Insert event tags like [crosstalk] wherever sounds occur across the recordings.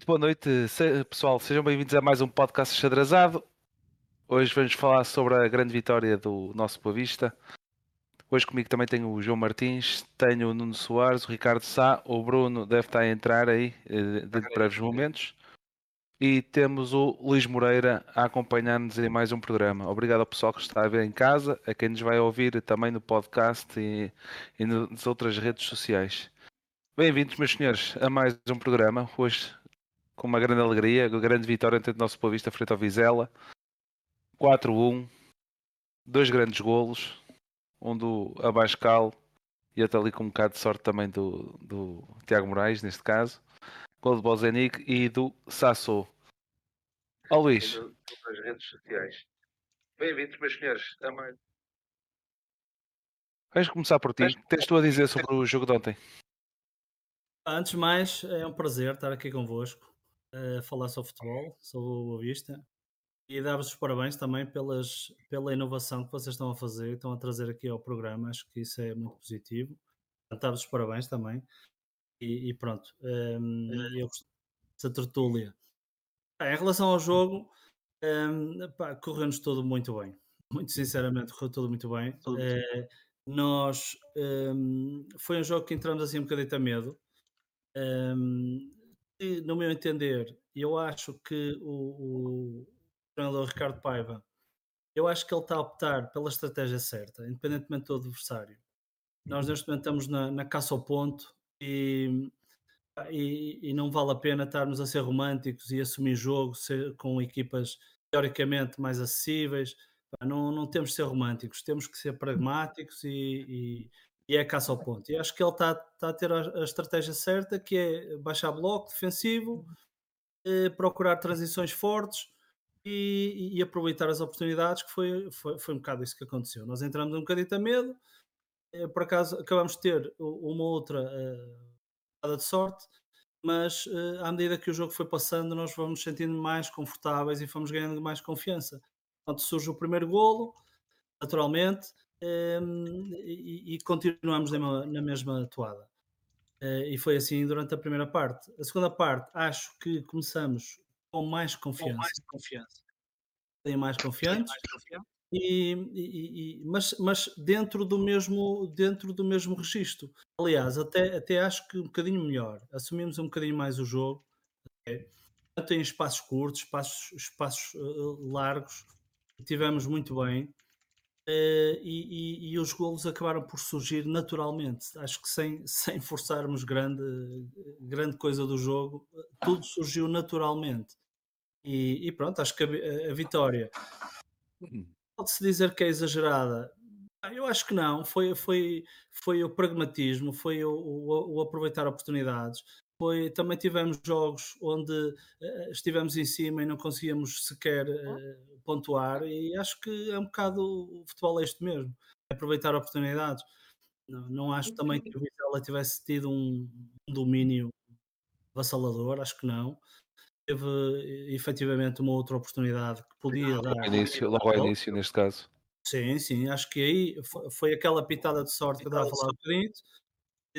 muito boa noite, pessoal. Sejam bem-vindos a mais um podcast xadrezado. Hoje vamos falar sobre a grande vitória do nosso Boa Vista. Hoje comigo também tenho o João Martins, tenho o Nuno Soares, o Ricardo Sá, o Bruno deve estar a entrar aí eh, dentro de breves momentos. E temos o Luís Moreira a acompanhar-nos em mais um programa. Obrigado ao pessoal que está a ver em casa, a quem nos vai ouvir também no podcast e, e nas outras redes sociais. Bem-vindos, meus senhores, a mais um programa. Hoje, com uma grande alegria, grande vitória ante o nosso Boa Vista frente ao Vizela. 4-1, dois grandes golos, um do Abascal e outro ali com um bocado de sorte também do, do Tiago Moraes, neste caso. Gol do Bozenic e do Sassou. Ó Luís. Nas redes sociais. Bem-vindos, meus senhores, a mais. Vamos começar por ti. O que tens tu a dizer sobre o jogo de ontem? Antes de mais, é um prazer estar aqui convosco a falar sobre futebol, sobre o Boa Vista e dar-vos os parabéns também pelas, pela inovação que vocês estão a fazer estão a trazer aqui ao programa. Acho que isso é muito positivo. Dar-vos os parabéns também. E, e pronto, eu gosto dessa tertúlia. Em relação ao jogo, pá, correu-nos tudo muito bem. Muito sinceramente, correu tudo muito bem. Tudo muito Eh, nós hum, foi um jogo que entramos assim um bocadinho a medo. E, no meu entender, eu acho que o, o treinador Ricardo Paiva, eu acho que ele está a optar pela estratégia certa, independentemente do adversário. Nós neste momento estamos na, na caça ao ponto e, e, e não vale a pena estarmos a ser românticos e assumir jogo ser- com equipas teoricamente mais acessíveis. Não, não temos de ser românticos, temos que ser pragmáticos e, e, e é caça ao ponto. E acho que ele está, está a ter a, a estratégia certa, que é baixar bloco defensivo, eh, procurar transições fortes e, e aproveitar as oportunidades, que foi, foi, foi um bocado isso que aconteceu. Nós entramos um bocadinho a medo, eh, por acaso acabamos de ter uma outra eh, jogada de sorte, mas eh, à medida que o jogo foi passando, nós vamos sentindo mais confortáveis e fomos ganhando mais confiança. Portanto, surge o primeiro golo, naturalmente, em, e, e continuamos na, mesma- na mesma toada. Eh, e foi assim durante a primeira parte. A segunda parte, acho que começamos com mais confiança, confiança. bem mais confiantes, e, e- e- mas, mas dentro do mesmo dentro do mesmo registro. Aliás, até, até acho que um bocadinho melhor. Assumimos um bocadinho mais o jogo, ok? tanto em espaços curtos, espaços, espaços eh, largos, tivemos muito bem. Eh, e, e- e os golos acabaram por surgir naturalmente. Acho que sem, [laughs] sem forçarmos grande, grande coisa do jogo, tudo surgiu naturalmente. E, e pronto, acho que a, a vitória pode-se dizer que é exagerada. Ah, Eu acho que não, foi, foi, foi o pragmatismo, foi o, o- o aproveitar oportunidades. Foi, também tivemos jogos onde eh, estivemos em cima e não conseguíamos sequer eh, pontuar, e acho que é um bocado o futebol é isto mesmo, é aproveitar oportunidades. Não, não acho também que o Vizela tivesse tido um, um domínio avassalador, acho que não. Teve eh, efetivamente uma outra oportunidade que podia dar. Ao início, logo ao início, neste caso. Sim, sim, acho que aí fo- foi aquela pitada de sorte que eu estava a falar. E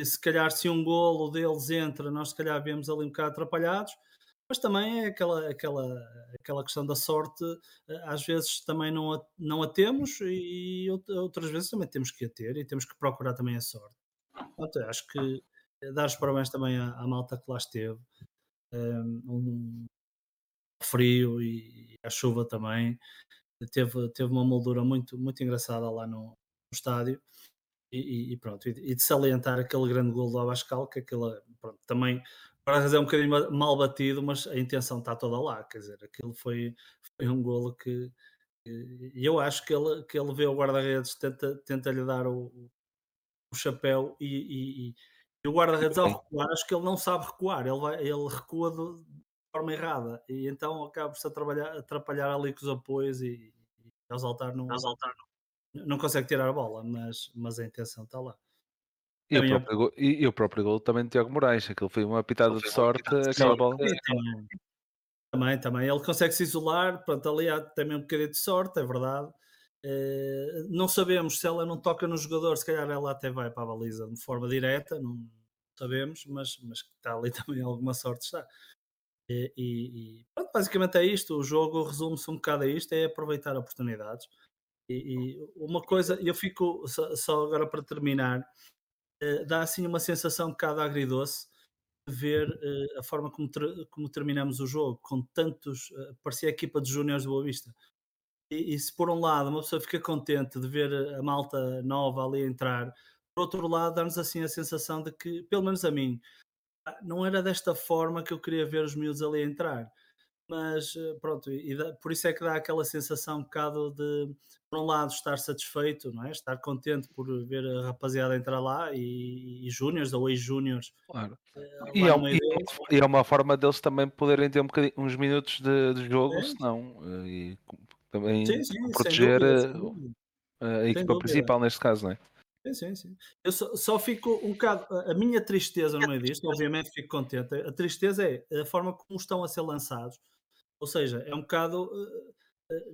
se calhar se um golo deles entra, nós se calhar vemos ali um bocado atrapalhados, mas também é aquela, aquela, aquela questão da sorte, eh, às vezes também não a, não a temos e out- outras vezes também temos que a ter e temos que procurar também a sorte. Acho que eh, dar os parabéns também à, à malta que lá esteve, um, frio e à chuva também, teve, teve uma moldura muito, muito engraçada lá no, no estádio. E, e- pronto, e, e de salientar aquele grande gol do Abascal, que aquela, pronto, também para é um bocadinho ma- mal batido, mas a intenção está toda lá, quer dizer, aquilo foi, foi um golo que e eu acho que ele, que ele vê o guarda-redes, tenta, tenta lhe dar o, o chapéu e, e- e- o guarda-redes ao recuar, acho que ele não sabe recuar, ele, vai, ele recua de, forma errada e então acaba-se a trabalhar, atrapalhar ali com os apoios e, e ao saltar não, não consegue tirar a bola, mas, mas a intenção está lá. E o, próprio gol, e, e, o próprio gol também de Tiago Moraes, aquilo foi uma pitada de sorte, aquela bola. Também, também, também, ele consegue se isolar, pronto, ali há também um bocadinho de sorte, é verdade. Uh, não sabemos se ela não toca no jogador, se calhar ela até vai para a baliza de forma direta, não sabemos, mas, mas está ali [laughs] também alguma sorte está. E, e, e pronto, basicamente é isto, o jogo resume-se um bocado a isto, é aproveitar oportunidades. E, e uma coisa, eu fico só, só agora para terminar, uh, dá assim uma sensação um bocado agridoce de ver uh, a forma como, ter, como terminamos o jogo, com tantos, uh, parecia a equipa de júniores do Boa Vista. E, e, se por um lado uma pessoa fica contente de ver a malta nova ali entrar, por outro lado dá-nos assim a sensação de que, pelo menos a mim, ah, não era desta forma que eu queria ver os miúdos ali entrar mas eh, pronto, e dá, por isso é que dá aquela sensação um bocado de, por um lado, estar satisfeito, não é? Estar contente por ver a rapaziada entrar lá e, e júniores ou ex-júniores. Claro. Uh, e, é, e, e, é, uma forma deles também poderem ter um uns minutos de, de jogo, é. senão, uh, e também sim, sim, proteger dúvida, a equipa principal neste caso, não é? Sim, sim, sim. Eu só, só, fico um bocado. A minha tristeza no meio disto, obviamente fico contente. A tristeza é a forma como estão a ser lançados ou seja, é um bocado. Uh,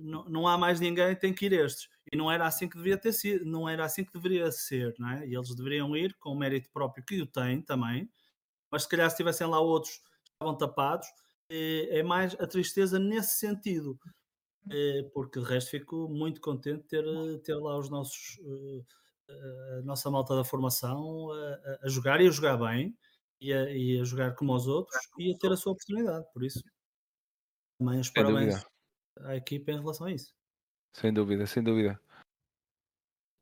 não, não há mais ninguém, tem que ir estes. E não era assim que devia ter sido, não era assim que deveria ser, não é? E eles deveriam ir com o mérito próprio que o têm também, mas se calhar se tivessem lá outros estavam tapados, é, é mais a tristeza nesse sentido. Porque de resto fico muito contente de ter, ter lá os nossos a nossa malta da formação a, a jogar e a jogar bem e a, e a jogar como os outros e a ter a sua oportunidade, por isso também os parabéns à equipa em relação a isso. Sem dúvida, sem dúvida.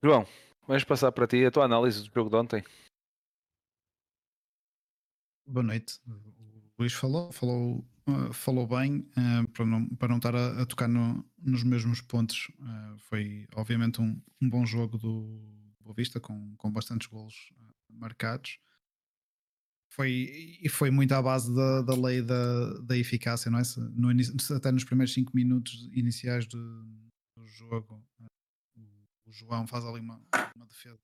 João, vamos passar para ti a tua análise do jogo de ontem. Boa noite. O Luís falou, falou, uh, falou bem, uh, para, não, para não estar a, a tocar no, nos mesmos pontos. Uh, foi, obviamente, um, um, bom jogo do Boa Vista, com, com bastantes golos marcados foi, e foi muito à base da, da lei da, da eficácia, não é? No, até nos primeiros 5 minutos iniciais do, do jogo, o, o, João faz ali uma, uma defesa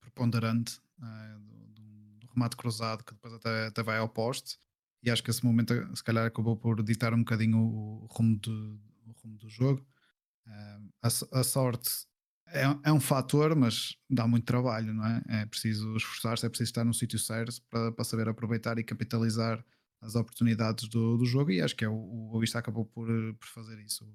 preponderante é, do, do, remate cruzado que depois até, até vai ao poste. E acho que esse momento, se calhar, acabou por ditar um bocadinho o, rumo, do, o rumo do jogo. É, a, a sorte é, é, um fator, mas dá muito trabalho, não é? É preciso esforçar-se, é preciso estar no sítio certo para, para saber aproveitar e capitalizar as oportunidades do, do jogo e acho que é o, o acabou por, por fazer isso.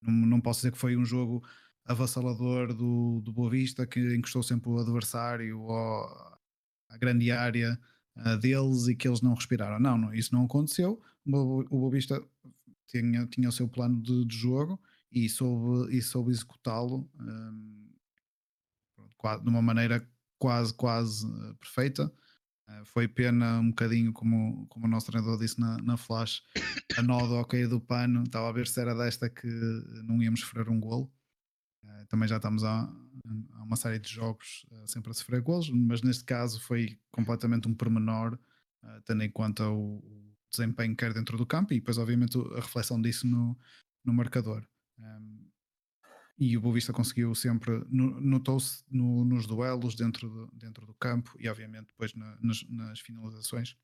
Não, não posso dizer que foi um jogo avassalador do, do Boa Vista que encostou sempre o adversário ao, à grande área uh, deles e que eles não respiraram. Não, não isso não aconteceu. O, o Boa Vista tinha, tinha o seu plano de, de jogo e soube, e soube executá-lo um, de uma maneira quase, quase uh, perfeita. Uh, foi pena um bocadinho, como, como o nosso treinador disse na, na flash, a nó do ok do pano. Estava a ver se era desta que não íamos sofrer um golo. Uh, também já estamos há, há, uma série de jogos sempre a sofrer golos, mas neste caso foi completamente um pormenor, tendo em conta o, desempenho que quer dentro do campo e depois, obviamente, a reflexão disso no, no marcador. Um, e o Boavista conseguiu sempre, notou-se no, nos duelos dentro do, dentro do campo e obviamente depois na, nas, nas, finalizações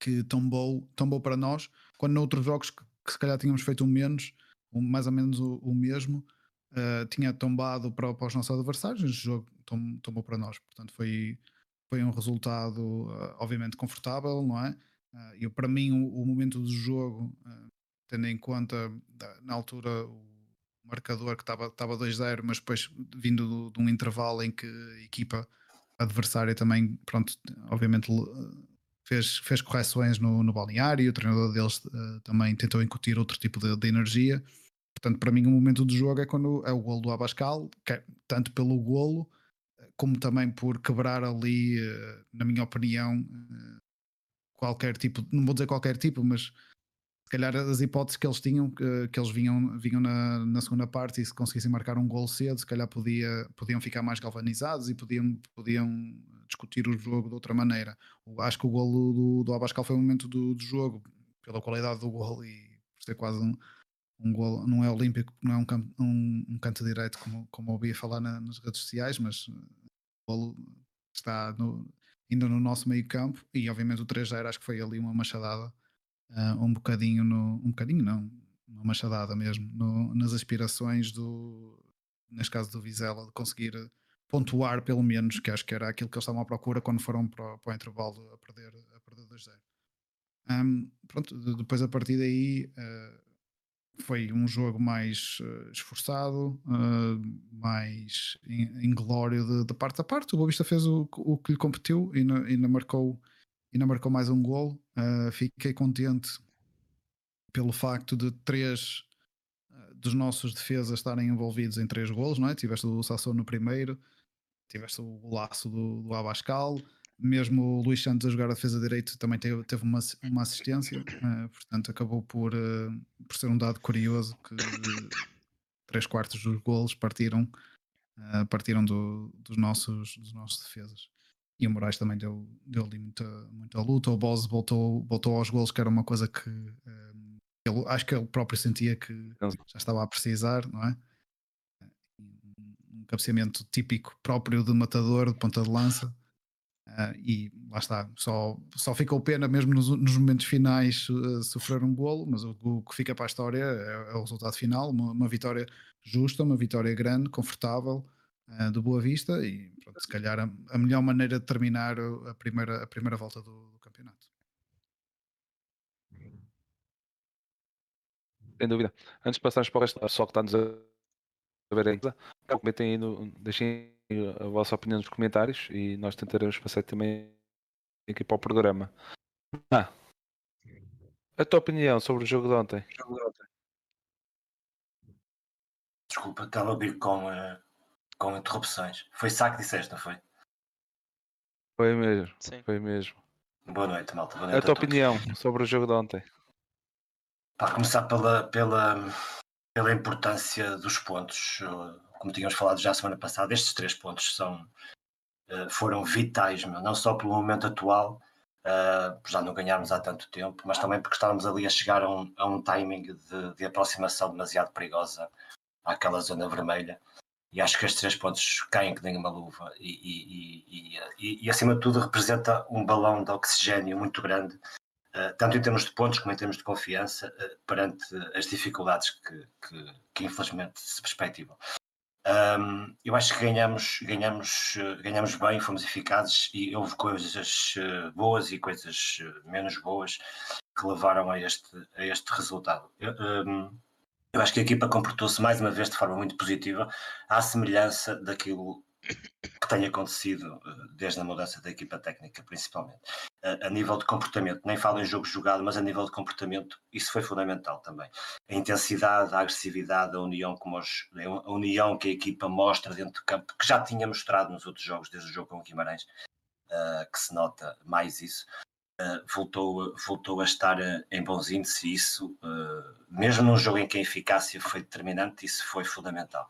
que tombou, tombou para nós, quando noutros jogos que, que se calhar tínhamos feito um menos, um, mais ou menos o, o mesmo, uh, tinha tombado para, para, os nossos adversários, este jogo tom, tombou para nós, portanto foi, foi um resultado uh, obviamente confortável, não é? Uh, e para mim o, o momento do jogo tendo em conta na altura o marcador que estava, estava 2-0, mas depois vindo de um intervalo em que a equipa adversária também, pronto, obviamente fez, fez correções no, no balneário, o treinador deles uh, também tentou incutir outro tipo de, de, energia. Portanto, para mim, o momento do jogo é quando é o golo do Abascal, é, tanto pelo golo como também por quebrar ali, uh, na minha opinião, uh, qualquer tipo, não vou dizer qualquer tipo, mas se calhar as hipóteses que eles tinham, que, que eles vinham, vinham na, na, segunda parte e se conseguissem marcar um gol cedo, se calhar podia, podiam ficar mais galvanizados e podiam, podiam discutir o jogo de outra maneira. Acho que o gol do, do Abascal foi o momento do, do jogo, pela qualidade do gol e por ser quase um, um gol, não é olímpico, não é um, um, um canto direito como, como ouvi falar na, nas redes sociais, mas o golo está no, ainda no nosso meio campo e obviamente o 3-0 acho que foi ali uma machadada uh, um bocadinho no, um bocadinho não, uma machadada mesmo no, nas aspirações do neste caso do Vizela de conseguir pontuar pelo menos, que acho que era aquilo que eles estavam à procura quando foram para, para o intervalo a perder, a perder 2-0. Um, pronto, depois a partir daí uh, foi um jogo mais uh, esforçado, uh, mais inglório de, parte a parte. O Boavista fez o, o, que lhe competiu e ainda, marcou, marcou mais um gol. Uh, fiquei contente pelo facto de três dos nossos defesas estarem envolvidos em três golos, não é? Tiveste o Sassou no primeiro, tiveste o golaço do, do Abascal, mesmo o Luís Santos a jogar a defesa direito também teve, teve uma, uma assistência, uh, portanto acabou por, uh, por ser um dado curioso que três quartos dos golos partiram, partiram do, dos, nossos, dos nossos defesas. E o Moraes também deu, deu ali muita, muita luta. O Boz voltou, voltou aos golos, que era uma coisa que ele, acho que ele próprio sentia que já estava a precisar, não é? Um cabeceamento típico próprio de matador, de ponta de lança Uh, e lá está, só, só ficou pena mesmo nos, nos momentos finais uh, sofrer um golo, mas o, o, que fica para a história é, é o resultado final, uma, uma, vitória justa, uma vitória grande, confortável, uh, do Boa Vista e pronto, se calhar a, a, melhor maneira de terminar a primeira, a primeira volta do, do campeonato. Sem dúvida. Antes de passarmos para o resto, só que está-nos a ver aí, comentem aí, no, deixem a vossa opinião nos comentários e nós tentaremos passar também aqui para o programa. Ah, a tua opinião sobre o jogo de ontem? Desculpa, estava a ouvir com, uh, com interrupções. Foi saco, disseste, não foi? Foi mesmo, Sim. foi mesmo. Boa noite, malta. Boa noite a tua a opinião sobre o jogo de ontem? Para começar pela, pela, pela importância dos pontos como tínhamos falado já a semana passada, estes três pontos são, uh, foram vitais, meu, não só pelo momento atual, uh, já não ganharmos há tanto tempo, mas também porque estávamos ali a chegar a um, a um timing de, de, aproximação demasiado perigosa àquela zona vermelha. E acho que estes três pontos caem que nem uma luva e, e, e, acima de tudo representa um balão de oxigênio muito grande Uh, tanto em termos de pontos como em termos de confiança, uh, perante as dificuldades que, que, que, infelizmente se perspectivam. Um, eu acho que ganhamos, ganhamos, ganhamos bem, fomos eficazes e houve coisas eh, boas e coisas eh, menos boas que levaram a este, a este resultado. Eu acho que a equipa comportou-se mais uma vez de forma muito positiva, à semelhança daquilo que tem acontecido eh, desde a mudança da equipa técnica, principalmente. A, a, nível de comportamento, nem falo em jogo jogado, mas a nível de comportamento, isso foi fundamental também. A intensidade, a agressividade, a união, como os, a união que a equipa mostra dentro do campo, que já tinha mostrado nos outros jogos, desde o jogo com o Guimarães, uh, que se nota mais isso. Uh, voltou, voltou a estar uh, em bons índices e isso, mesmo num jogo em que a eficácia foi determinante, isso foi fundamental.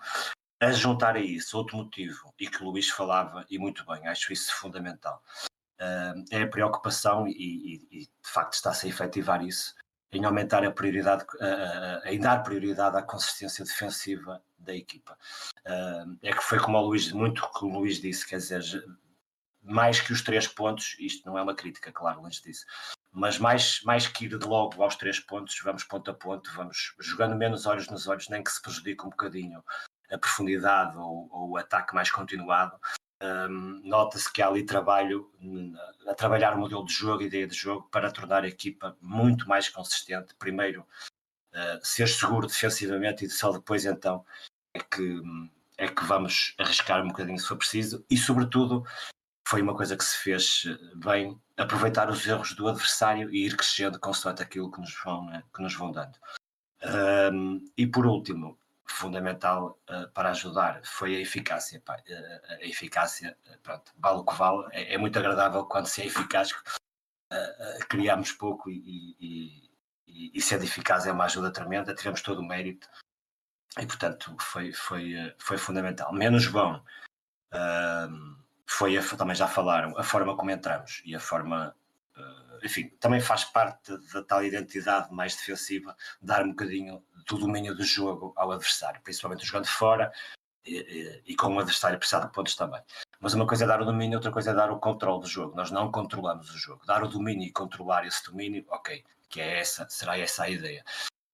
A juntar a isso outro motivo, e que o Luís falava, e muito bem, acho isso fundamental, uh, é a preocupação, e, e, e, de facto está-se a efetivar isso, em aumentar a prioridade, uh, em dar prioridade à consistência defensiva da equipa. Uh, é que foi como o Luís, muito que o Luís disse, quer dizer, mais que os três pontos, isto não é uma crítica, claro, longe disso, mas mais, mais que ir de logo aos três pontos, vamos ponto a ponto, vamos jogando menos olhos nos olhos, nem que se prejudique um bocadinho a profundidade ou, ou o ataque mais continuado, um, nota-se que há ali trabalho a trabalhar o modelo de jogo, a ideia de jogo, para tornar a equipa muito mais consistente. Primeiro, uh, ser seguro defensivamente e só depois então é que, é que vamos arriscar um bocadinho se for preciso e, sobretudo, foi uma coisa que se fez bem, aproveitar os erros do adversário e ir crescendo consoante aquilo que nos vão, né, que nos vão dando. Um, e por último, fundamental uh, para ajudar foi a eficácia. Pá. Uh, a eficácia, uh, pronto, vale o que vale, é, é muito agradável quando se é eficaz, criamos pouco e, e, e, e ser eficaz é uma ajuda tremenda, tivemos todo o mérito e, portanto, foi, foi, foi fundamental. Menos bom foi, a, também já falaram, a forma como entramos e a forma enfim, também faz parte da tal identidade mais defensiva, dar um bocadinho do domínio do jogo ao adversário, principalmente jogando fora e, e, e com o adversário precisar de pontos também. Mas uma coisa é dar o domínio, outra coisa é dar o controle do jogo. Nós não controlamos o jogo. Dar o domínio e controlar esse domínio, ok, que é essa, será essa a ideia.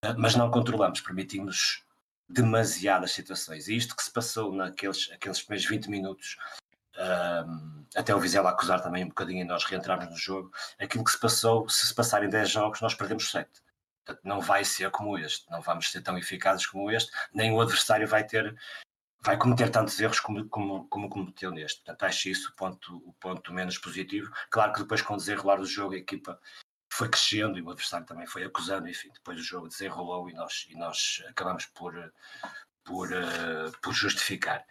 Uh, mas não controlamos, permitimos demasiadas situações. E isto que se passou naqueles aqueles primeiros 20 minutos, um, até o Vizela acusar também um bocadinho e nós reentrarmos no jogo, aquilo que se passou, se se passarem 10 jogos, nós perdemos 7. Não vai ser como este, não vamos ser tão eficazes como este, nem o adversário vai ter vai cometer tantos erros como, como, como cometeu neste. Portanto, acho isso o ponto, o ponto menos positivo. Claro que depois, com o desenrolar do jogo, a equipa foi crescendo e o adversário também foi acusando, enfim, depois o jogo desenrolou e nós, e nós acabamos por, por, uh, por justificar.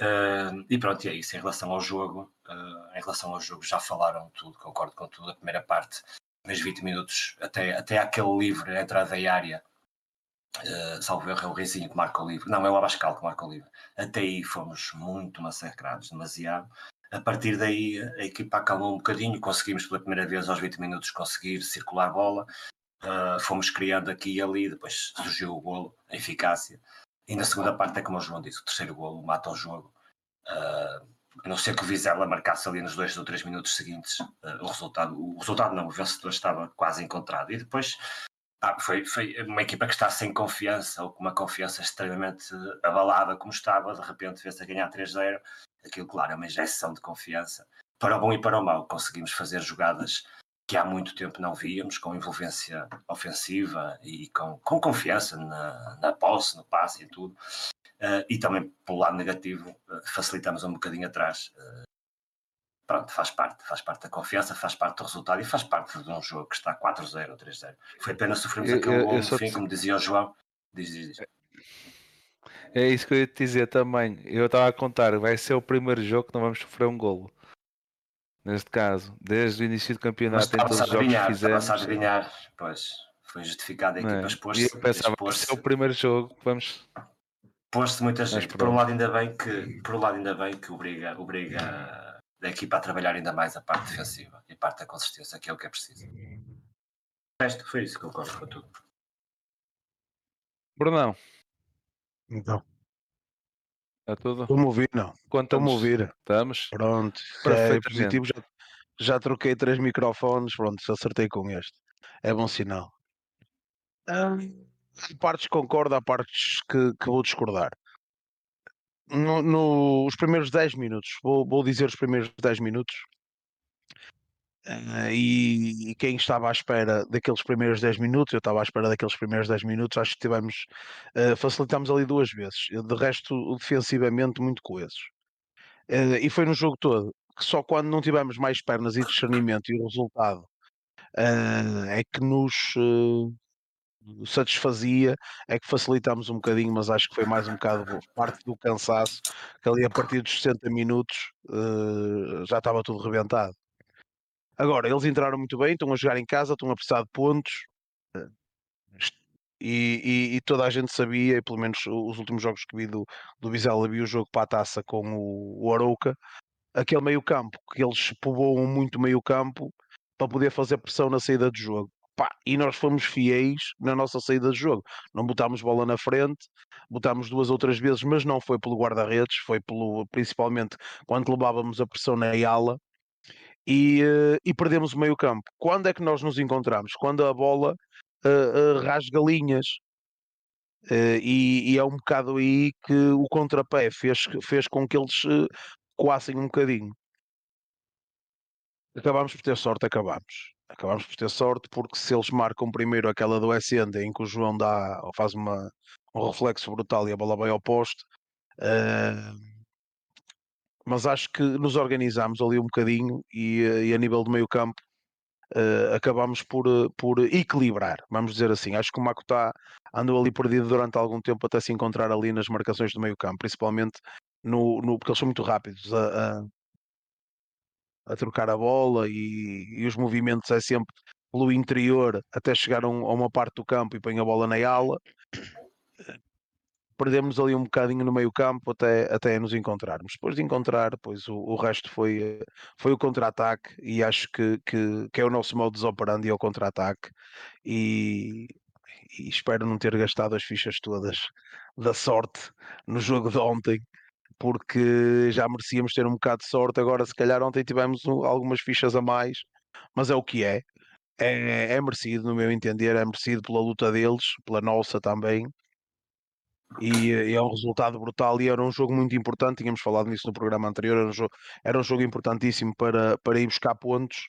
Uh, e pronto, é isso. Em relação ao jogo, uh, em relação ao jogo, já falaram tudo, concordo com tudo. A primeira parte, nos 20 minutos, até, até aquele livre, a entrada da área, uh, salvo erro, é o Reizinho que marca o livre. Não, é o Abascal que marca o livre. Até aí fomos muito massacrados, demasiado. A partir daí a equipa acalmou um bocadinho, conseguimos pela primeira vez aos 20 minutos conseguir circular a bola, uh, fomos criando aqui e ali, depois surgiu o golo, a eficácia. E na segunda parte é como o João disse, o terceiro golo mata o jogo. Uh, a não ser que o Vizela marcasse ali nos dois ou três minutos seguintes uh, o resultado, o resultado não, o vencedor estava quase encontrado. E depois ah, foi, foi uma equipa que está sem confiança, ou com uma confiança extremamente abalada como estava, de repente vê-se a ganhar 3-0 aquilo, claro, é uma injeção de confiança. Para o bom e para o mau, conseguimos fazer jogadas que há muito tempo não víamos, com envolvência ofensiva e com, com confiança na, na posse, no passe e tudo. Uh, e também, pelo lado negativo, uh, facilitamos um bocadinho atrás. Uh, pronto, faz parte, faz parte da confiança, faz parte do resultado e faz parte de um jogo que está 4-0 ou 3-0. Foi apenas sofrermos aquele gol no fim, te... como dizia o João. Diz, diz, diz. É isso que eu ia te dizer também. Eu estava a contar, vai ser o primeiro jogo que não vamos sofrer um golo. Neste caso, desde o início do campeonato, em todos os jogos que fizemos. a adivinhar, pois, foi justificado a equipa é? expôs-se. Eu pensava, expôs ser o primeiro jogo que vamos. Pôs-se muita gente. Por um lado, ainda bem que, por um lado, ainda bem que obriga, obriga a equipa a trabalhar ainda mais a parte defensiva e a parte da consistência, que é o que é preciso. O resto foi isso que eu concordo com tudo. Brunão. Então. Está tudo? Estou-me ouvir, não. Estou-me a ouvir. Estamos? Pronto. É positivo. Já, já troquei três microfones. Pronto, acertei com este. É bom sinal. Há partes concordo, há partes que, que vou discordar. No, no, os primeiros 10 minutos, vou, vou dizer os primeiros 10 minutos, Uh, e, e, quem estava à espera daqueles primeiros 10 minutos, eu estava à espera daqueles primeiros 10 minutos, acho que tivemos, uh, facilitamos ali duas vezes. De resto, defensivamente, muito coesos. Uh, e foi no jogo todo, que só quando não tivemos mais pernas e discernimento e o resultado é que nos satisfazia, é que facilitámos um bocadinho, mas acho que foi mais um bocado parte do cansaço, que ali a partir dos 60 minutos já estava tudo rebentado. Agora, eles entraram muito bem, estão a jogar em casa, estão a precisar de pontos. E, e, e, toda a gente sabia, e pelo menos os últimos jogos que vi do, do Vizela, vi o jogo para a taça com o, o Arouca, aquele meio campo, que eles povoam muito meio campo para poder fazer pressão na saída do jogo. Pá, e nós fomos fiéis na nossa saída de jogo. Não botámos bola na frente, botámos duas outras vezes, mas não foi pelo guarda-redes, foi pelo, principalmente quando levávamos a pressão na ala, e, uh, e perdemos o meio campo. Quando é que nós nos encontramos? Quando a bola uh, uh, rasga linhas. E, e, é um bocado aí que o contrapé fez, fez com que eles uh, coassem um bocadinho. Acabámos por ter sorte, acabámos. Acabámos por ter sorte porque se eles marcam primeiro aquela do Ascende em que o João dá, faz uma, um reflexo brutal e a bola vai ao poste, uh, mas acho que nos organizámos ali um bocadinho e, eh, e a nível do meio campo uh, acabámos por, eh, por equilibrar, vamos dizer assim. Acho que o Makuta andou ali perdido durante algum tempo até se encontrar ali nas marcações do meio campo, principalmente no, no porque eles são muito rápidos a, a, a trocar a bola e, e, os movimentos é sempre pelo interior até chegar a uma parte do campo e põe a bola na ala perdemos ali um bocadinho no meio campo até, até nos encontrarmos. Depois de encontrar, pois o, o resto foi, foi o contra-ataque e acho que, que, que, é o nosso modo de operandi é o contra-ataque e, e, espero não ter gastado as fichas todas da sorte no jogo de ontem porque já merecíamos ter um bocado de sorte. Agora, se calhar, ontem tivemos algumas fichas a mais, mas é o que é. É, é merecido, no meu entender, é merecido pela luta deles, pela nossa também. E, e, é um resultado brutal e era um jogo muito importante. Tínhamos falado nisso no programa anterior. Era um jogo, era um jogo importantíssimo para, para ir buscar pontos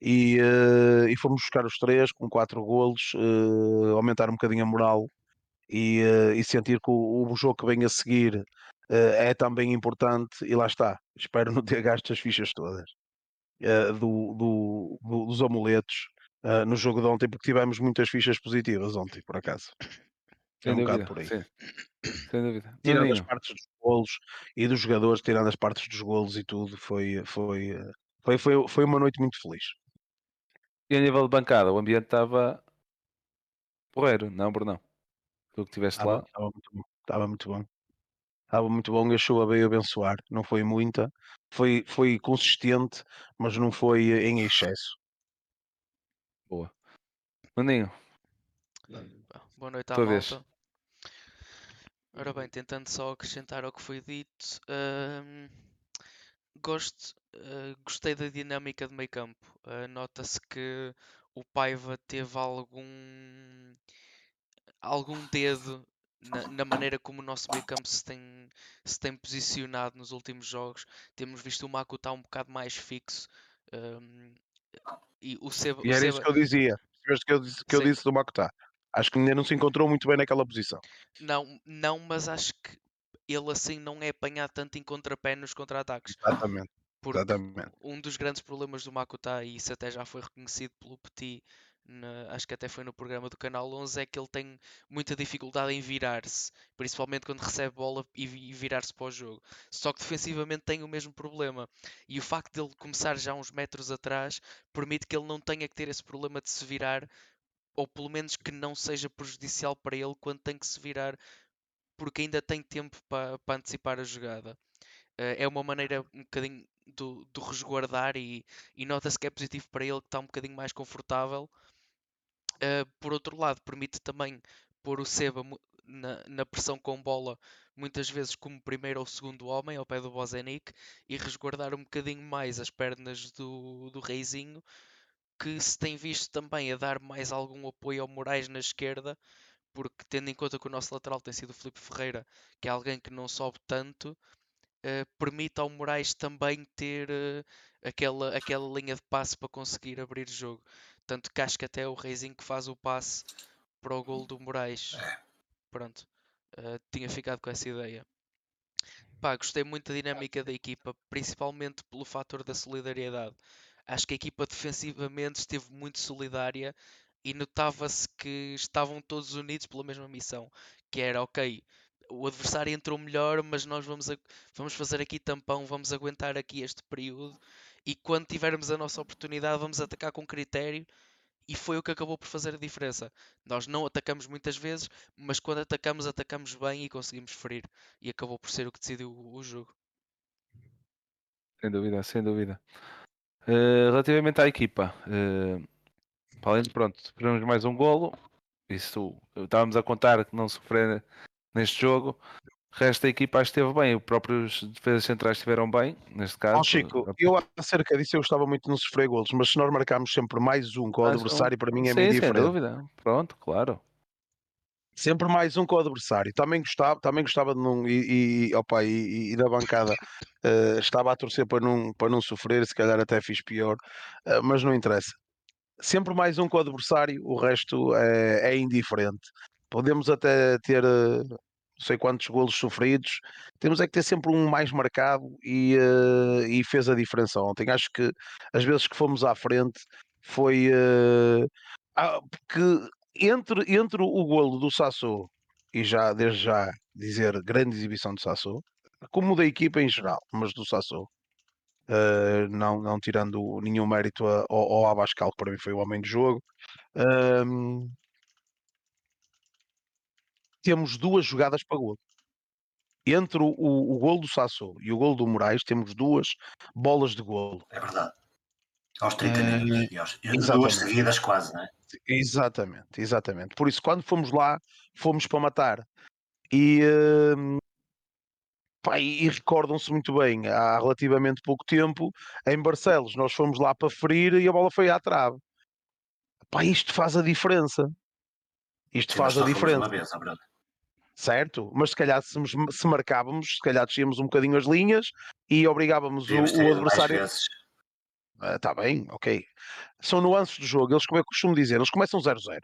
e, uh, e fomos buscar os três com quatro golos, uh, aumentar um bocadinho a moral e, uh, e sentir que o, o, jogo que vem a seguir é também importante. E lá está, espero não ter gasto as fichas todas do, do, do, dos amuletos no jogo de ontem, porque tivemos muitas fichas positivas ontem, por acaso. É um bocado por aí. Sim. Sem dúvida. Tirando as partes dos golos e dos jogadores, tirando as partes dos golos e tudo, foi, foi, foi, foi, foi uma noite muito feliz. E a nível de bancada, o ambiente estava porreiro, não, Brunão? Tu que estiveste lá? Estava muito bom. Estava muito bom. Estava muito bom, a chuva veio abençoar. Não foi muita, foi, foi consistente, mas não foi em excesso. Boa. Maninho. Boa noite à Tua volta. Vez. Ora bem, tentando só acrescentar ao que foi dito, hum, gosto, uh, gostei da dinâmica de meio campo. Uh, Nota-se que o Paiva teve algum algum dedo na, na, maneira como o nosso meio campo se tem, se tem posicionado nos últimos jogos. Temos visto o Mako estar um bocado mais fixo. Um, e o Seba, e era Seba... isso que eu dizia. Que eu disse, que eu disse do Makuta. Acho que ainda não se encontrou muito bem naquela posição. Não, não, mas acho que ele assim não é apanhado tanto em contrapé nos contra-ataques. Exatamente. Porque Exatamente. um dos grandes problemas do Makuta, e isso até já foi reconhecido pelo Petit, na, acho que até foi no programa do Canal 11, é que ele tem muita dificuldade em virar-se, principalmente quando recebe bola e, e virar-se para o jogo. Só que defensivamente tem o mesmo problema. E o facto de ele começar já uns metros atrás permite que ele não tenha que ter esse problema de se virar ou pelo menos que não seja prejudicial para ele quando tem que se virar, porque ainda tem tempo para, para antecipar a jogada. Uh, é uma maneira um bocadinho do, do resguardar e, e nota-se que é positivo para ele que está um bocadinho mais confortável. Uh, por outro lado, permite também pôr o Seba na, na, pressão com bola, muitas vezes como primeiro ou segundo homem, ao pé do Bozenic, e resguardar um bocadinho mais as pernas do, do Reizinho, que se tem visto também a dar mais algum apoio ao Moraes na esquerda, porque tendo em conta que o nosso lateral tem sido o Felipe Ferreira, que é alguém que não sobe tanto, uh, permite ao Moraes também ter uh, aquela, aquela linha de passe para conseguir abrir o jogo. Tanto que acho que até é o Reizinho que faz o passe para o gol do Moraes. É. Pronto, uh, tinha ficado com essa ideia. Pá, gostei muito da dinâmica da equipa, principalmente pelo fator da solidariedade. Acho que a equipa defensivamente esteve muito solidária e notava-se que estavam todos unidos pela mesma missão, que era ok, o adversário entrou melhor, mas nós vamos, vamos fazer aqui tampão, vamos aguentar aqui este período e quando tivermos a nossa oportunidade vamos atacar com critério e foi o que acabou por fazer a diferença. Nós não atacamos muitas vezes, mas quando atacamos, atacamos bem e conseguimos ferir. E acabou por ser o que decidiu o jogo. Sem dúvida, sem dúvida. Uh, relativamente à equipa, uh, além de pronto, sofremos mais um golo, isso estávamos a contar que não sofrer neste jogo. O resto da equipa acho que esteve bem, os próprios defesas centrais estiveram bem, neste caso. Oh, Chico, eu acerca disso eu gostava muito de não sofrer golos, mas se nós marcarmos sempre mais um com o adversário, um... para mim é Sim, meio sem diferente. dúvida, pronto, claro. Sempre mais um com o adversário. Também gostava, também gostava de não. E, e, opa, e, e da bancada uh, estava a torcer para não, para não sofrer, se calhar até fiz pior, uh, mas não interessa. Sempre mais um com o adversário, o resto é, é indiferente. Podemos até ter uh, não sei quantos golos sofridos, temos é que ter sempre um mais marcado e, e fez a diferença ontem. Acho que as vezes que fomos à frente foi. Ah, porque entre, entre o golo do Sassou e já, desde já, dizer grande exibição do Sassou, como da equipa em geral, mas do Sassou, uh, não, não tirando nenhum mérito a, ao, ao Abascal, que para mim foi o homem de jogo. Uh, temos duas jogadas para golo. Entre o, o, o golo do Sassou e o golo do Moraes, temos duas bolas de golo. É verdade. Aos 30 uh, minutos. E, aos, e duas seguidas quase, não é? Exatamente, exatamente. Por isso, quando fomos lá, fomos para matar. E uh, Pá, e, e recordam-se muito bem, há relativamente pouco tempo, em Barcelos, nós fomos lá para ferir e a bola foi à trave. Pá, isto faz a diferença. Isto Sim, faz a diferença Uma vez, certo? Mas se calhar se, se marcávamos, se calhar descíamos um bocadinho as linhas e obrigávamos o, o adversário. Está bem, ok. São nuances do jogo, eles como é eu costumo dizer, eles começam 0-0.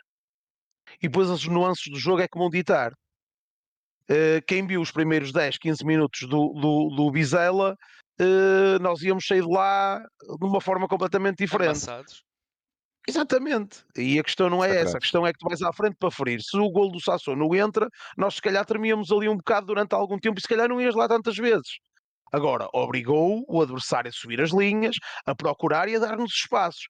E depois as nuances do jogo é que vão ditar. Eh, quem viu os primeiros 10, 15 minutos do, do, do Bizela, eh, nós íamos sair de lá de uma forma completamente diferente. Amassados. Exatamente. E a questão não é essa. A questão é que tu vais à frente para ferir. Se o gol do Sassou não entra, nós se calhar tremíamos ali um bocado durante algum tempo e se calhar não ias lá tantas vezes. Agora, obrigou o adversário a subir as linhas, a procurar e a dar-nos espaços.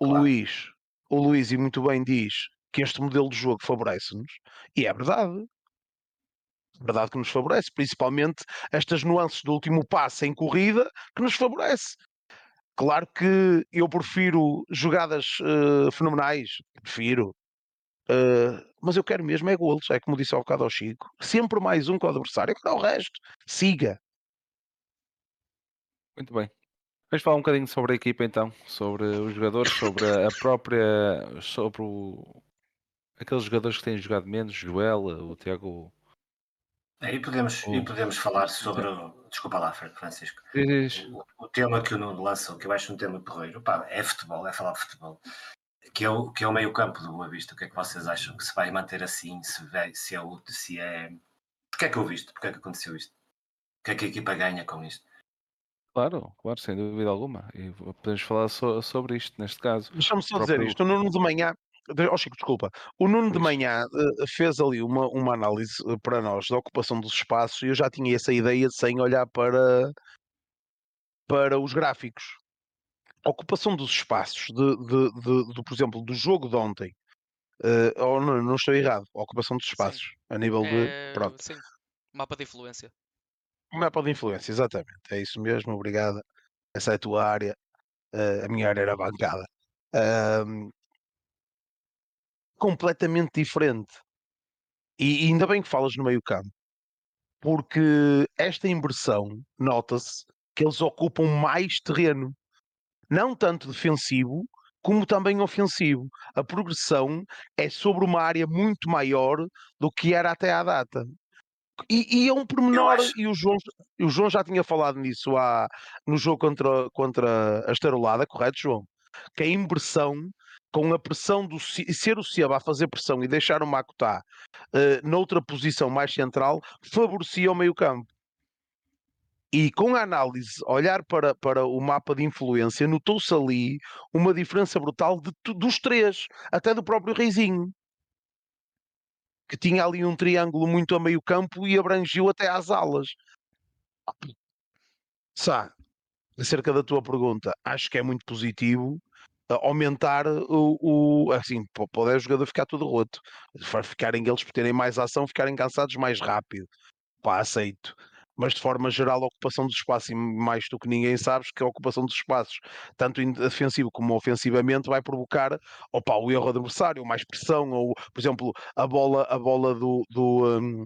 O Claro. Luís, o Luís, e muito bem diz que este modelo de jogo favorece-nos, e é verdade. Verdade que nos favorece, principalmente estas nuances do último passe em corrida que nos favorece. Claro que eu prefiro jogadas eh, fenomenais, prefiro. Eh, mas eu quero mesmo é golos, é como disse ao bocado ao Chico. Sempre mais um com o adversário, agora o resto. Siga. Muito bem. Vamos falar um bocadinho sobre a equipa então, sobre os jogadores, sobre a própria. sobre o... aqueles jogadores que têm jogado menos, Joel, o Tiago. É, E podemos, e Oh. podemos falar sobre. o- Desculpa lá, Fran- Francisco. O, o tema que o Nuno lançou, que eu acho um tema porreiro, pá, é futebol, é falar de futebol. Que é o, que é o meio campo do Boa Vista. O que é que vocês acham? Que se vai manter assim? Se, vai, se é útil? Se é. Porquê é que eu vi isto? Porquê é que aconteceu isto? O que é que a equipa ganha com isto? Claro, claro, sem dúvida alguma. E podemos falar so- sobre isto neste caso. Deixa-me só Próprio- dizer isto. O Nuno de manhã. de- Oh, Chico, desculpa. O Nuno de manhã eh, fez ali uma, uma análise eh, para nós da ocupação dos espaços e eu já tinha essa ideia sem olhar para, para os gráficos. A ocupação dos espaços, de, de, de- de, por exemplo, do jogo de ontem. eh, ou não, não estou errado. A ocupação dos espaços. A nível de. É, Pronto. sim, mapa de influência. Mapa de influência, exatamente. É isso mesmo, obrigado. Essa é a tua área. eh, a minha área era bancada. Ahm, completamente diferente. E, e ainda bem que falas no meio campo, porque esta inversão, nota-se que eles ocupam mais terreno, não tanto defensivo, como também ofensivo. A progressão é sobre uma área muito maior do que era até à data. E, e é um pormenor, e o João, o João já tinha falado nisso há, no jogo contra, contra a Estarolada, correto, João? Que a inversão, com a pressão do ser o Seba a fazer pressão e deixar o Makutá eh, noutra posição mais central, favorecia o meio-campo. E com a análise, olhar para, para o mapa de influência, notou-se ali uma diferença brutal de, dos três, até do próprio Reizinho que tinha ali um triângulo muito a meio campo e abrangiu até às alas. Sá, acerca da tua pergunta, acho que é muito positivo uh, aumentar o, o assim, po- pode o jogador ficar todo roto, ficarem eles por terem mais ação, ficarem cansados mais rápido, pá, aceito. Mas de forma geral, a ocupação dos espaços, e mais do que ninguém sabes que a ocupação dos espaços, tanto defensivo como ofensivamente, vai provocar opa, o erro adversário, mais pressão, ou, por exemplo, a bola, a bola do, do, hum,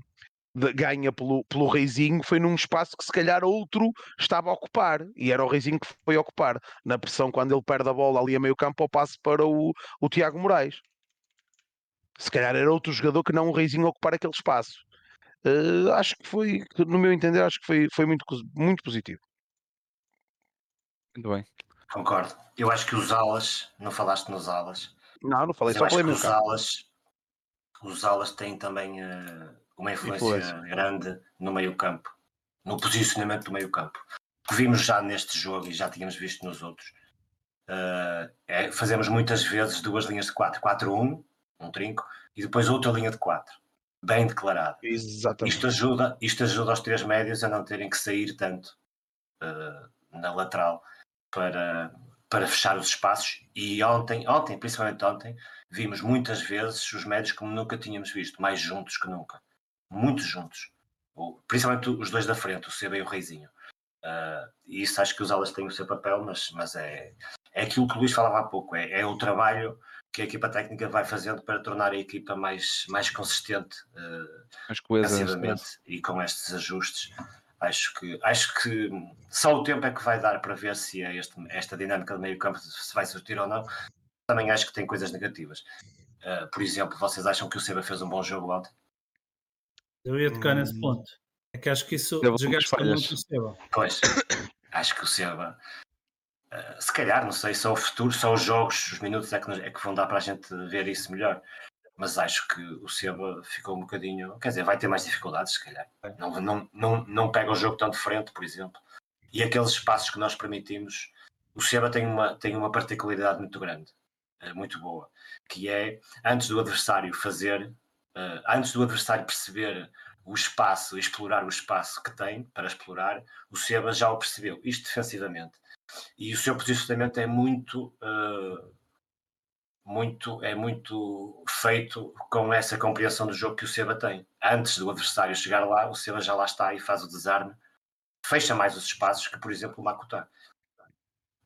de- ganha pelo, pelo Reizinho foi num espaço que se calhar outro estava a ocupar e era o Reizinho que foi ocupar. Na pressão quando ele perde a bola ali a meio campo ao passe para o, o Tiago Moraes. Se calhar era outro jogador que não o Reizinho a ocupar aquele espaço Eh, acho que foi, no meu entender acho que foi, foi muito, muito positivo Muito bem. Concordo. Eu acho que os alas, não falaste nos alas, não, não falei, eu só acho falei que os alas, os alas têm também eh, uma influência, Influência. grande no meio campo, no posicionamento do meio campo. Que vimos já neste jogo e já tínhamos visto nos outros. Eh, é, fazemos muitas vezes duas linhas de 4, 4-1, um trinco, e depois outra linha de 4, bem declarado. exatamente Isto ajuda, isto ajuda os três médios a não terem que sair tanto eh, na lateral para, para fechar os espaços. E ontem, ontem, principalmente ontem, vimos muitas vezes os médios como nunca tínhamos visto, mais juntos que nunca. Muito juntos. O- principalmente os dois da frente, o Seba e o Reizinho. Eh, e isso acho que os alas têm o seu papel, mas, mas é, é aquilo que o Luís falava há pouco, é, é o trabalho que a equipa técnica vai fazendo para tornar a equipa mais, mais consistente uh, mais coesa, e com estes ajustes. Acho que, acho que só o tempo é que vai dar para ver se é este, esta dinâmica do meio campo se vai surtir ou não. Também acho que tem coisas negativas. Uh, por exemplo, vocês acham que o Seba fez um bom jogo ontem? Eu ia tocar hum... nesse ponto. É que acho que isso desgasta muito o Seba. Pois, acho que o Seba Uh, se calhar, não sei, só o futuro, só os jogos, os minutos é que, é que vão dar para a gente ver isso melhor. Mas acho que o Seba ficou um bocadinho. Quer dizer, vai ter mais dificuldades, se calhar. Não, não, não, não pega o jogo tão de frente, por exemplo. E aqueles espaços que nós permitimos, o Seba tem uma, tem uma particularidade muito grande, uh, muito boa, que é antes do adversário fazer, uh, antes do adversário perceber o espaço, explorar o espaço que tem para explorar, o Seba já o percebeu, isto defensivamente e o seu posicionamento é muito uh, muito é muito feito com essa compreensão do jogo que o Seba tem. Antes do adversário chegar lá o Seba já lá está e faz o desarme fecha mais os espaços que por exemplo o Makuta.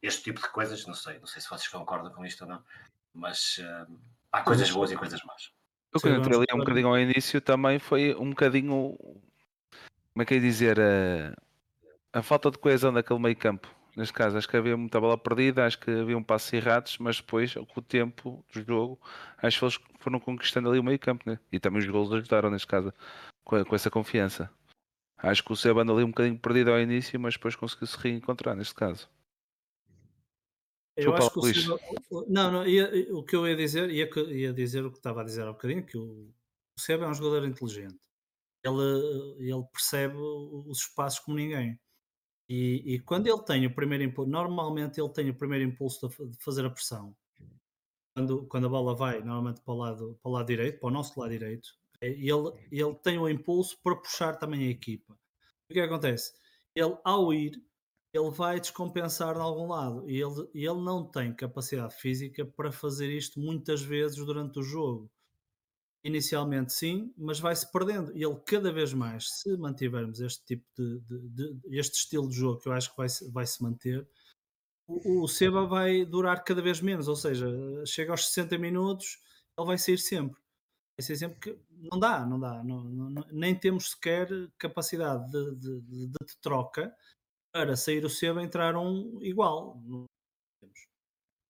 Este tipo de coisas não sei não sei se vocês concordam com isto ou não mas uh, há coisas boas e coisas más. o que eu entrei ali um bocadinho ao início também foi um bocadinho como é que é dizer a, a falta de coesão daquele meio campo Neste caso, acho que havia muita bola perdida, acho que havia um passo errados, mas depois, com o tempo do jogo, acho que eles foram conquistando ali o meio campo, né? e também os gols ajudaram, neste caso, com, com essa confiança. Acho que o Seba anda ali um bocadinho perdido ao início, mas depois conseguiu se reencontrar, neste caso. Eu acho que o Seba... Não, não, ia, o que eu ia dizer, ia, ia dizer o que estava a dizer há bocadinho, que o, o Seba é um jogador inteligente. Ele, ele percebe os espaços como ninguém. E, e, quando ele tem o primeiro impulso, normalmente ele tem o primeiro impulso de, fazer a pressão. Quando, quando a bola vai normalmente para o, lado, para o lado direito, para o nosso lado direito, é, ele, ele tem o impulso para puxar também a equipa. O que acontece? Ele, ao ir, ele vai descompensar de algum lado e ele, ele não tem capacidade física para fazer isto muitas vezes durante o jogo. Inicialmente sim, mas vai-se perdendo. E ele cada vez mais, se mantivermos este tipo de, de, de este estilo de jogo que eu acho que vai, vai se manter, o, o, Seba vai durar cada vez menos. Ou seja, chega aos 60 minutos, ele vai sair sempre. Vai sair sempre que não dá, não dá. Não, não, nem temos sequer capacidade de, de, de, troca para sair o Seba entrar um igual.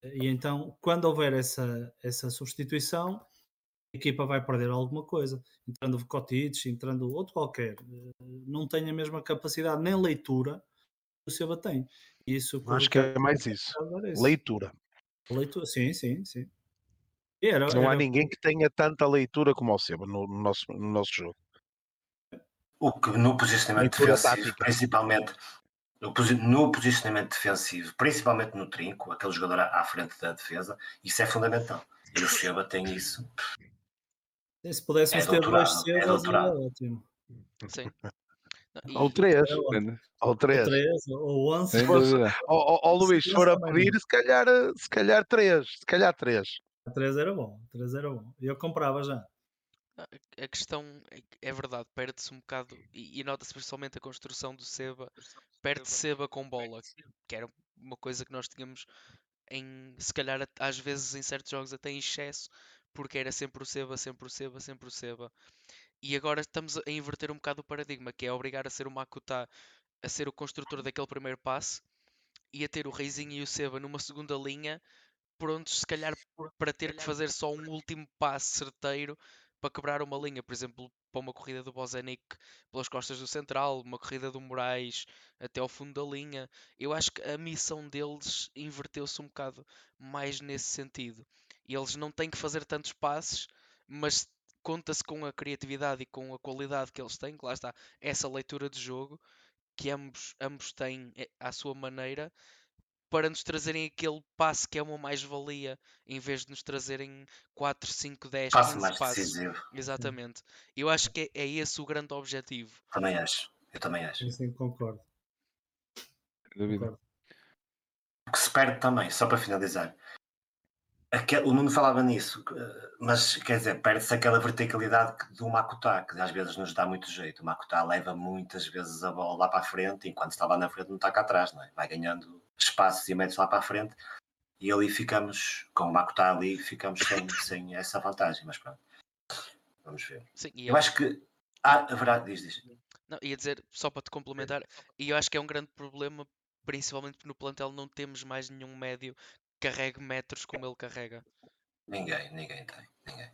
E então, quando houver essa, essa substituição, equipa vai perder alguma coisa. Entrando o Cotites, entrando outro qualquer, eh, não tem a mesma capacidade nem leitura que o Silva tem. Isso Acho que é mais isso. Leitura. Leitura, sim, sim, sim. Era, não era... há ninguém que tenha tanta leitura como o Seba no, no, nosso, no nosso jogo. O que no posicionamento leitura defensivo, tática. principalmente no posicionamento defensivo, principalmente no trinco, aquele jogador à frente da defesa, isso é fundamental. E o Seba tem isso se pudéssemos é ter dois Sebas, é era ótimo. Sim. E... Ou três. Ou três. Ou onze. Ou Luís, se for a pedir, se calhar, se calhar três. Se calhar três. Três era bom. Três era bom. E eu comprava já. A questão é, é verdade, perde-se um bocado, e, e nota-se principalmente a construção do Seba, perde Seba com bola, que era uma coisa que nós tínhamos em, se calhar às vezes em certos jogos até em excesso, porque era sempre o Seba, sempre o Seba, sempre o Seba. E agora estamos a inverter um bocado o paradigma, que é obrigar a ser o Makuta a ser o construtor daquele primeiro passe e a ter o Reizinho e o Seba numa segunda linha, prontos se calhar para ter que fazer só um último passe certeiro para quebrar uma linha, por exemplo, para uma corrida do Bozenic pelas costas do Central, uma corrida do Moraes até ao fundo da linha. Eu acho que a missão deles inverteu-se um bocado mais nesse sentido. E eles não têm que fazer tantos passes, mas conta-se com a criatividade e com a qualidade que eles têm, que lá está essa leitura de jogo que ambos, ambos têm eh, à sua maneira para nos trazerem aquele passe que é uma mais-valia, em vez de nos trazerem 4, 5, 10, passe mais passes. Decisivo. Exatamente. Eu acho que é, é, esse o grande objetivo. Também acho. Eu também acho. Sim, concordo. concordo. O que se perde também, só para finalizar, Aquele, o Nuno falava nisso, mas quer dizer, perde-se aquela verticalidade do Makutá, que às vezes nos dá muito jeito. O Makutá leva muitas vezes a bola lá para a frente, enquanto está lá na frente não está cá atrás, não é? vai ganhando espaços e metros lá para a frente. E ali ficamos, com o está ali, ficamos sem, [laughs] sem essa vantagem, mas pronto. Vamos ver. Sim, Eu é- acho que. Ah, haverá. Diz, diz. Não, ia dizer, só para te complementar, e eu acho que é um grande problema, principalmente porque no plantel não temos mais nenhum médio carregue metros como ele carrega. Ninguém, ninguém tem. Ninguém.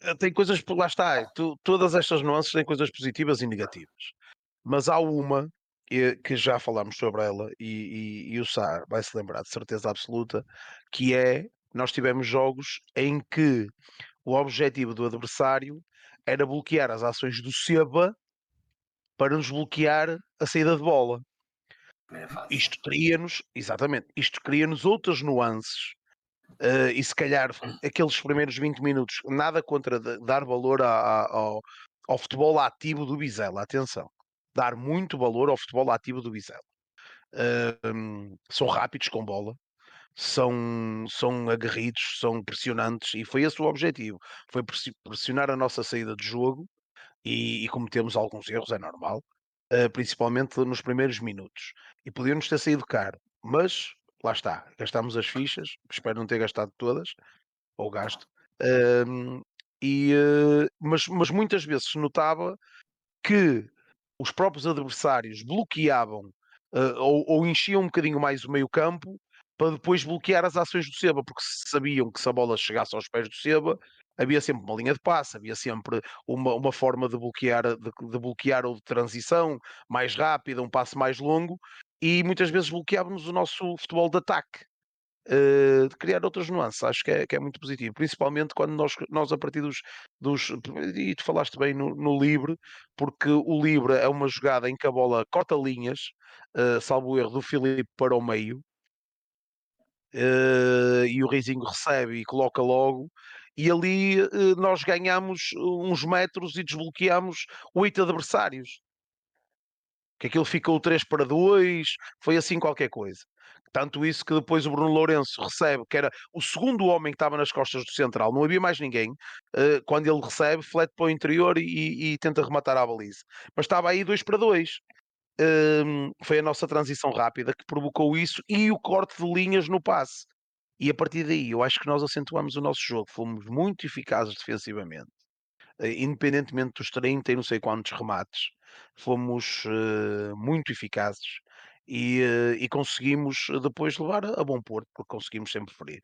Eh, tem coisas, por lá está, tu- todas estas nuances têm coisas positivas e negativas. Mas há uma eh, que já falámos sobre ela e, e- e o Sá vai se lembrar de certeza absoluta, que é nós tivemos jogos em que o objetivo do adversário era bloquear as ações do Seba para nos bloquear a saída de bola. Fase. Isto cria-nos, exatamente, isto cria-nos outras nuances. eh, e se calhar aqueles primeiros 20 minutos, nada contra da- dar valor a- a- ao, ao futebol ativo do Bizela, atenção, dar muito valor ao futebol ativo do Bizela. Hum, são rápidos com bola, são, são aguerridos, são pressionantes, e foi esse o objetivo: foi pressi- pressionar a nossa saída de jogo e, e cometemos alguns erros, é normal, eh, principalmente nos primeiros minutos. E podíamos ter saído caro, mas lá está, gastámos as fichas, espero não ter gastado todas, ou gasto. Ahm, e, eh, mas, mas muitas vezes se notava que os próprios adversários bloqueavam eh, ou, ou enchiam um bocadinho mais o meio campo para depois bloquear as ações do Seba, porque sabiam que se a bola chegasse aos pés do Seba, havia sempre uma linha de passe, havia sempre uma, uma forma de bloquear, de, de bloquear ou de transição mais rápida, um passe mais longo, e muitas vezes bloqueávamos o nosso futebol de ataque. eh, de criar outras nuances, acho que é, que é muito positivo, principalmente quando nós, nós a partir dos, dos e tu falaste bem no, no livre, porque o livre é uma jogada em que a bola corta linhas, eh, salvo o erro do Filipe para o meio, eh, e o Reizinho recebe e coloca logo, e ali eh, nós ganhamos uns metros e desbloqueamos oito adversários. Que aquilo ficou 3 para 2, foi assim qualquer coisa. Tanto isso que depois o Bruno Lourenço recebe, que era o segundo homem que estava nas costas do central, não havia mais ninguém. eh, quando ele recebe, flete para o interior e, e tenta rematar a baliza. Mas estava aí 2 para 2. Hum, foi a nossa transição rápida que provocou isso e o corte de linhas no passe. E a partir daí, eu acho que nós acentuamos o nosso jogo, fomos muito eficazes defensivamente, eh, independentemente dos 30 e não sei quantos remates, fomos eh, muito eficazes e, eh, e conseguimos depois levar a, a bom porto, porque conseguimos sempre ferir.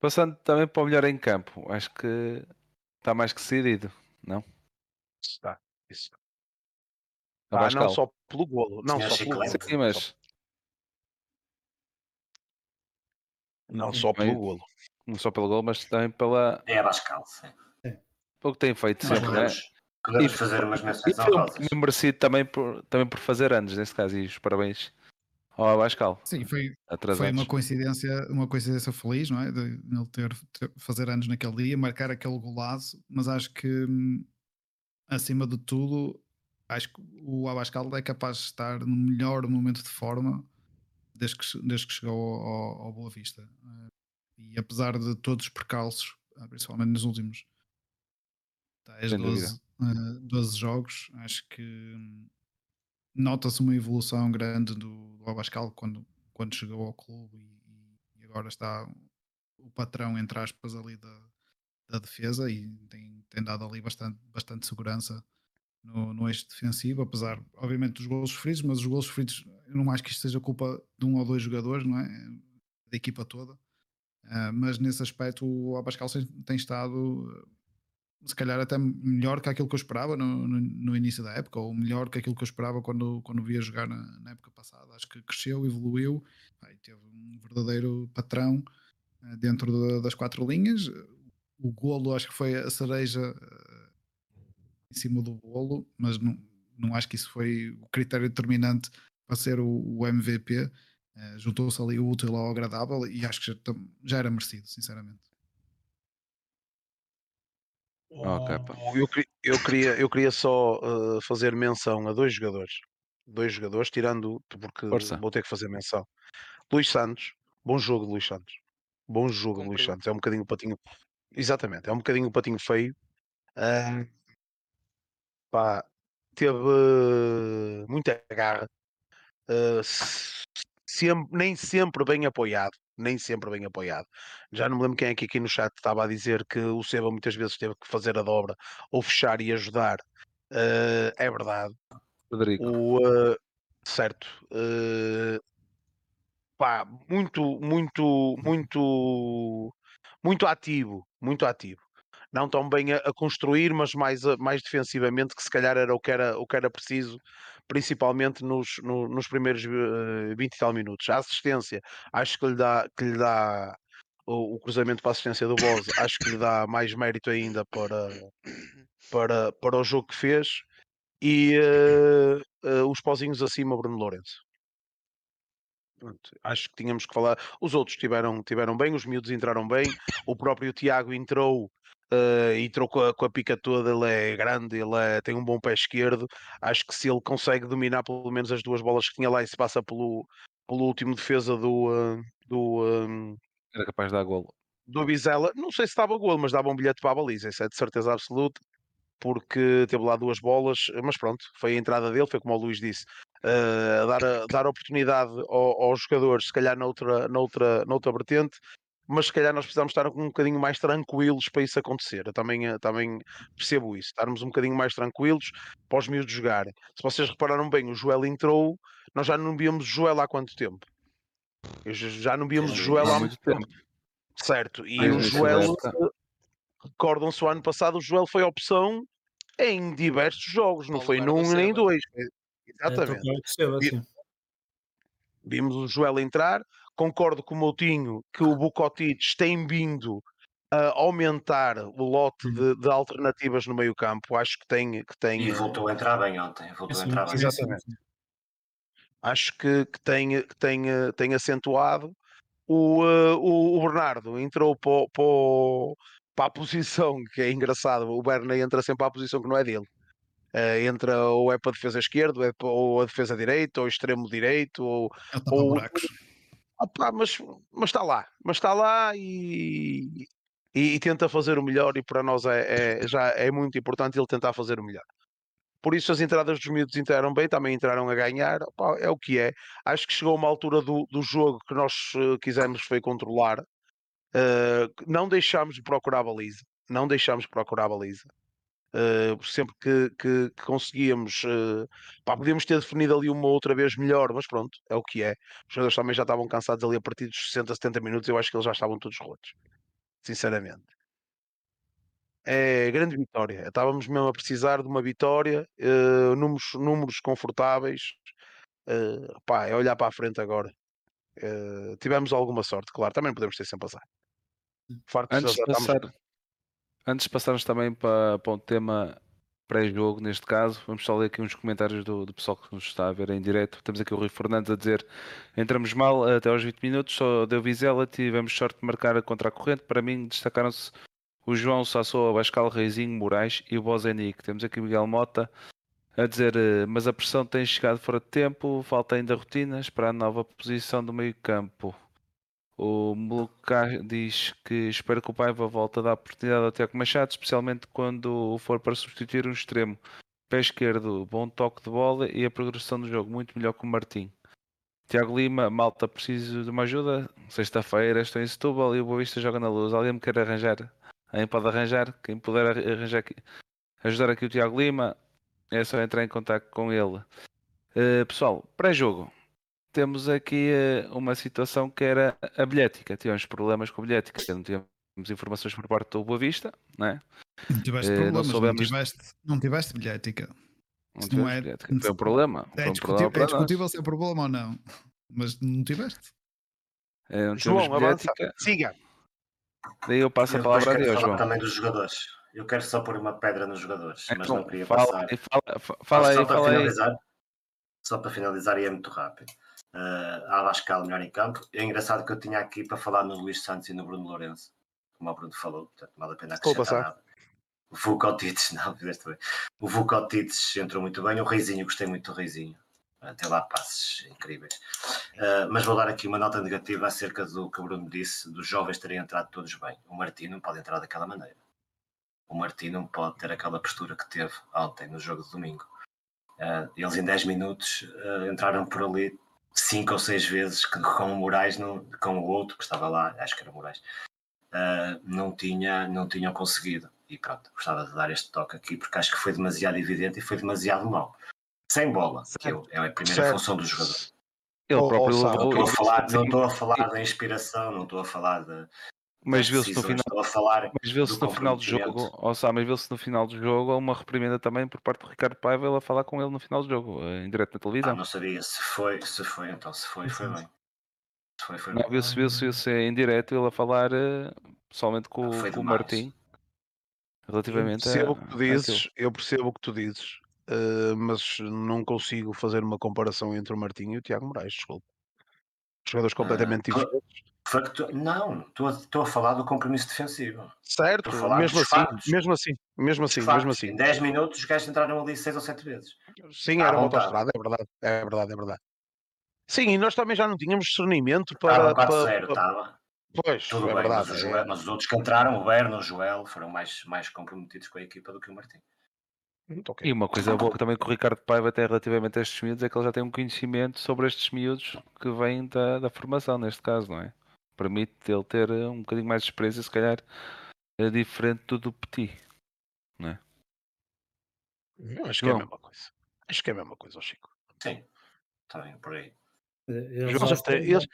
Passando também para o melhor em campo, acho que está mais que decidido, não? Está, isso. Ah, não só pelo golo, não só pelo golo, Sim, mas não só pelo golo. não só pelo gol, mas também pela É a Bascal, sim. pelo que tem feito Mas sempre, né? podemos, podemos E- fazer umas menções foi honrosas. prémio merecido também por, também por fazer anos, nesse caso, e os parabéns ao Abascal, Sim, foi, foi uma coincidência, uma coincidência feliz, não é? De ele ter, ter- fazer anos naquele dia, marcar aquele golaço, mas acho que hum, acima de tudo, acho que o Abascal é capaz de estar no melhor momento de forma desde que, desde que chegou ao, ao- Boa Vista. Eh, E apesar de todos os percalços, ah, principalmente nos últimos 10, Sem dúvida. 12, eh, 12 jogos, acho que hum, nota-se uma evolução grande do, do Abascal quando, quando chegou ao clube e, e agora está o patrão, entre aspas, ali da, da defesa e tem, tem dado ali bastante, bastante segurança no, no eixo defensivo, apesar, obviamente, dos gols sofridos, mas os gols sofridos, eu não acho que isto seja culpa de um ou dois jogadores, não é? Da equipa toda. Ah, mas nesse aspecto o Abascal tem- estado eh, se calhar até melhor que aquilo que eu esperava no, no, no início da época, ou melhor que aquilo que eu esperava quando, quando via jogar na, na época passada. Acho que cresceu, evoluiu, e teve um verdadeiro patrão eh, dentro da- das quatro linhas. O golo acho que foi a cereja eh, em cima do bolo, mas não, não acho que isso foi o critério determinante para ser o, o MVP. Eh, Juntou-se ali o útil ao agradável e acho que já, já era merecido, sinceramente. Ok, pá. Eu, queria- eu queria, eu queria só eh, fazer menção a dois jogadores. Dois jogadores, tirando, porque Força. vou ter que fazer menção. Luís Santos, bom jogo de Luís Santos. Bom jogo Luís. Santos. É um bocadinho o patinho. Exatamente, é um bocadinho o patinho feio. Ah, pá, teve eh, muita garra. uh, sempre, nem sempre bem apoiado. Nem sempre bem apoiado. Já não me lembro quem é que aqui no chat estava a dizer que o Seba muitas vezes teve que fazer a dobra ou fechar e ajudar. Uh, é verdade. Federico. O, uh, certo. Uh, pá, muito, muito, muito, muito ativo. Muito ativo não tão bem a, a construir, mas mais, a, mais defensivamente, que se calhar era o que era, o que era preciso, principalmente nos, no, nos primeiros uh, eh, 20 e tal minutos. A assistência, acho que lhe dá, que lhe dá o, o cruzamento para a assistência do Boz, acho que lhe dá mais mérito ainda para, para, para o jogo que fez. E uh, uh, os pozinhos acima, Bruno Lourenço. Acho que tínhamos que falar. Os outros tiveram, tiveram bem, os miúdos entraram bem. O próprio Tiago entrou uh, entrou com a, com a, pica toda, ele é grande, ele é, tem um bom pé esquerdo. Acho que se ele consegue dominar pelo menos as duas bolas que tinha lá e se passa pelo, pelo último defesa do. Uh, do um, Era capaz de dar golo. Do Bizela, não sei se estava golo, mas dava um bilhete para a baliza, isso é de certeza absoluta, porque teve lá duas bolas, mas pronto, foi a entrada dele, foi como o Luís disse, uh, dar, dar oportunidade ao, aos jogadores, se calhar noutra, noutra, noutra vertente, mas se calhar nós precisamos estar um bocadinho mais tranquilos para isso acontecer. Eu também, eh, também percebo isso, estarmos um bocadinho mais tranquilos para os miúdos jogarem. Se vocês repararam bem, o Joel entrou, nós já não víamos o Joel há quanto tempo? Eu já não víamos o Joel há muito tempo. Certo, e Mas o Joel, recordam-se o ano passado, o Joel foi opção em diversos jogos, não foi num nem dois. É, exatamente. É, Vimos o Joel entrar, concordo com o Moutinho que o Bucotites tem vindo a aumentar o lote de, de, alternativas no meio campo. Acho que tem, que tem. E voltou a entrar bem ontem. Voltou a entrar bem. Exatamente. Acho que, que, tem, que tem, tem acentuado. O, uh, o, o, Bernardo entrou para, para, para a posição [laughs] que é engraçado. O Berna entra sempre para a posição que não é dele. Uh, entra ou é para a defesa esquerda, ou, é para, ou a defesa direita, ou extremo direito, ou, ou, Opa, mas, mas está lá, mas está lá e, e, e, tenta fazer o melhor e para nós é, é, já é muito importante ele tentar fazer o melhor. Por isso as entradas dos miúdos entraram bem, também entraram a ganhar, Opa, é o que é. Acho que chegou uma altura do, do jogo que nós uh, quisemos foi controlar, uh, não deixámos de procurar a baliza, não deixámos de procurar a baliza. Uh, sempre que, que, que conseguíamos, uh, pá, podíamos ter definido ali uma outra vez melhor, mas pronto, é o que é. Os jogadores também já estavam cansados ali a partir dos 60, 70 minutos, eu acho que eles já estavam todos rotos, sinceramente. É grande vitória. Estávamos mesmo a precisar de uma vitória, uh, números, números confortáveis. Uh, pá, é olhar para a frente agora. tivemos alguma sorte, claro, também podemos ter sempre azar. Fartos Antes de passar, Antes de passarmos também para, para um tema pré-jogo, neste caso, vamos só ler aqui uns comentários do, do, pessoal que nos está a ver em direto. Temos aqui o Rui Fernandes a dizer: entramos mal até aos 20 minutos, só deu Vizela, tivemos sorte de marcar contra a corrente. Para mim, destacaram-se o João Sassou, Bascal Reizinho, Moraes e o Bozenic. Temos aqui o Miguel Mota a dizer: mas a pressão tem chegado fora de tempo, falta ainda rotinas para a nova posição do meio-campo. O Melucar diz que espera que o Paiva volte a dar oportunidade ao Tiago Machado, especialmente quando for para substituir um extremo. Pé esquerdo, bom toque de bola e a progressão do jogo muito melhor que o Martim. Tiago Lima, malta, preciso de uma ajuda. Sexta-feira estou em Setúbal e o Boa Vista joga na luz. Alguém me quer arranjar? Alguém pode arranjar? Quem puder arranjar aqui, ajudar aqui o Tiago Lima, é só entrar em contato com ele. Uh, pessoal, pré-jogo temos aqui uh, uma situação que era a bilhética. Tivemos problemas com a bilhética, não tivemos informações por parte do Boa Vista, não é? Não tiveste uh, problemas, não, soubemos... não, tiveste, não tiveste bilhética. Não, não é, bilhética. Foi um problema. É, foi um discutível, problema é discutível se é problema ou não, mas não tiveste. É, não João, bilhética. siga. Daí eu passo eu a palavra a Deus, João. também dos jogadores. Eu quero só pôr uma pedra nos jogadores, então, mas não queria fala, passar. Fala, fala, aí, só para finalizar, Só para finalizar, e é muito rápido uh, a Abascal melhor em campo. É engraçado que eu tinha aqui para falar no Luís Santos e no Bruno Lourenço, como o Bruno falou, portanto, vale a pena acrescentar nada. O Vucotites, [laughs] não, fizeste bem. O Vucotites entrou muito bem, o Reizinho, gostei muito do Reizinho. Até lá passes incríveis. Uh, mas vou dar aqui uma nota negativa acerca do que o Bruno disse, dos jovens terem entrado todos bem. O Martino não pode entrar daquela maneira. O Martino não pode ter aquela postura que teve ontem no jogo de domingo. Uh, eles em 10 minutos uh, entraram por ali cinco ou seis vezes que, com o Moraes, não, com o outro que estava lá, acho que era o Moraes, uh, não, tinha, não tinham conseguido. E pronto, gostava de dar este toque aqui porque acho que foi demasiado evidente e foi demasiado mau. Sem bola, que eu, é a primeira Certo. função do jogador. Ele próprio Não estou a falar, não estou a falar da inspiração, não estou a falar de. Mas viu-se no final Estou a falar. Mas viu-se do no final do jogo, ou sabe, mas viu-se no final do jogo uma reprimenda também por parte do Ricardo Paiva ele a falar com ele no final do jogo, eh, em direto na Ah, televisão. não sabia se foi, se foi, então se foi, foi bem. Se foi, foi Não, bem. viu-se viu-se viu-se em direto ele a falar eh, pessoalmente com, Ah, com o. Martim Eu relativamente percebo a, o que tu dizes, eu percebo o que tu dizes, eh, mas não consigo fazer uma comparação entre o Martinho e o Tiago Moraes, desculpa. Jogadores completamente Ah, tu- diferentes. Tu- Não, estou a, estou a falar do compromisso defensivo. Certo, Estou a falar mesmo assim, mesmo assim, mesmo assim, factos. mesmo assim. Em 10 minutos os gajos entraram ali 6 ou 7 vezes. Sim, à era uma autostrada, é verdade, é verdade, é verdade. Sim, e nós também já não tínhamos discernimento Estava para. 4-0, para- estava. Pois, Tudo é bem, verdade. mas, é- Joel- mas os outros que entraram, o Berno, o Joel, foram mais, mais comprometidos com a equipa do que o Martim. Muito ok. E uma coisa boa que também que o Ricardo Paiva tem relativamente a estes miúdos é que ele já tem um conhecimento sobre estes miúdos que vêm da, da formação, neste caso, não é? Permite ele ter eh, um bocadinho mais de experiência, se calhar, eh, diferente do do Petit. Eu acho que é a João. mesma coisa. Acho que é a mesma coisa, Chico. Sim, também por aí. Eles Eles já eles,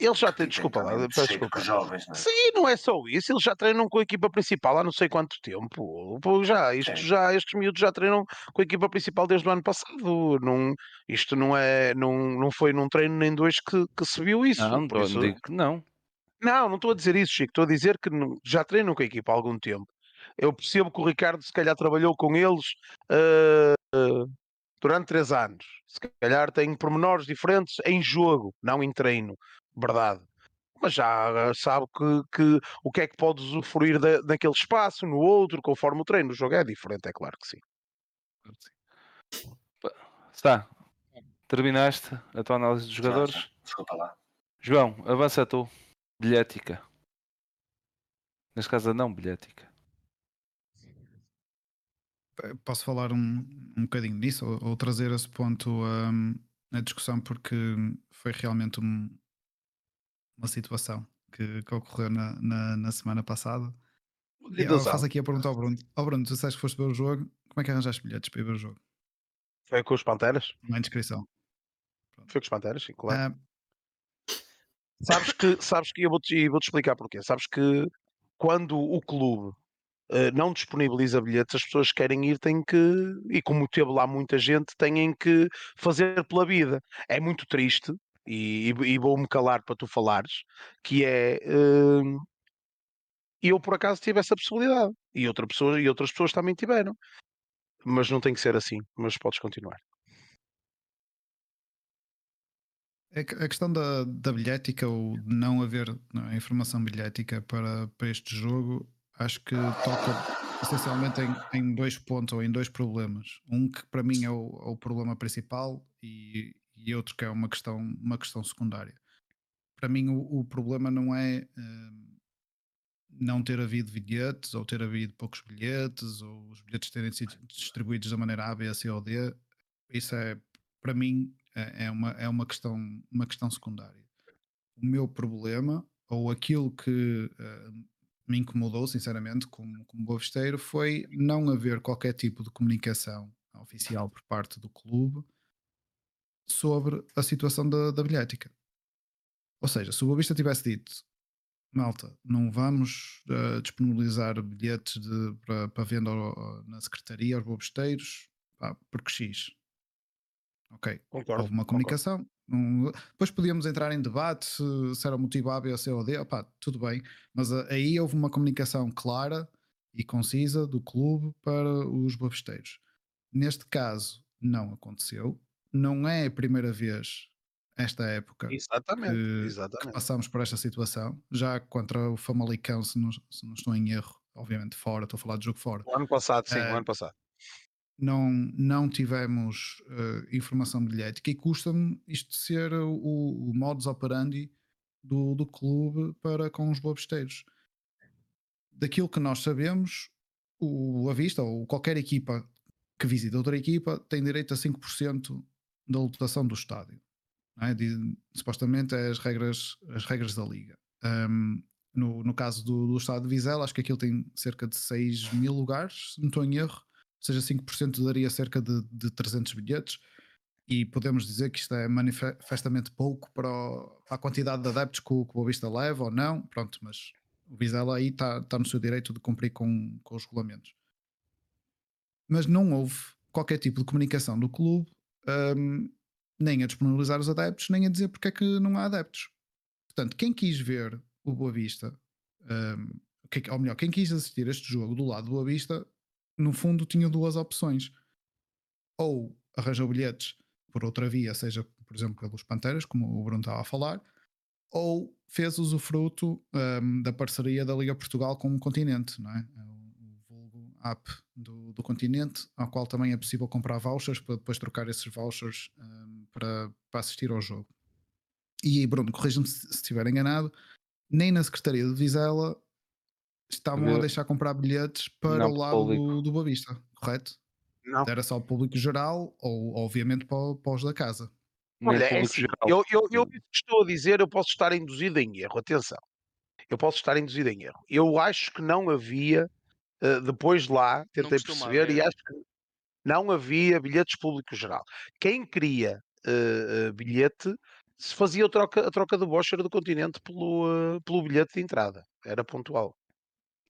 eles já têm, Fica desculpa lá, desculpa. jovens, não é? Sim, não é só isso, eles já treinam com a equipa principal há não sei quanto tempo. Já, isto Sim. já, estes miúdos já treinam com a equipa principal desde o ano passado. Não, isto não é, não, não foi num treino nem dois que, que se viu isso. Não, não isso- digo que não. Não, não estou a dizer isso, Chico. Estou a dizer que já treinam com a equipa há algum tempo. Eu percebo que o Ricardo se calhar trabalhou com eles ah, ah, durante três anos. Se calhar tem pormenores diferentes em jogo, não em treino. Verdade. Mas já ah, sabe que, que o que é que pode usufruir da, daquele espaço, no outro, conforme o treino. O jogo é diferente, é claro que sim. Está. Terminaste a tua análise dos Já, jogadores? já. Desculpa lá. João, avança tu. Bilhética. Neste caso, não bilhética. Posso falar um, um bocadinho nisso ou, ou trazer esse ponto hum, na discussão porque foi realmente um- uma situação que, que ocorreu na, na, na semana passada. E eu faço aqui a pergunta ao Bruno. Ó Bruno, tu disseste que foste ver o jogo, como é que arranjaste bilhetes para ir ver o jogo? Foi com os Panteras? Há inscrição. Foi com os Panteras, sim, claro. Ah, Sabes que, sabes que eu vou-te vou-te explicar porquê. Sabes que quando o clube não disponibiliza bilhetes, as pessoas que querem ir têm que, e como teve lá muita gente, têm que fazer pela vida. É muito triste, e, e- vou-me calar para tu falares, que é. eh, eu por acaso tive essa possibilidade, e, outra pessoa, e outras pessoas também tiveram. Mas não tem que ser assim, mas podes continuar. A questão da, da bilhética ou de não haver não informação bilhética para, para este jogo, acho que toca essencialmente em, em dois pontos ou em dois problemas. Um que para mim é o, é o problema principal e, e outro que é uma questão, uma questão secundária. Para mim, o, o problema não é hum, não ter havido bilhetes ou ter havido poucos bilhetes ou os bilhetes terem sido distribuídos da maneira A, B, C ou D. Isso é, para mim, é é uma, é uma, questão, uma questão secundária. O meu problema, ou aquilo que eh, me incomodou, sinceramente, como, como boavesteiro, foi não haver qualquer tipo de comunicação oficial por parte do clube sobre a situação da, da bilhética. Ou seja, se o Boavista tivesse dito malta, não vamos eh, disponibilizar bilhetes para, venda ao- na secretaria aos bobesteiros, pá, porque X. Ok, Concordo. houve uma comunicação. Não- depois podíamos entrar em debate se, se era motivo A, B ou C ou D. Opá, tudo bem, mas a- aí houve uma comunicação clara e concisa do clube para os babesteiros. Neste caso, não aconteceu. Não é a primeira vez, esta época, Exatamente, que- que exatamente. passamos por esta situação. Já contra o Famalicão, se não, se não estou em erro, obviamente fora, estou a falar de jogo fora O ano passado, sim, Eh, o ano passado. Não, não tivemos eh, informação bilhética e custa-me isto ser o, o modus operandi do, do clube para com os bobesteiros. Daquilo que nós sabemos, o Vista ou qualquer equipa que visita outra equipa tem direito a 5% da lotação do estádio. É? De, supostamente é as regras, as regras da liga. Um, no, no caso do, do estado de Vizela, acho que aquilo tem cerca de 6 mil lugares, se não estou em erro, seja, 5% daria cerca de, de 300 bilhetes. E podemos dizer que isto é manifestamente pouco para, o, para a quantidade de adeptos que o, que o Boa Vista leva ou não, pronto, mas o Vizela aí está tá no seu direito de cumprir com, com os regulamentos. Mas não houve qualquer tipo de comunicação do clube, um, nem a disponibilizar os adeptos, nem a dizer porque é que não há adeptos. Portanto, quem quis ver o Boa Vista, um, ou melhor, quem quis assistir este jogo do lado do Boa Vista, no fundo tinha duas opções. Ou arranjou bilhetes por outra via, seja, por exemplo, pelos Panteras, como o Bruno estava a falar, ou fez usufruto um, da parceria da Liga Portugal com o continente, não é? O vulgo app do, do continente, ao qual também é possível comprar vouchers para depois trocar esses vouchers um, para, para assistir ao jogo. E Bruno, corrija-me se estiver enganado, nem na Secretaria de Vizela estavam a deixar comprar bilhetes para não, o lado do, do Boa Vista, correto? Não. Era só o público geral ou, obviamente, para, para os da casa. Olha, é assim, eu, eu, eu estou a dizer, eu posso estar induzido em erro, atenção. Eu posso estar induzido em erro. Eu acho que não havia, uh, depois de lá, tentei perceber, haver. e acho que não havia bilhetes público geral. Quem queria uh, uh, bilhete se fazia a troca, a troca do voucher do continente pelo, pelo bilhete de entrada. Era pontual.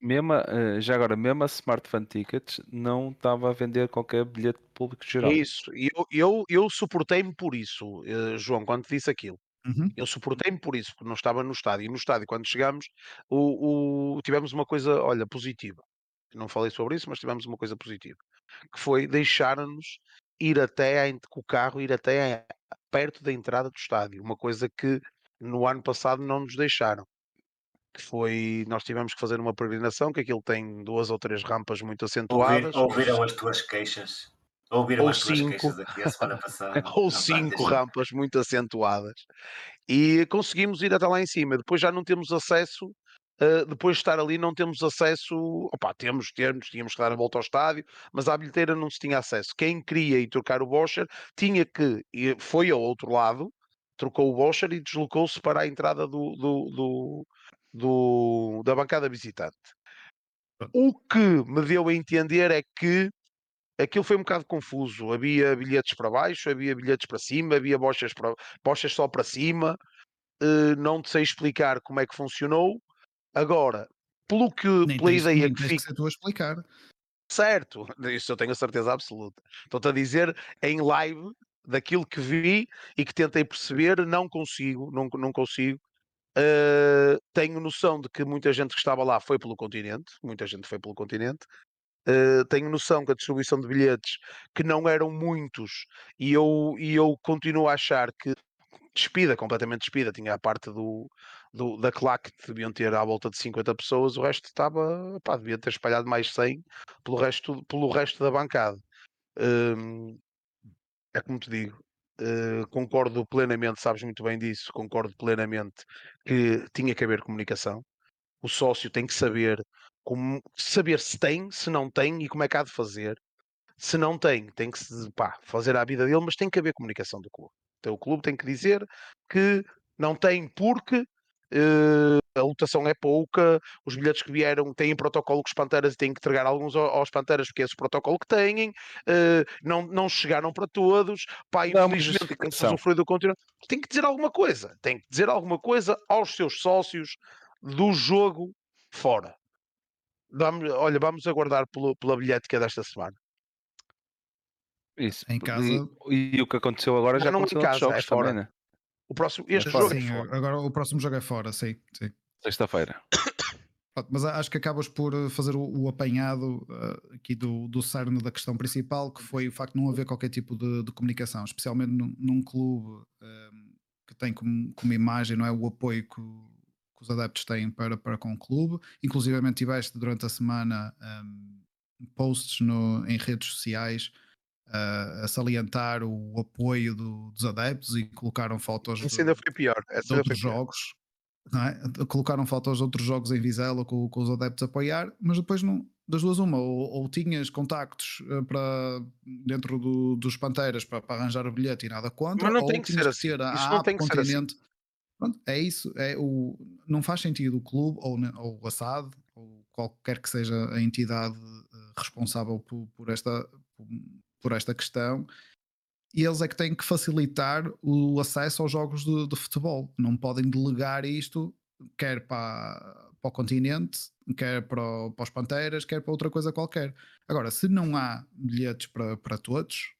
Mesmo, já agora, mesmo a Smart Fan Tickets não estava a vender qualquer bilhete público geral. É isso, eu, eu, eu suportei-me por isso, uh, João, quando disse aquilo. Uhum. Eu suportei-me por isso, porque não estava no estádio. E no estádio, quando chegamos, o, o, tivemos uma coisa, olha, positiva. Não falei sobre isso, mas tivemos uma coisa positiva. Que foi deixar-nos ir até, com o carro, ir até perto da entrada do estádio. Uma coisa que no ano passado não nos deixaram que foi, nós tivemos que fazer uma peregrinação, que aquilo tem duas ou três rampas muito acentuadas. Ouvir, ouviram as tuas queixas? Ouviram ou as cinco, tuas queixas aqui a semana passada? [laughs] ou cinco rampas muito acentuadas. E conseguimos ir até lá em cima. Depois já não temos acesso, uh, depois de estar ali não temos acesso, opá, temos, temos, tínhamos que dar a volta ao estádio, mas à bilheteira não se tinha acesso. Quem queria ir trocar o voucher tinha que, foi ao outro lado, trocou o voucher e deslocou-se para a entrada do, do, do do, da bancada visitante. O que me deu a entender é que aquilo foi um bocado confuso. Havia bilhetes para baixo, havia bilhetes para cima, havia bochas, para, bochas só para cima. Uh, não sei explicar como é que funcionou. Agora, pelo que nem pela tens, ideia que fica. Que explicar. Certo, [laughs] isso eu tenho a certeza absoluta. Estou-te a dizer em live daquilo que vi e que tentei perceber, não consigo, não, não consigo Uh, tenho noção de que muita gente que estava lá foi pelo continente, muita gente foi pelo continente. Uh, tenho noção que a distribuição de bilhetes que não eram muitos e eu, e eu continuo a achar que despida, completamente despida, tinha a parte do, do, da claque que deviam ter à volta de 50 pessoas, o resto estava, pá, devia ter espalhado mais 100 pelo resto, pelo resto da bancada. Uh, é como te digo, Uh, concordo plenamente, sabes muito bem disso, concordo plenamente que tinha que haver comunicação. O sócio tem que saber como saber se tem, se não tem e como é que há de fazer. Se não tem, tem que pá, fazer a vida dele, mas tem que haver comunicação do clube. Então o clube tem que dizer que não tem porque a lotação é pouca, os bilhetes que vieram têm protocolo com os Panteras e têm que entregar alguns aos Panteras porque é esse o protocolo que têm, uh, não, não chegaram para todos, pá, infelizmente quem sofreu do continente tem que dizer alguma coisa, tem que dizer alguma coisa aos seus sócios do jogo fora. Vamos, olha, vamos aguardar pelo, pela bilhética desta semana. Isso. Em casa. E, e, o que aconteceu agora já não aconteceu em casa, jogos é fora. Também, né? O próximo, este é jogo sim, é fora. Agora o próximo jogo é fora, sim. sim. Sexta-feira. [coughs] Mas acho que acabas por eh, fazer o, o apanhado uh, aqui do, do cerne da questão principal, que foi o facto de não haver qualquer tipo de, de comunicação, especialmente num, num clube um, ehm, que tem como, como, imagem não é, o apoio que, que, os adeptos têm para, para com o clube. Inclusive tiveste durante a semana um, ehm, posts no, em redes sociais a salientar o apoio do, dos adeptos e colocaram fotos Isso ainda foi pior. de outros jogos. É? Colocaram fotos de outros jogos em Vizela com, com, os adeptos a apoiar, mas depois não, das duas uma, ou, ou tinhas contactos uh, para dentro do, dos Panteiras para, para, arranjar o bilhete e nada contra, Mas não ou tem que ser assim. ter a, Isso não tem que ser assim. continente. Pronto, é isso, é o, não faz sentido o clube ou, ou o assado ou qualquer que seja a entidade uh, responsável por, por esta, por, por esta questão e eles é que têm que facilitar o acesso aos jogos de, de futebol. Não podem delegar isto quer para, para o continente, quer para, o, para os Panteiras, quer para outra coisa qualquer. Agora, se não há bilhetes para, para todos,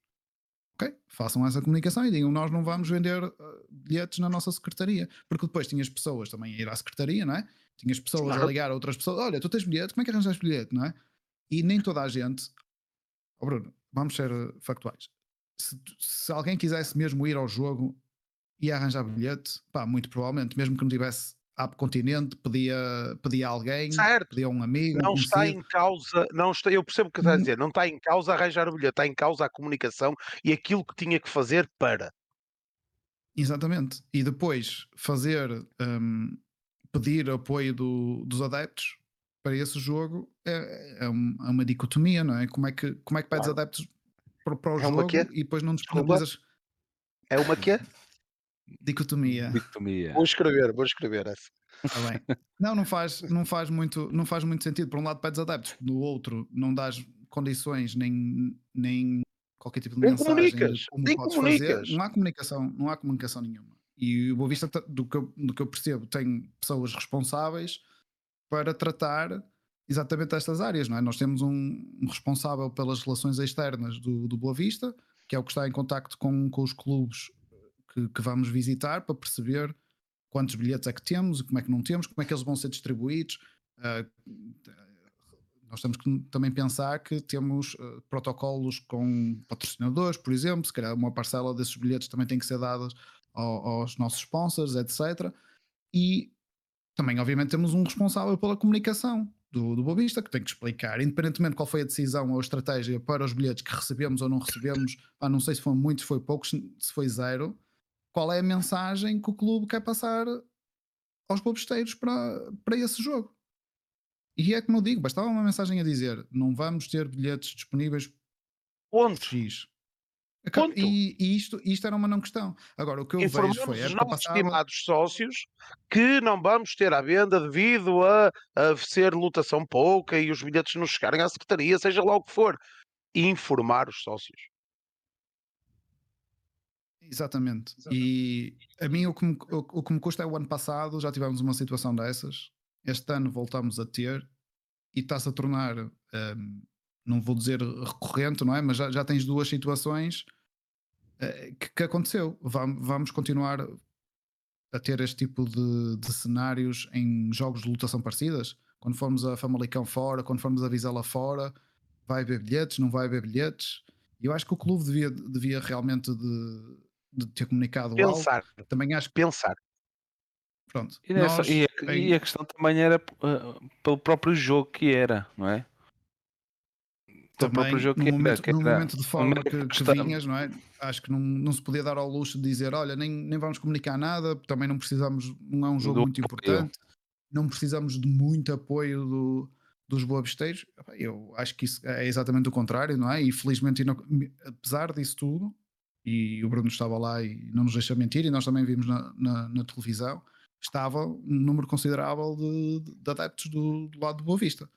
ok, façam essa comunicação e digam nós não vamos vender uh, bilhetes na nossa secretaria. Porque depois tinhas pessoas também a ir à secretaria, não é? Tinhas pessoas claro. a ligar a outras pessoas, olha, tu tens bilhete, como é que arranjas bilhete, não é? E nem toda a gente, oh Bruno, vamos ser factuais se, se, alguém quisesse mesmo ir ao jogo e arranjar bilhete, pá, muito provavelmente, mesmo que não tivesse app continente, pedia, pedia alguém, certo. pedia um amigo. Não um está em causa, não está, eu percebo o que está a Hum. dizer, não está em causa arranjar o bilhete, está em causa a comunicação e aquilo que tinha que fazer para. Exatamente. E depois fazer, um, pedir apoio do, dos adeptos para esse jogo é, é, uma, é uma dicotomia, não é? Como é que, como é que pedes Claro. adeptos para, para o É uma jogo quê? e depois não disponibilizas É uma quê? dicotomia? Dicotomia. Vou escrever, vou escrever essa. Tá bem. Não, não faz, não, faz muito, não faz muito sentido. Por um lado, pedes adeptos, do outro, não dás condições nem, nem qualquer tipo de Nem mensagem comunicas, como nem podes comunicas. fazer. Não há comunicação, não há comunicação nenhuma. E o Boa Vista, ta- do que, eu, do que eu percebo, tem pessoas responsáveis para tratar exatamente estas áreas, não é? Nós temos um, um responsável pelas relações externas do, do Boa Vista, que é o que está em contacto com, com os clubes que, que vamos visitar para perceber quantos bilhetes é que temos como é que não temos, como é que eles vão ser distribuídos. Ah, nós temos que também pensar que temos ah, protocolos com patrocinadores, por exemplo, se calhar uma parcela desses bilhetes também tem que ser dada ao- aos nossos sponsors, etc. E também, obviamente, temos um responsável pela comunicação do, do Bobista que tem que explicar, independentemente de qual foi a decisão ou a estratégia para os bilhetes que recebemos ou não recebemos, ah, não sei se foi muito, se foi pouco, se foi zero, qual é a mensagem que o clube quer passar aos bobisteiros para, para esse jogo. E é como eu digo, bastava uma mensagem a dizer: não vamos ter bilhetes disponíveis Ponto. X. Ponto. E, e isto, isto era uma não questão. Agora, o que eu vejo Informamos foi os nossos passada. estimados sócios que não vamos ter à venda devido a, a ser lotação pouca e os bilhetes não chegarem à secretaria, seja lá o que for. Informar os sócios. Exatamente. E a mim o que, me, o, o que me custa é o ano passado, já tivemos uma situação dessas. Este ano voltamos a ter e está-se a tornar, hum, não vou dizer recorrente, não é? Mas já, já tens duas situações eh, que, que aconteceu. Vamos, vamos continuar a ter este tipo de, de cenários em jogos de lotação parecidas. Quando formos a Famalicão fora, quando formos a Vizela fora, vai haver bilhetes, não vai haver bilhetes. E eu acho que o clube devia, devia realmente de, de ter comunicado algo. Pensar. Também acho que, Pensar. pronto, E, nessa- nós e a, em- e a questão também era uh, pelo próprio jogo que era, não é? Também próprio jogo no momento, que no era momento de forma momento que, que que vinhas, não é? Acho que não, não se podia dar ao luxo de dizer, olha, nem, nem vamos comunicar nada, também não precisamos, não é um jogo Do muito apoio. importante, não precisamos de muito apoio do, dos boabesteiros. Eu acho que isso é exatamente o contrário, não é? E felizmente, apesar disso tudo, e o Bruno estava lá e não nos deixa mentir, e nós também vimos na, na, na televisão, estava um número considerável de, de adeptos do, do lado do Boa Vista.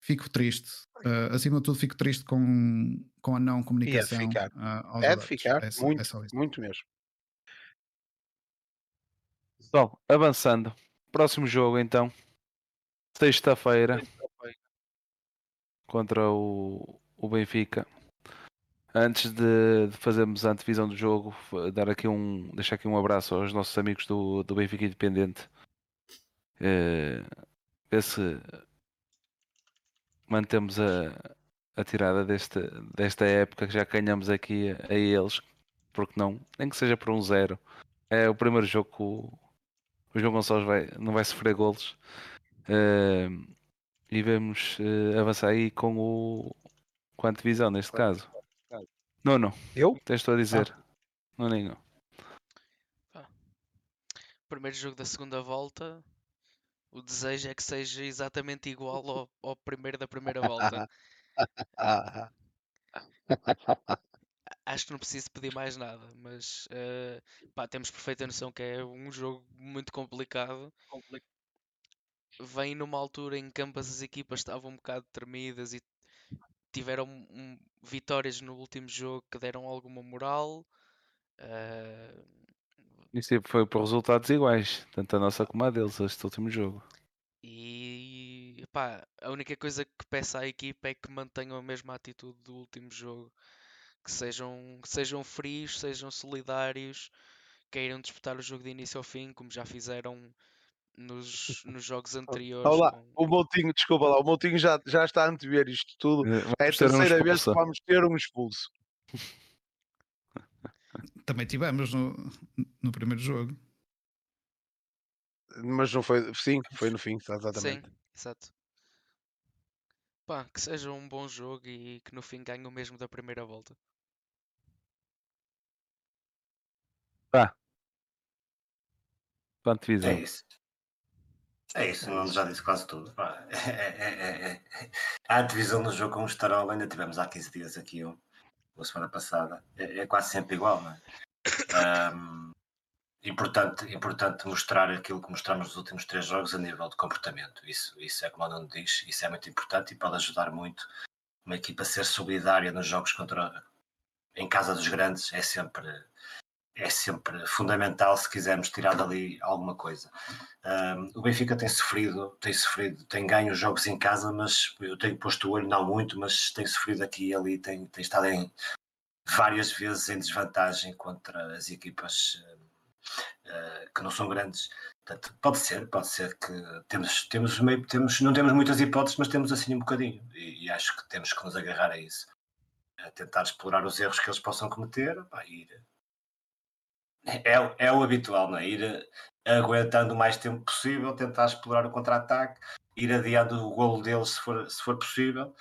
Fico triste. Uh, acima de tudo, fico triste com, com a não comunicação. ficar. uh, É de ficar, É muito, é só isso. muito mesmo. Pessoal, avançando. Próximo jogo então. Sexta-feira contra o, o Benfica. Antes de, de fazermos a antevisão do jogo, dar aqui um, deixar aqui um abraço aos nossos amigos do, do Benfica Independente. Eh, ver se mantemos a, a tirada deste, desta época que já ganhamos aqui a, a eles, porque não, nem que seja por um zero. É o primeiro jogo que o, o João Gonçalves vai, não vai sofrer golos. Eh, e vamos eh, avançar aí com o com a antevisão neste caso. Não, não. Eu? Tens tu a dizer. Não, nem Primeiro jogo da segunda volta. O desejo é que seja exatamente igual ao, ao primeiro da primeira volta. [laughs] Acho que não preciso pedir mais nada, mas eh, pá, temos perfeita noção que é um jogo muito complicado. Vem numa altura em que ambas as equipas estavam um bocado tremidas e tiveram um- vitórias no último jogo que deram alguma moral. eh, Isso aí foi por resultados iguais, tanto a nossa como a deles, este último jogo. E pá, a única coisa que peço à equipa é que mantenham a mesma atitude do último jogo, que sejam, que sejam frios, sejam solidários, queiram disputar o jogo de início ao fim, como já fizeram nos, [laughs] nos jogos anteriores. Olá, com- o Moutinho, desculpa lá, o Moutinho já, já está a antever isto tudo. Eh, É a um terceira vez que vamos ter um expulso. [laughs] Também tivemos no, no primeiro jogo. Mas não foi, sim, foi no fim, exatamente. Sim, exato. Pá, que seja um bom jogo e que no fim ganhe o mesmo da primeira volta. Pá. Quanto visão? É isso. É isso, não já disse quase tudo. pá. [laughs] É, é, é, é. A divisão do jogo com o Starola ainda tivemos há 15 dias aqui, um, a semana passada. É, é quase sempre igual, não é? Ahm, importante, importante mostrar aquilo que mostramos nos últimos três jogos a nível de comportamento. Isso, isso é como o Nuno diz, isso é muito importante e pode ajudar muito uma equipa a ser solidária nos jogos contra em casa dos grandes é sempre é sempre fundamental se quisermos tirar dali alguma coisa. Um, o Benfica tem sofrido, tem sofrido, tem ganho os jogos em casa, mas eu tenho posto o olho, não muito, mas tem sofrido aqui e ali, tem, tem estado em várias vezes em desvantagem contra as equipas uh, uh, que não são grandes. Portanto, pode ser, pode ser que temos, temos, meio, temos, não temos muitas hipóteses, mas temos assim um bocadinho, e, e acho que temos que nos agarrar a isso. A tentar explorar os erros que eles possam cometer, pá, ir, é, é o habitual, não é? Ir aguentando o mais tempo possível, tentar explorar o contra-ataque, ir adiando o golo deles se for, se for possível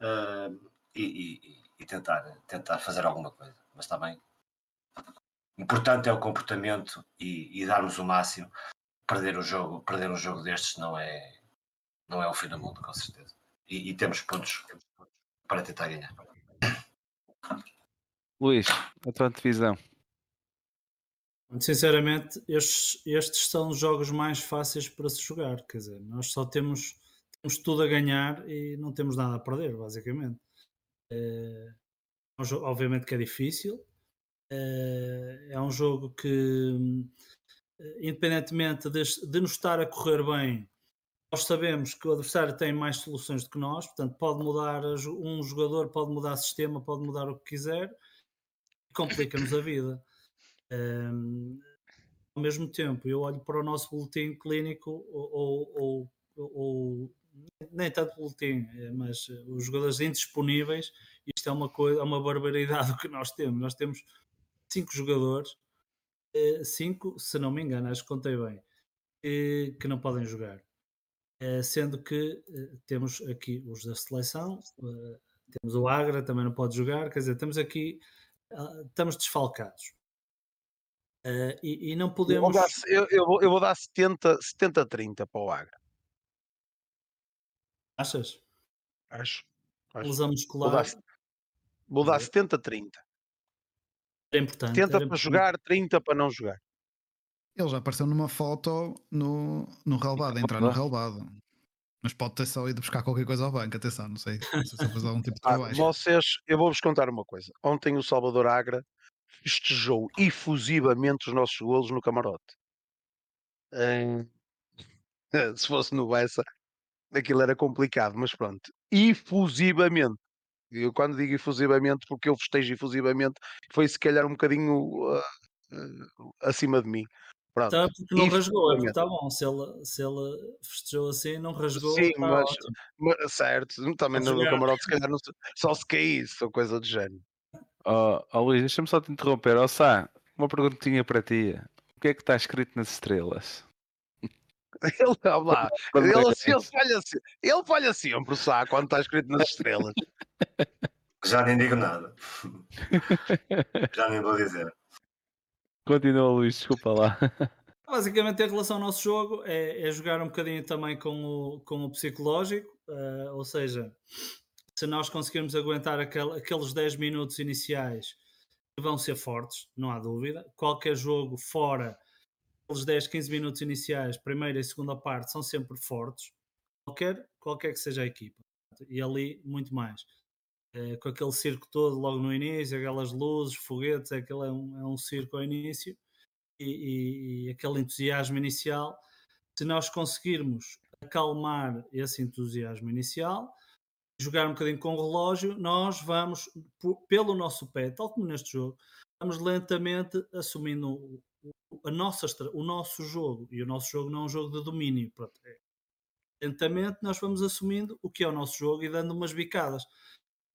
uh, e, e, e, tentar, tentar fazer alguma coisa. Mas também importante é o comportamento e, e, darmos o máximo. Perder o jogo, perder um jogo destes não é, não é o fim do mundo, com certeza. E, e temos pontos para tentar ganhar. Luís, a tua antevisão. Sinceramente, estes, estes são os jogos mais fáceis para se jogar. Quer dizer, nós só temos, temos tudo a ganhar e não temos nada a perder, basicamente. É, é obviamente que é difícil. É, é um jogo que, independentemente de, de nos estar a correr bem, nós sabemos que o adversário tem mais soluções do que nós, portanto, pode mudar um jogador, pode mudar sistema, pode mudar o que quiser, complica-nos a vida. Um, ao mesmo tempo, eu olho para o nosso boletim clínico, ou, ou, ou, nem tanto boletim, mas os jogadores indisponíveis. Isto é uma coisa, é uma barbaridade [laughs] o que nós temos. Nós temos cinco jogadores, cinco, se não me engano, acho que contei bem, que não podem jogar. Sendo que temos aqui os da seleção, temos o Agra, também não pode jogar, quer dizer, temos aqui, estamos desfalcados. Uh, e, e, não podemos. Eu vou dar, eu, eu vou, eu vou dar 70, 70 30 para o Agra. Achas? Acho. acho. Lesão muscular. Vou dar, vou dar 70 30. É importante. 70 para importante. jogar, 30 para não jogar. Ele já apareceu numa foto no, no relvado, a entrar no relvado. Mas pode ter só ido buscar qualquer coisa ao banco, atenção, não sei, não sei se fez algum tipo de Ah, vocês, eu vou-vos contar uma coisa. Ontem o Salvador Agra festejou efusivamente os nossos golos no camarote. Hum, [laughs] se fosse no Bessa, aquilo era complicado, mas pronto. Efusivamente. Eu quando digo efusivamente, porque eu festejo efusivamente, foi se calhar um bocadinho uh, uh, acima de mim. Pronto. Tá, porque não rasgou, é está bom. Se ele, se ele festejou assim, não rasgou, Sim, está mas, mas- certo, também Pode no, no camarote se calhar não só se caísse ou coisa do género. Oh, oh, Luís, deixa-me só te interromper. Oh, Sá, uma perguntinha para ti. O que é que está escrito nas estrelas? [laughs] Ele lá. Quando Ele, é assim, ele, falha, ele falha sempre, o Sá, quando está escrito nas estrelas. [laughs] Já nem digo nada. [laughs] Já nem vou dizer. Continua, Luís, desculpa lá. Basicamente, em relação ao nosso jogo, é, é jogar um bocadinho também com o, com o psicológico, uh, ou seja, se nós conseguirmos aguentar aquel, aqueles 10 minutos iniciais vão ser fortes, não há dúvida. Qualquer jogo fora aqueles 10, 15 minutos iniciais, primeira e segunda parte, são sempre fortes, qualquer, qualquer que seja a equipa. E ali, muito mais. É, com aquele circo todo logo no início, aquelas luzes, foguetes, aquele é um, é um circo ao início e, e, e aquele entusiasmo inicial, se nós conseguirmos acalmar esse entusiasmo inicial, jogar um bocadinho com o relógio, nós vamos, pelo nosso pé, tal como neste jogo, vamos lentamente assumindo a nossa, o nosso jogo. E o nosso jogo não é um jogo de domínio. Pronto, é, lentamente nós vamos assumindo o que é o nosso jogo e dando umas bicadas.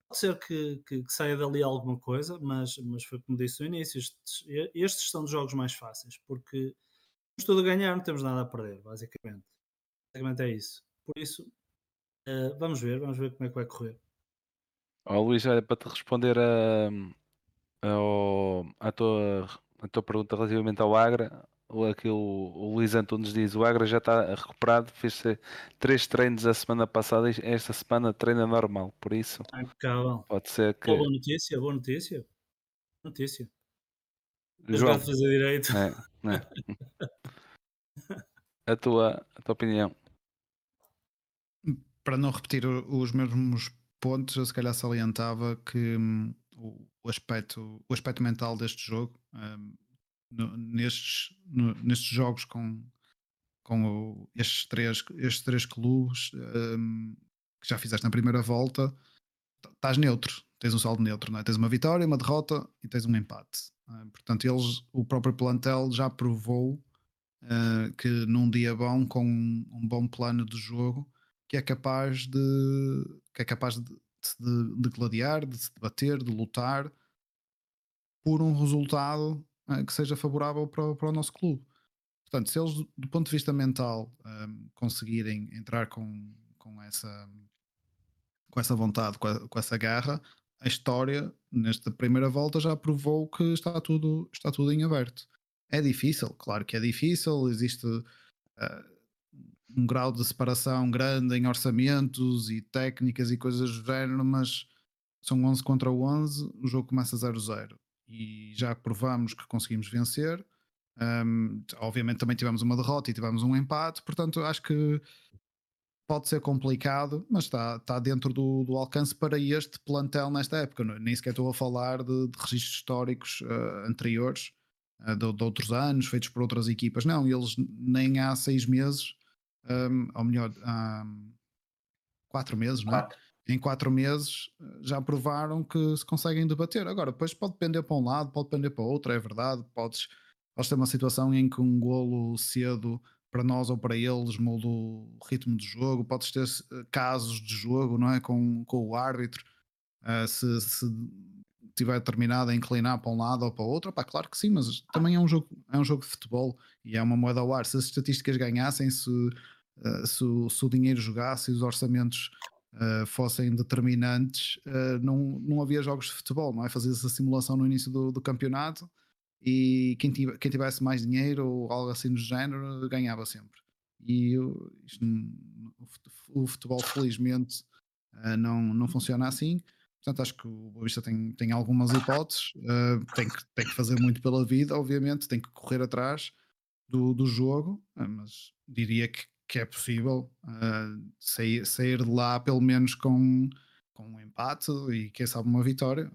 Pode ser que, que, que, saia dali alguma coisa, mas, mas foi como disse no início, estes, estes são os jogos mais fáceis, porque temos tudo a ganhar, não temos nada a perder, basicamente. Basicamente é isso. Por isso, uh, vamos ver, vamos ver como é que vai correr. Oh, Luís, olha, para te responder a, a, a, tua, a tua pergunta relativamente ao Agra, aqui o, Luís Antunes diz: o Agra já está recuperado, fez três treinos a semana passada e esta semana treina normal, por isso Impecável. pode ser que. Boa notícia, boa notícia. Notícia. João, fazer direito. é, é. [laughs] a, tua, a tua opinião. Para não repetir os mesmos pontos, eu se calhar salientava que hum, o, aspecto, o aspecto mental deste jogo. No, nestes, nestes jogos com, com o, estes, três, estes três clubes um, que já fizeste na primeira volta, estás neutro, tens um saldo neutro, não é? tens uma vitória, uma derrota e tens um empate. É? Portanto, eles, o próprio plantel já provou uh, que num dia bom, com um, um, bom plano de jogo, que é capaz de que é capaz de, de, de gladiar, de se debater, de lutar por um resultado uh, que seja favorável para, para, o nosso clube. Portanto, se eles, do ponto de vista mental, um, conseguirem entrar com, com, essa, com essa vontade, com, a, com essa garra, a história, nesta primeira volta, já provou que está tudo, está tudo em aberto. É difícil, claro que é difícil, existe uh, um grau de separação grande em orçamentos e técnicas e coisas do género, mas são 11 contra 11, o jogo começa 0-0 e já provamos que conseguimos vencer. Um, obviamente também tivemos uma derrota e tivemos um empate, portanto acho que pode ser complicado, mas está, está dentro do, do alcance para este plantel nesta época. Nem sequer estou a falar de, de registros históricos uh, anteriores, uh, de, de, outros anos, feitos por outras equipas. Não, eles nem há seis meses, um, ou melhor, há quatro meses, não é? Quatro em quatro meses eh, já provaram que se conseguem debater. Agora, depois pode depender para um lado, pode depender para outro, é verdade. Podes, podes ter uma situação em que um golo cedo para nós ou para eles muda o ritmo do jogo. Podes ter eh, casos de jogo, não é? Com, com o árbitro, uh, se, se tiver terminado a inclinar para um lado ou para o outro, pá, claro que sim, mas também é um jogo, é um jogo de futebol e é uma moeda ao ar. Se as estatísticas ganhassem, se, uh, se, se o dinheiro jogasse e os orçamentos uh, fossem determinantes, uh, não, não havia jogos de futebol, não é? Fazia essa simulação no início do, do campeonato e quem, quem, tivesse mais dinheiro ou algo assim do género ganhava sempre. E isto, o futebol, felizmente, não, não funciona assim. Portanto, acho que o Boa Vista tem, tem algumas hipóteses, uh, tem, que, tem que fazer muito pela vida, obviamente, tem que correr atrás do, do jogo, mas diria que que é possível uh, sair, sair de lá pelo menos com, com um empate e quem sabe uma vitória.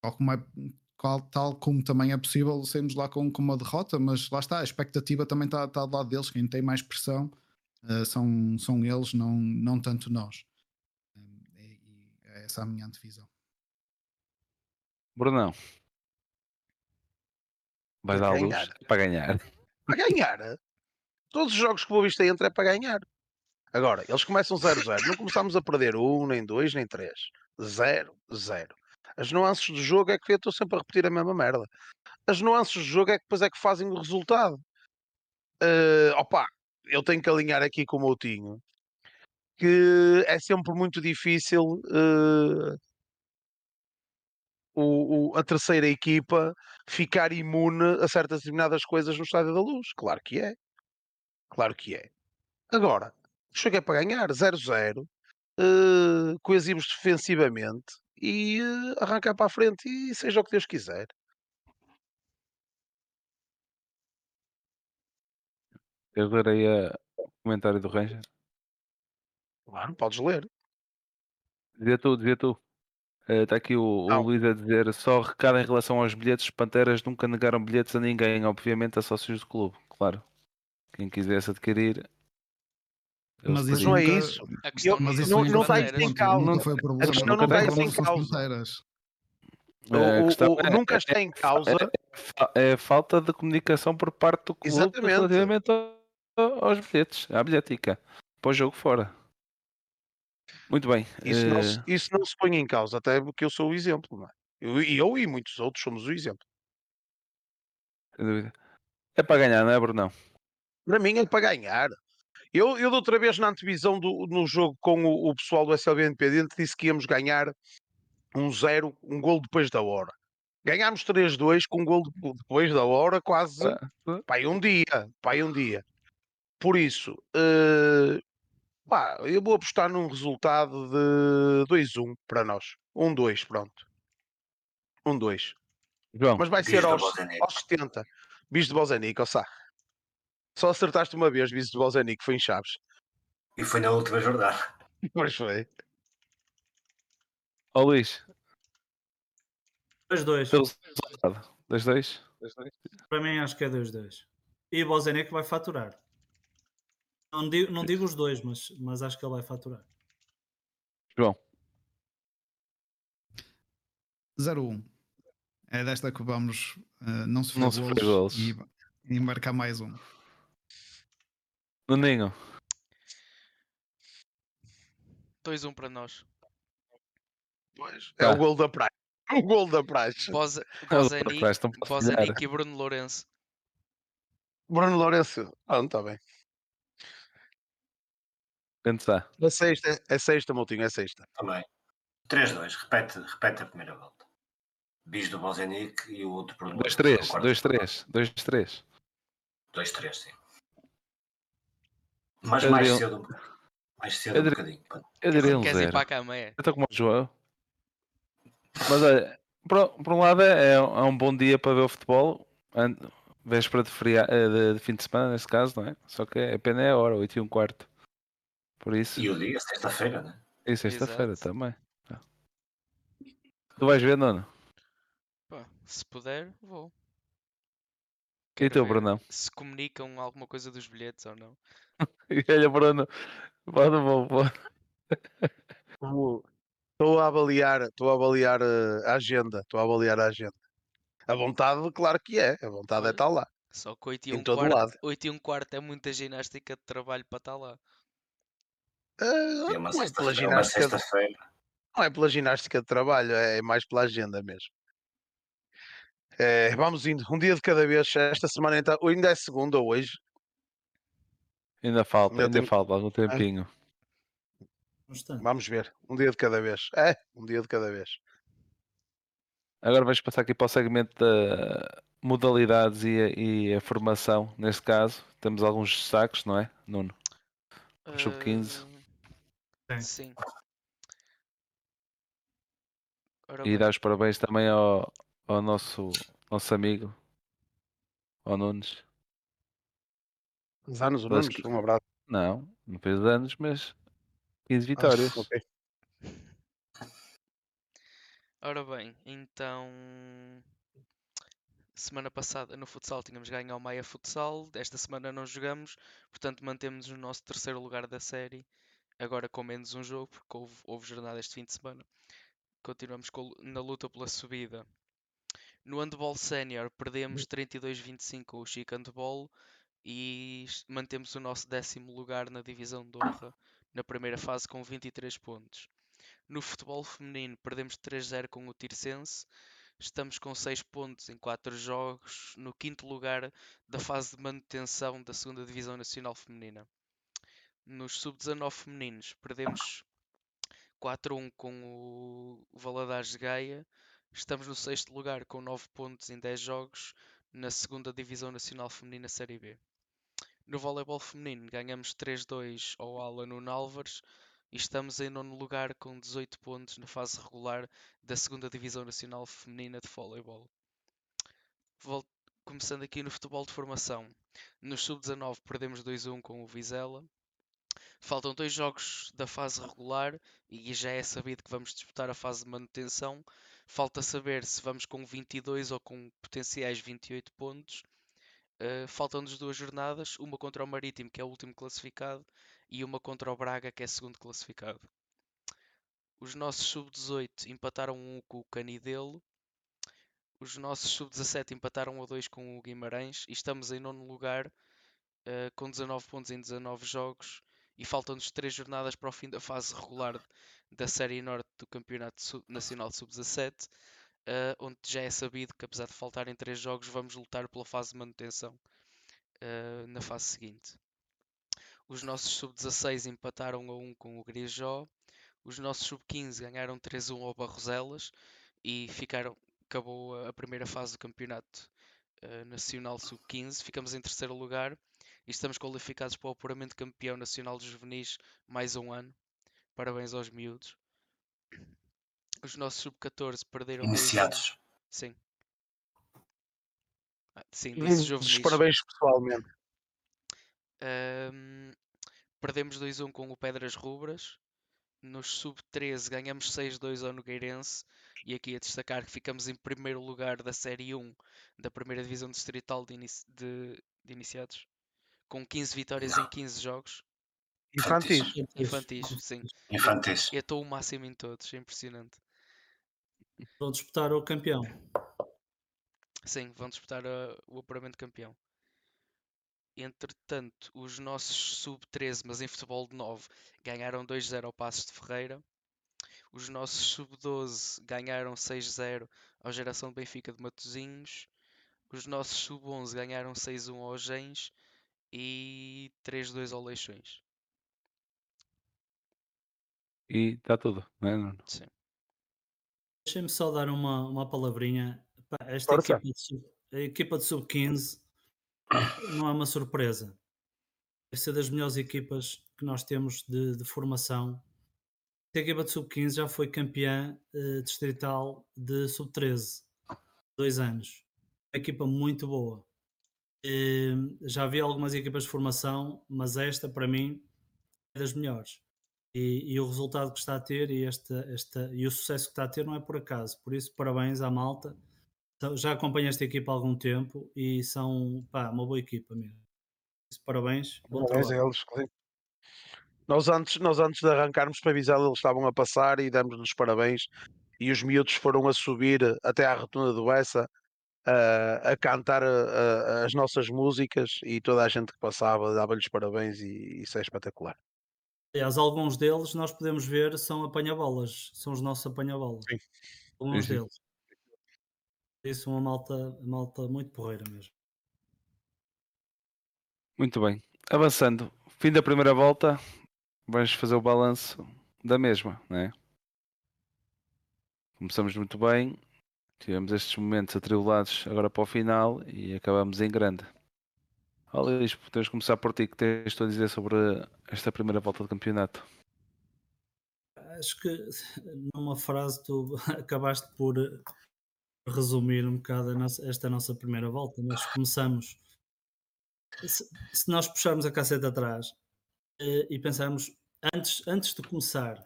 Tal como, é, tal como também é possível sairmos lá com, com uma derrota, mas lá está, a expectativa também está, está do lado deles, quem tem mais pressão uh, são, são eles, não, não tanto nós. E é essa a minha antevisão. Brunão. Vai dar luz para ganhar. Para ganhar? Todos os jogos que o Boa Vista entra é para ganhar. Agora, eles começam 0-0. Não começamos a perder um, nem dois, nem três. 0, 0. As nuances do jogo é que eu estou sempre a repetir a mesma merda. As nuances do jogo é que depois é que fazem o resultado. Uh, opa, eu tenho que alinhar aqui com o Moutinho que é sempre muito difícil uh, o, o- a terceira equipa ficar imune a certas determinadas coisas no Estádio da Luz. Claro que é. Claro que é. Agora, cheguei para ganhar 0-0, eh, coesivos defensivamente e eh, arrancar para a frente e seja o que Deus quiser. Eu lerei a- o comentário do Ranger. Claro, podes ler. Dizia tu, dizia tu. Está aqui o, o. Luís a dizer só recado em relação aos bilhetes. Panteras nunca negaram bilhetes a ninguém, obviamente a sócios do clube, claro. Quem quisesse adquirir. Mas isso não é isso. A Mas não, isso não- está isso em causa. Nunca foi o problema. questão não Nunca está isso em causa. O- A o- é- nunca é- está em causa. É, é falta de comunicação por parte do clube Exatamente. relativamente ao- aos bilhetes, à bilhética, para o jogo fora. Muito bem. Isso não, eh, se- isso não se põe em causa, até porque eu sou o exemplo. Não é? eu, e eu e muitos outros somos o exemplo. sem dúvida. É para ganhar, não é, Brunão? Para mim é para ganhar. Eu, eu da outra vez na antevisão do, no jogo com o, o pessoal do SLB Independente disse que íamos ganhar um zero, um gol depois da hora. Ganhámos 3-2 com um gol de- depois da hora, quase Ah, pai um dia, pai um dia. Por isso, eh, pá, eu vou apostar num resultado de 2-1 para nós. 1-2, pronto. 1-2. João, Mas vai ser aos, aos 70. Bis de Bozenic, ó Sá. Só acertaste uma vez, bis de Bozenic, foi em Chaves. E foi na última jornada. [laughs] Pois foi. ó Luís, 2-2. pelo resultado. 2-2. Para mim acho que é 2-2. E o Bozenic vai faturar. Não digo, não digo os dois, mas, mas acho que ele vai faturar. João, 0-1. É desta que vamos eh, não sofrer Não sofrer golos golos. e, e marcar mais um. Nuninho, 2-1 para nós. Pois. É Tá. o gol da praia. O gol da praxe. [laughs] Boze- É. Bozenic e Bruno Lourenço. Bruno Lourenço. Ah, não está bem. Quanto está? É sexta, é sexta, Moutinho, é sexta. Também. 3-2. Repete, repete a primeira volta. Bis do Bozenic e o outro por 2-3, 2-3, 2-3. 2-3, sim. Mas Eu mais diria- cedo. Mais cedo eu um diria- bocadinho. Eu diria um Queres ir 0. para a cama, é? Eu estou como o João. Mas olha, por, por um lado é, é um bom dia para ver o futebol. Véspera de, feria, eh, de, de fim de semana, neste caso, não é? Só que a pena é a hora, 8 e um quarto. Por isso, E o dia, sexta-feira, né? e sexta-feira também. Tá. Tu vais ver, Nuno? Pá, se puder, vou. E Quero tu, ver Brunão? Se comunicam alguma coisa dos bilhetes ou não. [laughs] Olha, Bruno, pode. Vou- Estou a avaliar, estou a avaliar eh, a agenda. Estou a avaliar a agenda. A vontade, claro que é. A vontade é estar lá. Só que 8 e Em 1 todo quarto, lado. 8 e um quarto é muita ginástica de trabalho para estar lá. Eh, é uma não é pela sexta-feira. é uma ginástica, de- não é pela ginástica de trabalho, é mais pela agenda mesmo. Eh, vamos indo, um dia de cada vez. Esta semana então, ainda é segunda hoje. Ainda falta, Ainda ainda tenho- falta algum tempinho. Um instante. Vamos ver, um dia de cada vez. É, um dia de cada vez. Agora vais passar aqui para o segmento da modalidades e a, e a formação. Neste caso, temos alguns destaques, não é, Nuno? Sub-15. Ah, Sim. Sim. Ora E dar os parabéns também ao, ao nosso, nosso amigo, ao Nunes. Uns anos, Nunes, que- um abraço. Não, não fez anos, mas 15 vitórias. Ah, ok. [laughs] ora bem, então. Semana passada no futsal tínhamos ganho ao Maia Futsal, esta semana não jogamos, portanto mantemos o nosso terceiro lugar da série, agora com menos um jogo, porque houve, houve jornada este fim de semana. Continuamos com- na luta pela subida. No handball sénior perdemos 32-25 com o Chico Handball e mantemos o nosso décimo lugar na divisão de honra na primeira fase com 23 pontos. No futebol feminino perdemos 3-0 com o Tirsense, estamos com 6 pontos em 4 jogos, no quinto lugar da fase de manutenção da segunda divisão nacional feminina. Nos sub-19 femininos perdemos 4-1 com o Valadares Gaia Estamos no sexto lugar com 9 pontos em 10 jogos na segunda Divisão Nacional Feminina Série B. No voleibol feminino ganhamos 3-2 ao Alan Álvares e estamos em nono lugar com 18 pontos na fase regular da segunda Divisão Nacional Feminina de Voleibol. Vol- Começando aqui no futebol de formação. No sub-19 perdemos 2-1 com o Vizela. Faltam dois jogos da fase regular e já é sabido que vamos disputar a fase de manutenção. Falta saber se vamos com 22 ou com potenciais 28 pontos. Uh, Faltam-nos duas jornadas, uma contra o Marítimo, que é o último classificado, e uma contra o Braga, que é segundo classificado. Os nossos sub-18 empataram um com o Canidelo. Os nossos sub-17 empataram a 2 com o Guimarães e estamos em nono lugar uh, com 19 pontos em 19 jogos e faltam-nos 3 jornadas para o fim da fase regular da Série Norte do Campeonato Nacional Sub-17, uh, onde já é sabido que apesar de faltarem 3 jogos vamos lutar pela fase de manutenção uh, na fase seguinte. Os nossos sub-16 empataram a 1 com o Grijó. Os nossos sub-15 ganharam 3-1 ao Barroselas e ficaram, acabou a- primeira fase do campeonato eh, nacional sub-15. Ficamos em terceiro lugar e estamos qualificados para o apuramento campeão nacional dos juvenis mais um ano. Parabéns aos miúdos. Os nossos sub-14 perderam 2-1. Iniciados. Sim. Ah, sim, disse juvenis. parabéns pessoalmente. Ahm, perdemos 2-1 com o Pedras Rubras. Nos sub-13 ganhamos 6-2 ao Nogueirense. E aqui a destacar que ficamos em primeiro lugar da Série 1 da primeira Divisão Distrital de, inici- de- de Iniciados. Com 15 vitórias em 15 jogos. Infantis. Infantis, sim. Infantis. Eu estou o máximo em todos, é impressionante. Vão disputar o campeão. Sim, vão disputar ah, o apuramento campeão. Entretanto, os nossos sub-13, mas em futebol de 9, ganharam 2-0 ao Passos de Ferreira. Os nossos sub-12 ganharam 6-0 ao Geração de Benfica de Matosinhos. Os nossos sub-11 ganharam 6-1 ao Gens e 3-2 ao Leixões. E está tudo, não é, Nuno? Sim. Deixem-me só dar uma, uma palavrinha. Esta Força. equipa de, sub, a equipa de sub-15 não é uma surpresa. Deve ser das melhores equipas que nós temos de, de formação. A equipa de sub-15 já foi campeã eh, distrital de sub-13, dois anos. Uma equipa muito boa. Eh, já vi algumas equipas de formação, mas esta, para mim, é das melhores. E, e o resultado que está a ter e, esta, esta, e o sucesso que está a ter não é por acaso. Por isso, parabéns à malta. Já acompanho esta equipa há algum tempo e são pá, uma boa equipa mesmo. Parabéns. Parabéns a eles. Nós antes, nós antes de arrancarmos para avisar, eles estavam a passar e demos-lhes parabéns. E os miúdos foram a subir até à rotunda do Essa a, a cantar a- a- as nossas músicas e toda a gente que passava dava-lhes parabéns e isso é espetacular. Aliás, alguns deles nós podemos ver são apanha-bolas, são os nossos apanha-bolas. Alguns Sim, deles. Isso é uma malta, malta muito porreira mesmo. Muito bem. Avançando, fim da primeira volta, vamos fazer o balanço da mesma, não é? Começamos muito bem, tivemos estes momentos atribulados agora para o final e acabamos em grande. Luís, podemos começar por ti, que tens a dizer sobre esta primeira volta do campeonato. Acho que numa frase tu [laughs] acabaste por resumir um bocado nossa- esta nossa primeira volta. Nós começamos. Se, se nós puxarmos a casseta atrás eh, e pensarmos antes, antes de começar,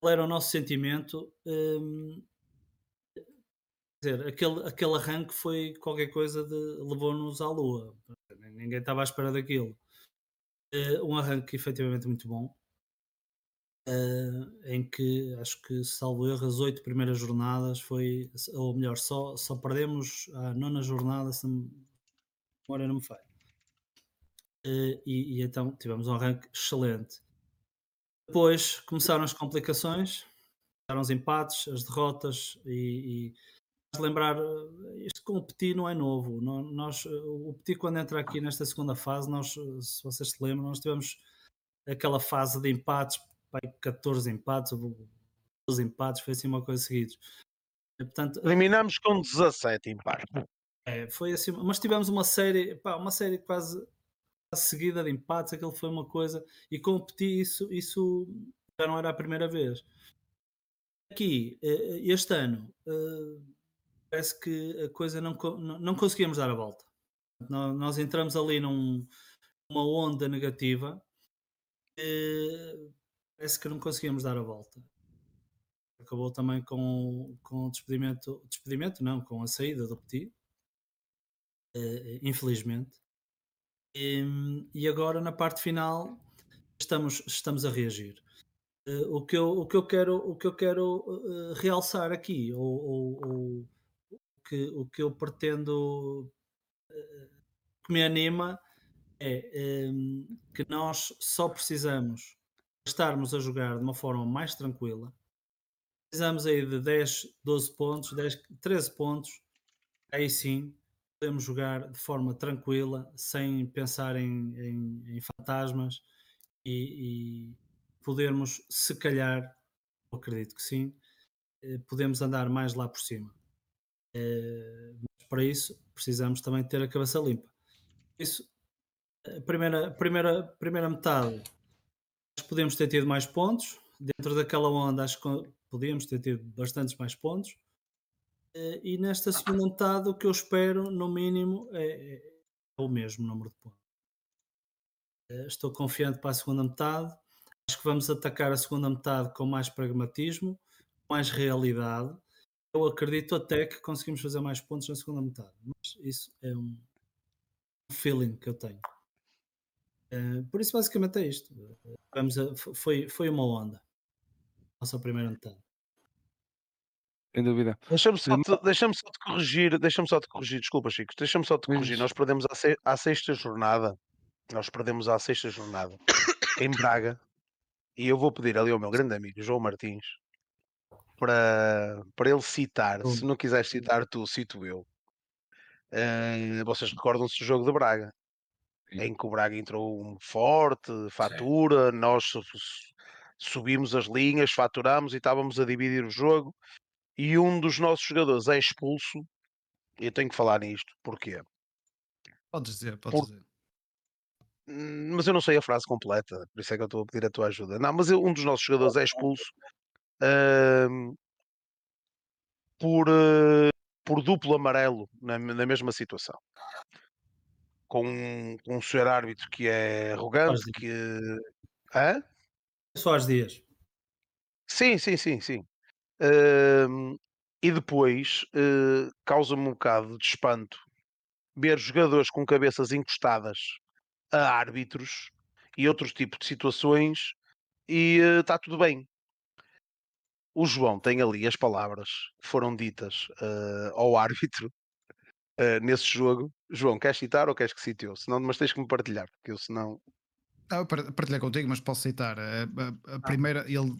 qual era o nosso sentimento? hum, quer dizer, aquele, aquele arranque foi qualquer coisa de levou-nos à lua. Ninguém estava à espera daquilo. Eh, um arranque efetivamente muito bom. eh, em que acho que, salvo erro, as oito primeiras jornadas foi, ou melhor, só, só perdemos a nona jornada, se a memória não me falha. Eh, e, e então tivemos um arranque excelente. Depois começaram as complicações, começaram os empates, as derrotas e, e lembrar, eh, isto com o Petit não é novo. nó- Nós, eh, o Petit quando entra aqui nesta segunda fase, nós, eh, se vocês se lembram, nós tivemos aquela fase de empates, pai, 14 empates, ou 12 empates, foi assim uma coisa seguida. Portanto, Eliminamos com 17 impar. é, foi assim, mas tivemos uma série, pá, uma série quase, seguida de empates, aquilo foi uma coisa, e com o Petit isso, isso já não era a primeira vez. Aqui, este ano, parece que a coisa não, não, conseguimos dar a volta. Nó- Nós, entramos ali num- numa onda negativa, eh, parece que não conseguimos dar a volta. Acabou também com, com o despedimento, despedimento não, com a saída do Petit, eh, infelizmente. E, e agora na parte final estamos, estamos a reagir. Eh, o, que eu, o que eu quero, o que eu quero eh, realçar aqui, ou, ou- ou que, o que eu pretendo eh, que me anima é em, que nós só precisamos estarmos a jogar de uma forma mais tranquila. Precisamos aí de 10, 12 pontos, 10, 13 pontos. Aí sim podemos jogar de forma tranquila, sem pensar em, em- em fantasmas e, e podermos, se calhar, acredito que sim, eh, podemos andar mais lá por cima. Mas para isso precisamos também ter a cabeça limpa. Isso, a primeira, primeira, primeira metade, que podemos ter tido mais pontos. Dentro daquela onda, acho que podíamos ter tido bastantes mais pontos. Eh, E nesta segunda metade, o que eu espero, no mínimo, é, é o mesmo número de pontos. Eh, Estou confiante para a segunda metade. Acho que vamos atacar a segunda metade com mais pragmatismo, mais realidade. Eu acredito até que conseguimos fazer mais pontos na segunda metade. Mas isso é um feeling que eu tenho. Eh, por isso, basicamente, é isto. Vamos a- foi, foi uma onda. Nossa primeira metade. Sem dúvida. Deixa-me só, te- deixa-me só te corrigir, deixa-me só te corrigir, desculpa Chico, deixa-me só te corrigir. Nós perdemos à, se- à sexta jornada, nós perdemos à sexta jornada em Braga, e eu vou pedir ali ao meu grande amigo João Martins para, para ele citar, se não quiseres citar tu, cito eu. Eh, vocês recordam-se do jogo de Braga, Sim. em que o Braga entrou um forte, fatura, nós su- su- subimos as linhas, faturamos e estávamos a dividir o jogo e um dos nossos jogadores é expulso. Eu tenho que falar nisto, porquê? Podes dizer, podes Por- dizer. Hum, Mas eu não sei a frase completa, por isso é que eu estou a pedir a tua ajuda. Não, mas eu- um dos nossos jogadores é expulso por, eh, por duplo amarelo na, na mesma situação. Com, um- com um senhor árbitro que é arrogante, que. Hã? Só às dias. Sim, sim, sim, sim. Ahm, e depois eh, causa-me um bocado de espanto ver jogadores com cabeças encostadas a árbitros e outros tipos de situações e está tudo bem. O João tem ali as palavras que foram ditas eh, ao [laughs] árbitro eh, nesse jogo. João, queres citar ou queres que cite eu? Senão, mas tens que me partilhar, porque eu senão. Ah, eu par- partilhei contigo, mas posso citar. A, a- a primeira, ele,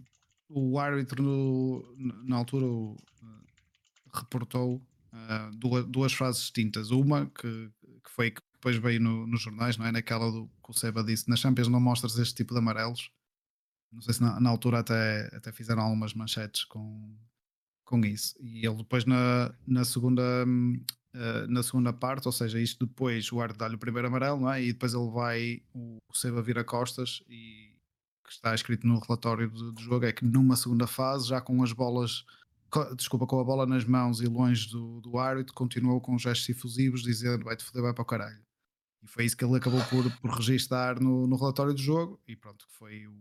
o árbitro no- na altura o, eh, reportou ah, duas, duas frases distintas. Uma que, que foi que depois veio no- nos jornais, não é? Naquela do, que o Seba disse: nas Champions não mostras este tipo de amarelos. Não sei se na, na altura até, até fizeram algumas manchetes com, com isso. E ele depois na, na segunda. eh, na segunda parte, ou seja, isto depois o árbitro dá-lhe o primeiro amarelo, não é? E depois ele vai, o, o Seba vira costas e que está escrito no relatório do, do jogo é que numa segunda fase, já com as bolas, co- desculpa, com a bola nas mãos e longe do, do árbitro, continuou com gestos efusivos dizendo vai-te foder, vai para o caralho. E foi isso que ele acabou por, por registar no, no relatório do jogo e pronto, que foi o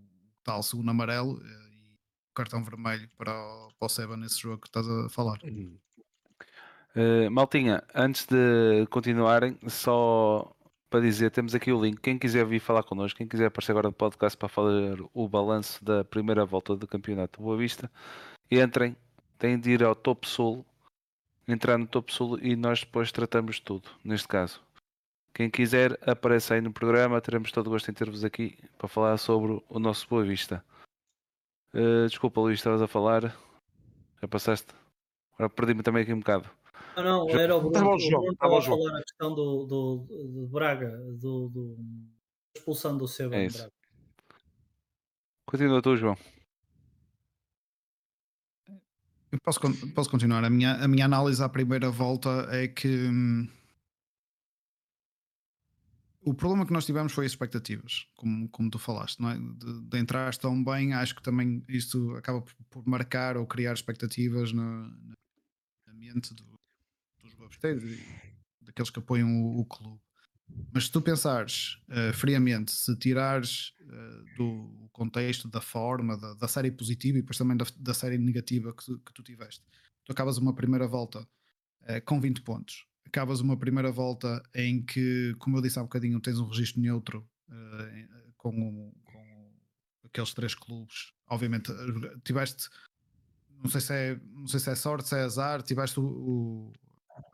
tal segundo amarelo eh, e cartão vermelho para o, para o Seba nesse jogo que estás a falar. Uh, Maltinha, antes de continuarem, só para dizer, temos aqui o link. Quem quiser vir falar connosco, quem quiser aparecer agora no podcast para fazer o balanço da primeira volta do campeonato Boa Vista, entrem, têm de ir ao Topo Sul, entrar no Topo Sul e nós depois tratamos de tudo, neste caso. Quem quiser, apareça aí no programa, teremos todo o gosto em ter-vos aqui para falar sobre o nosso Boa Vista. Uh, desculpa, Luís, estavas a falar. Já passaste? Agora perdi-me também aqui um bocado. Não, não, Jo- era o Bruno, Tá bom, o João, Bruno tá bom, estava a João. falar a questão do, do, do- Braga, do, do- da expulsão do Seba É. Braga. Continua tu, João. Posso, posso continuar. A minha, a minha análise à primeira volta é que hum, o problema que nós tivemos foi as expectativas, como, como tu falaste, não é? De, de entrar tão bem, acho que também isto acaba por, por marcar ou criar expectativas na, na mente do, dos babesteiros e daqueles que apoiam o, o clube. Mas se tu pensares uh, friamente, se tirares uh, do contexto, da forma, da, da, série positiva e depois também da, da série negativa que tu, que tu, tiveste, tu acabas uma primeira volta uh, com 20 pontos. Acabas uma primeira volta em que, como eu disse há bocadinho, tens um registro neutro com, com, aqueles três clubes. Obviamente, tiveste, não sei se é, não sei se é sorte, se é azar, tiveste o, o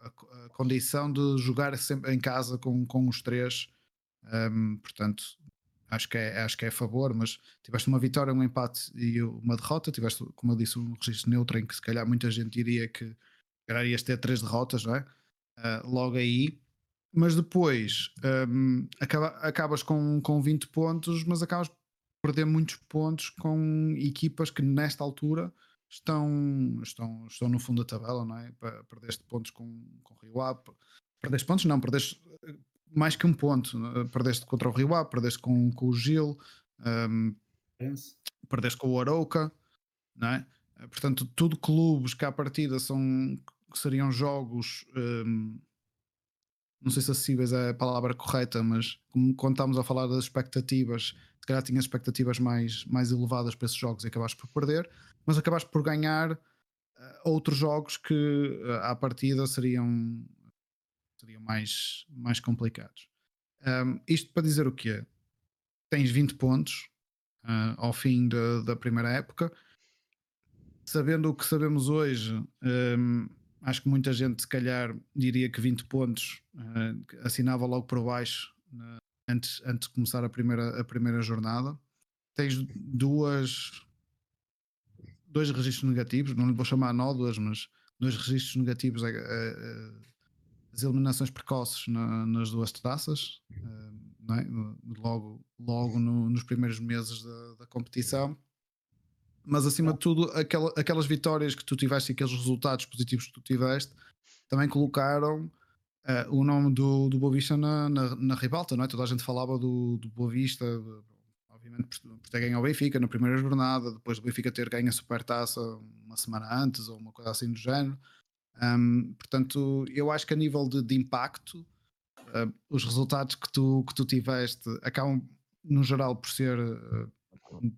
a, a, condição de jogar sempre em casa com, com os três. Um, portanto, acho que, é, acho que é a favor, mas tiveste uma vitória, um empate e uma derrota. Tiveste, como eu disse, um registro neutro em que se calhar muita gente diria que calhar ter três derrotas, não é? Uh, logo aí. Mas depois um, acaba, acabas com, com 20 pontos, mas acabas por perder muitos pontos com equipas que nesta altura estão, estão, estão no fundo da tabela, não é? Perdeste pontos com, com o Rio Ave, perdeste pontos, não, perdeste eh, mais que um ponto, é? perdeste contra o Rio Ave, perdeste com, com o Gil, um, perdeste com o Arouca, não é? Eh, portanto, tudo clubes que à partida são, seriam jogos. Um, não sei se acessíveis é a palavra correta, mas como estamos a falar das expectativas, se calhar tinhas expectativas mais, mais elevadas para esses jogos e acabaste por perder mas acabaste por ganhar uh, outros jogos que uh, à partida seriam, seriam mais, mais complicados. Um, isto para dizer o quê? Tens 20 pontos uh, ao fim de, da primeira época. Sabendo o que sabemos hoje, um, acho que muita gente, se calhar, diria que 20 pontos uh, assinava logo por baixo uh, antes, antes de começar a primeira, a primeira jornada. Tens duas, dois registros negativos, não lhe vou chamar nódulas, mas dois registros negativos, é, é, é, as eliminações precoces na, nas duas taças, é? logo, logo no, nos primeiros meses da, da, competição. Mas acima de tudo, aquela, aquelas vitórias que tu tiveste e aqueles resultados positivos que tu tiveste também colocaram uh, o nome do, do Boa Vista na, na, na ribalta, não é? Toda a gente falava do, do Boa Vista, obviamente por, ter ganho o Benfica na primeira jornada, depois do Benfica ter ganho a Supertaça uma semana antes ou uma coisa assim do género. Um, portanto, eu acho que a nível de, de impacto, uh, os resultados que tu, que tu tiveste acabam, no geral, por ser uh,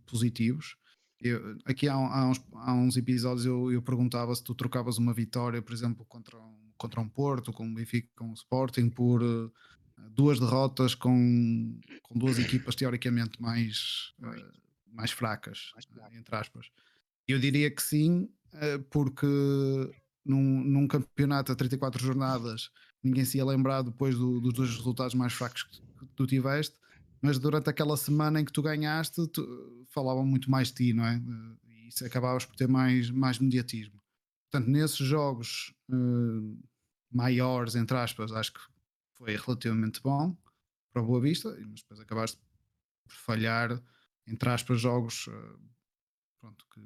positivos. Eu, aqui há, há, uns, há, uns, episódios eu, eu, perguntava se tu trocavas uma vitória, por exemplo, contra um, contra um Porto, com um Benfica, com um Sporting, por uh, duas derrotas com, com duas equipas teoricamente mais, uh, mais fracas, mais entre aspas. Eu diria que sim, porque num, num, campeonato a 34 jornadas ninguém se ia lembrar depois do, dos dois resultados mais fracos que tu tiveste, mas durante aquela semana em que tu ganhaste, tu, falavam muito mais de ti, não é? E isso acabavas por ter mais, mais mediatismo. Portanto, nesses jogos uh, maiores, entre aspas, acho que foi relativamente bom para o Boa Vista, mas depois acabaste por falhar, entre aspas, jogos eh, pronto, que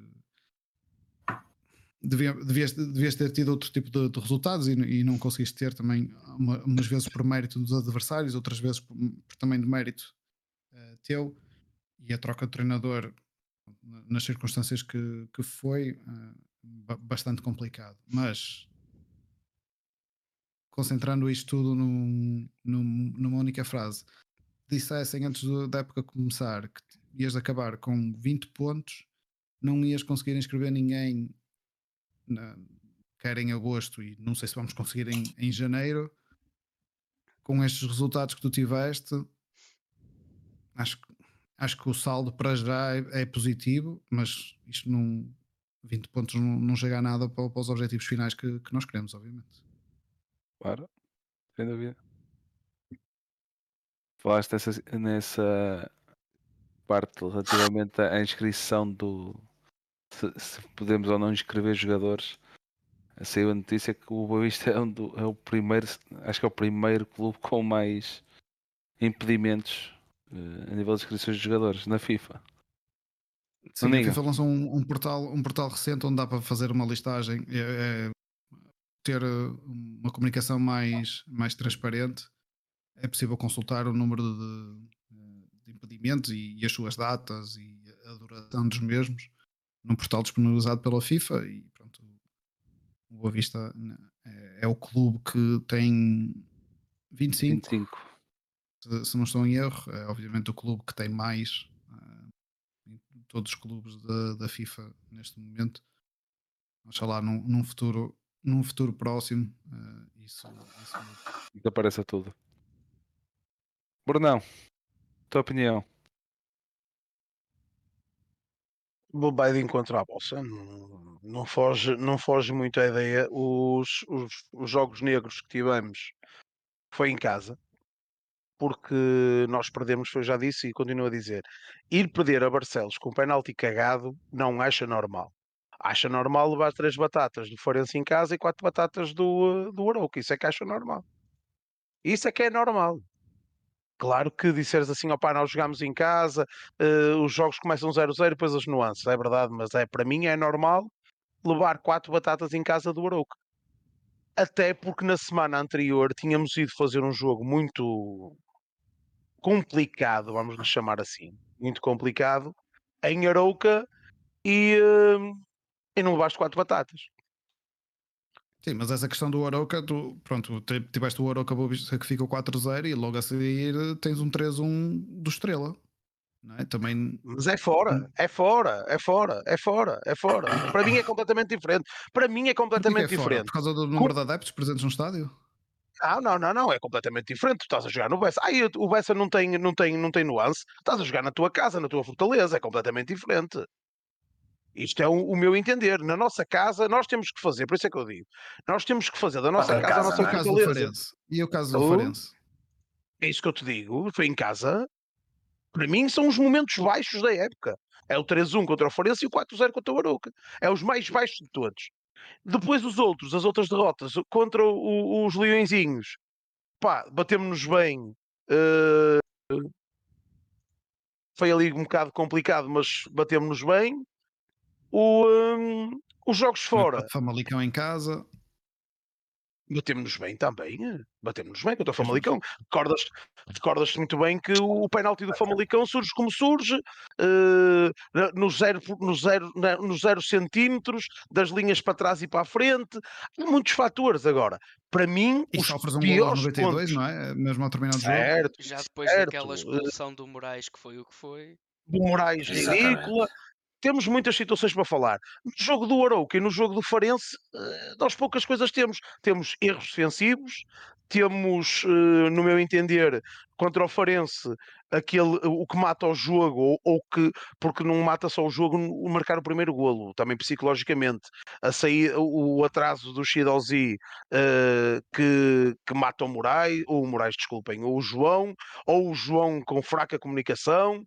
devias, devias ter tido outro tipo de, de resultados e, e, não conseguiste ter também, uma, umas vezes por mérito dos adversários, outras vezes por, por também de mérito uh, teu, e a troca de treinador nas circunstâncias que, que foi uh, bastante complicado. Mas concentrando isto tudo num, num, numa única frase, dissessem antes da época começar que ias acabar com 20 pontos, não ias conseguir inscrever ninguém, na, quer em agosto e não sei se vamos conseguir em, em janeiro, com estes resultados que tu tiveste, acho, acho que o saldo para já é, é positivo, mas isto não. 20 pontos não, não chega a nada para, para os objetivos finais que, que nós queremos, obviamente. Claro, sem dúvida. Falaste nessa, nessa parte relativamente à inscrição do se, se podemos ou não inscrever jogadores. Saiu a notícia que o Boa Vista é, um é o primeiro, acho que é o primeiro clube com mais impedimentos a nível de inscrições de jogadores na FIFA. Sim, a. FIFA lançou um, um portal, um portal recente onde dá para fazer uma listagem, é- é ter uh, uma comunicação mais, mais transparente. É possível consultar o número de, de impedimentos e, e as suas datas e a duração dos mesmos num portal disponibilizado pela FIFA e pronto. O Boa Vista né, é, é o clube que tem 25, 25. Se, se não estou em erro, é obviamente o clube que tem mais em todos os clubes da, da FIFA neste momento. Oxalá num, num futuro, num futuro próximo ah, isso, isso. Desapareça tudo. Brunão, tua opinião? Vou vai de encontro à bolsa. Não, não foge, não foge muito a ideia. Os, os, os jogos negros que tivemos foi em casa. Porque nós perdemos, foi já disse e continuo a dizer. Ir perder a Barcelos com um penalti cagado não acha normal. Acha normal levar três batatas do Forense em casa e quatro batatas do, eh, do Arouca. Isso é que acha normal. Isso é que é normal. Claro que disseres assim, opá, nós jogamos em casa, eh, os jogos começam 0-0 depois as nuances, é verdade, mas é para mim é normal levar quatro batatas em casa do Arouca. Até porque na semana anterior tínhamos ido fazer um jogo muito complicado, vamos lhe chamar assim, muito complicado, em Arouca e, eh, e não levaste quatro batatas. Sim, mas essa questão do Aroca, tu, pronto, te- tiveste o Aroca que ficou 4-0 e logo a seguir tens um 3-1 do Estrela. É? Também Mas é fora, é fora, é fora, é fora, é fora. Para mim é completamente diferente. Para mim é que completamente é fora? diferente. Por causa do número de adeptos presentes no estádio? Ah, não, não, não, é completamente diferente. Tu estás a jogar no Bessa. Aí o Bessa não tem, não, tem, não tem nuance. Estás a jogar na tua casa, na tua fortaleza, é completamente diferente. Isto é o, o meu entender. Na nossa casa, nós temos que fazer, por isso é que eu digo, nós temos que fazer da nossa Outra casa, a casa, nossa não caso do fortaleza. E o caso do. Farense? É isso que eu te digo. Foi em casa. Para mim, são os momentos baixos da época. É o 3-1 contra o Farense e o 4-0 contra o Arouca. É os mais baixos de todos. Depois os outros, as outras derrotas contra o- os Leõezinhos. Pá, batemos-nos bem. eh, foi ali um bocado complicado, mas batemos-nos bem. O, hum, os jogos fora, Famalicão em casa. Batemos-nos bem também. eh, Batemos-nos bem contra o Famalicão. Recordas, recordas-te muito bem que o, penalti do Famalicão surge como surge, eh, na- no, zero, no, zero, nos zero centímetros, das linhas para trás e para a frente. Há muitos fatores agora. Para mim, E os sofres um gol aos piores 92, pontos, não é? Mesmo ao terminar do jogo. certo, Já depois certo, daquela eh, expulsão do Moraes que foi o que foi. do Moraes Exatamente. ridícula. Temos muitas situações para falar. No jogo do Arouca e no jogo do Farense, eh, nós poucas coisas temos. Temos erros defensivos, temos, eh, no meu entender, contra o Farense, aquele, o que mata o jogo, ou, ou que, porque não mata só o jogo, o marcar o primeiro golo, também psicologicamente. A sair, o, atraso do eh, que, que mata o Moraes, ou o Moraes, desculpem, ou o João, ou o João com fraca comunicação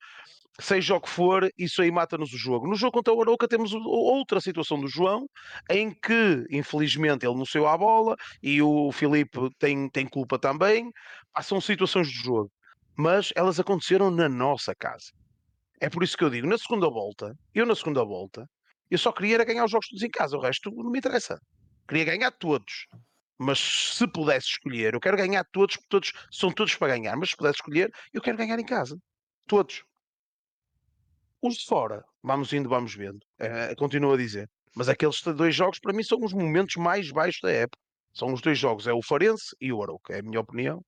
seja o que for, isso aí mata-nos o jogo. No jogo contra o Arouca temos outra situação do João, em que, infelizmente, ele não saiu à bola e o Filipe tem, tem culpa também. São situações do jogo, mas elas aconteceram na nossa casa. É por isso que eu digo, na segunda volta, eu na segunda volta, eu só queria ganhar os jogos todos em casa, o resto não me interessa. Queria ganhar todos. Mas se pudesse escolher, eu quero ganhar todos, porque todos são todos para ganhar, mas se pudesse escolher, eu quero ganhar em casa. Todos. Os de fora, vamos indo, vamos vendo. Eh, continuo a dizer. Mas aqueles dois jogos, para mim, são os momentos mais baixos da época. São os dois jogos, é o Farense e o Arouca, é a minha opinião.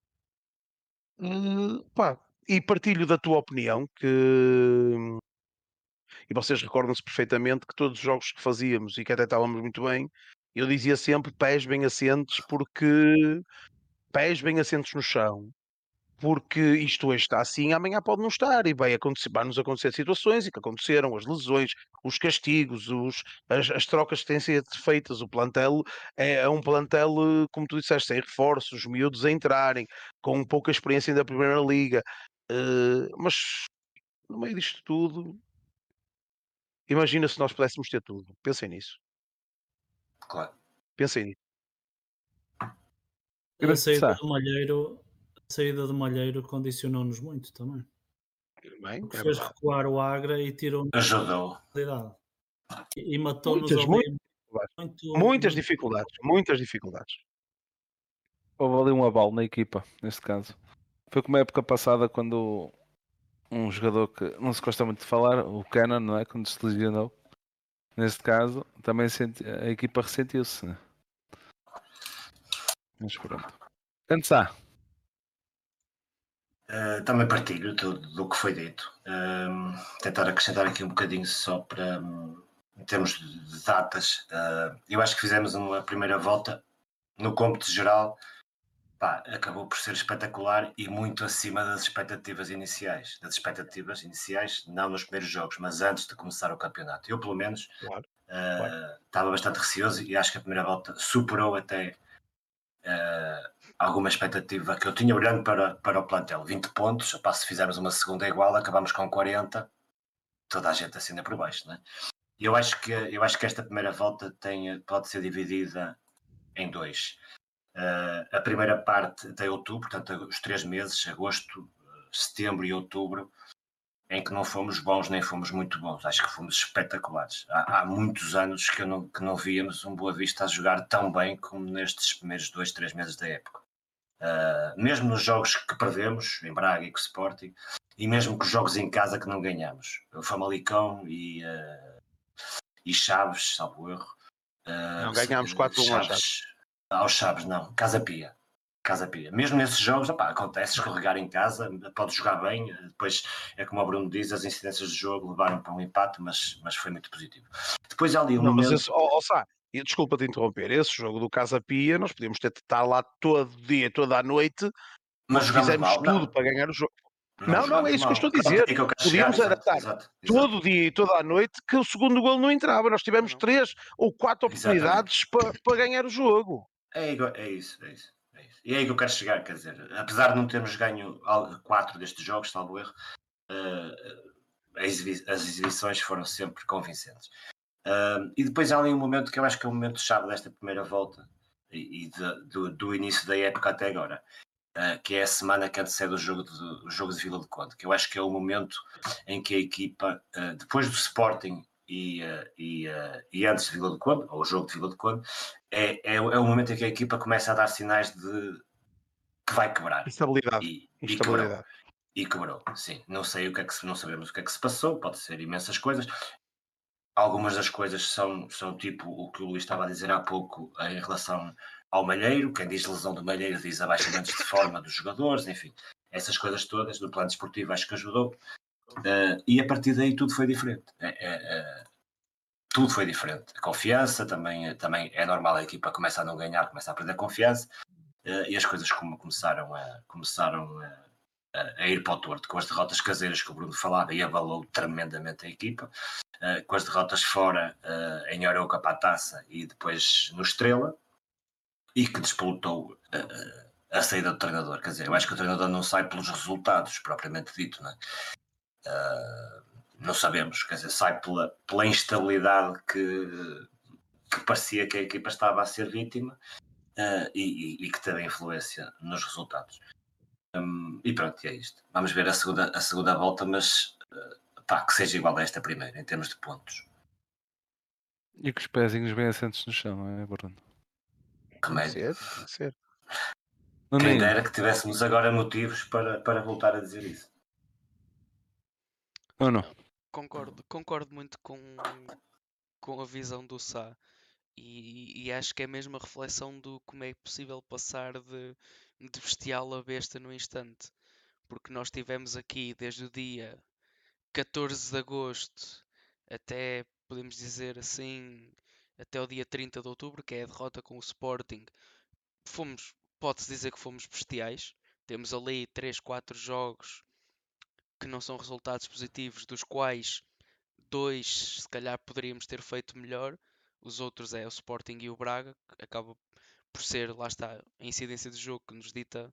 Eh, pá, e partilho da tua opinião que. E vocês recordam-se perfeitamente que todos os jogos que fazíamos e que até estávamos muito bem, eu dizia sempre pés bem assentes, porque pés bem assentes no chão, porque isto hoje está assim, amanhã pode não estar, e vai, acontecer, vai nos acontecer situações e que aconteceram, as lesões, os castigos, os, as, as trocas que têm sido feitas, o plantel é, é um plantel, eh, como tu disseste, sem reforços, miúdos a entrarem, com pouca experiência da Primeira Liga, eh, mas no meio disto tudo, imagina se nós pudéssemos ter tudo, pensem nisso, Claro. pensem nisso. Saída Sá. do Malheiro, saída do Malheiro condicionou-nos muito também. Bem, é fez recuar o Agra e tirou Ajudou. E, e matou-nos Muitas, muitas, muito, Muitas muito- dificuldades, muitas dificuldades. Houve ali um abalo na equipa, neste caso. Foi como a época passada, quando um jogador que não se gosta muito de falar, o Cannon, não é? Quando se lesionou. Neste caso, também senti- a equipa ressentiu-se. né? Mas pronto. Pensar. Uh, também partilho tudo do que foi dito. Um, tentar acrescentar aqui um bocadinho só para, um, em termos de datas, uh, eu acho que fizemos uma primeira volta no cômputo geral, pá, acabou por ser espetacular e muito acima das expectativas iniciais. Das expectativas iniciais, não nos primeiros jogos, mas antes de começar o campeonato. Eu, pelo menos, Claro, uh, claro. estava bastante receoso e acho que a primeira volta superou até alguma expectativa que eu tinha olhando para, para o plantel. 20 pontos, opá, se fizermos uma segunda igual, acabamos com 40, toda a gente acenda por baixo, é? E Eu acho que, eu acho que esta primeira volta tem, pode ser dividida em dois. Uh, a primeira parte até outubro, portanto, os três meses, agosto, setembro e outubro, em que não fomos bons nem fomos muito bons. Acho que fomos espetaculares. Há, há muitos anos que não, que não víamos um Boa Vista a jogar tão bem como nestes primeiros dois, três meses da época. Uh, mesmo nos jogos que perdemos, em Braga e com o Sporting, e mesmo com os jogos em casa que não ganhamos. O Famalicão e, uh, e Chaves, salvo erro. Uh, Não, ganhámos 4-1 aos Chaves. Aos Chaves, não. Casa Pia. Casa Pia. Mesmo nesses jogos, opá, acontece escorregar em casa, pode jogar bem, depois é como o Bruno diz, as incidências de jogo levaram para um empate, mas, mas foi muito positivo. Depois há ali um Não, mas momento... esse, oh, oh, Sá, e desculpa te interromper, esse jogo do Casa Pia, nós podíamos ter de estar lá todo dia, toda a noite, mas fizemos mal, tudo não. para ganhar o jogo. Não, não, jogamos é isso que eu estou a mal. dizer. É Podíamos chegar, era exato, exato, exato. Todo dia e toda a noite que o segundo gol não entrava. Nós tivemos Não. três ou quatro oportunidades para, para ganhar o jogo. É, é isso, é isso, é isso. E é aí que eu quero chegar, quer dizer, apesar de não termos ganho quatro destes jogos, salvo erro, exibi- as exibições foram sempre convincentes. E depois há ali um momento que eu acho que é o momento chave desta primeira volta e, e de- do, do início da época até agora, ah, que é a semana que antecede o jogo de, o jogo de Vila de Conde, que eu acho que é o momento em que a equipa, ah, depois do Sporting e, ah, e, e antes de Vila de Conde, ou o jogo de Vila de Conde, é, é, o- é o momento em que a equipa começa a dar sinais de que vai quebrar. Estabilidade. E, e quebrou. Estabilidade. E quebrou, sim. Não sei o que é que se, não sabemos o que é que se passou, pode ser imensas coisas. Algumas das coisas são, são tipo o que o Luís estava a dizer há pouco em relação ao Malheiro. Quem diz lesão do Malheiro diz abaixamentos de forma dos jogadores, enfim. Essas coisas todas do plano desportivo acho que ajudou. Eh, e a partir daí tudo foi diferente. É- é- tudo foi diferente. A confiança também, também é normal, a equipa começa a não ganhar, começa a perder confiança. Eh, e as coisas como começaram a, começaram a, a- a ir para o torto, com as derrotas caseiras que o Bruno falava e abalou tremendamente a equipa, eh, com as derrotas fora eh, em Oroca para a taça e depois no Estrela, e que despolutou eh, eh, a saída do treinador. Quer dizer, eu acho que o treinador não sai pelos resultados, propriamente dito, não é? Não sabemos, quer dizer, sai pela, pela instabilidade que, que parecia que a equipa estava a ser vítima eh, e, e- que teve influência nos resultados. Hum, e pronto, é isto. Vamos ver a segunda, a segunda volta, mas eh, pá, que seja igual a esta primeira, em termos de pontos. E com os pezinhos bem assentos no chão, não é, Bruno? Que que ser. Quem nem- dera que tivéssemos agora motivos para, para voltar a dizer isso. Ou não? Concordo, concordo muito com, com a visão do Sá e, e acho que é mesmo a reflexão do como é possível passar de, de bestial a besta no instante. Porque nós tivemos aqui desde o dia 14 de agosto até, podemos dizer assim, até o dia 30 de outubro, que é a derrota com o Sporting. Fomos, pode-se dizer que fomos bestiais. Temos ali 3, 4 jogos que não são resultados positivos, dos quais dois se calhar poderíamos ter feito melhor. Os outros é o Sporting e o Braga, que acaba por ser, lá está, a incidência de jogo que nos dita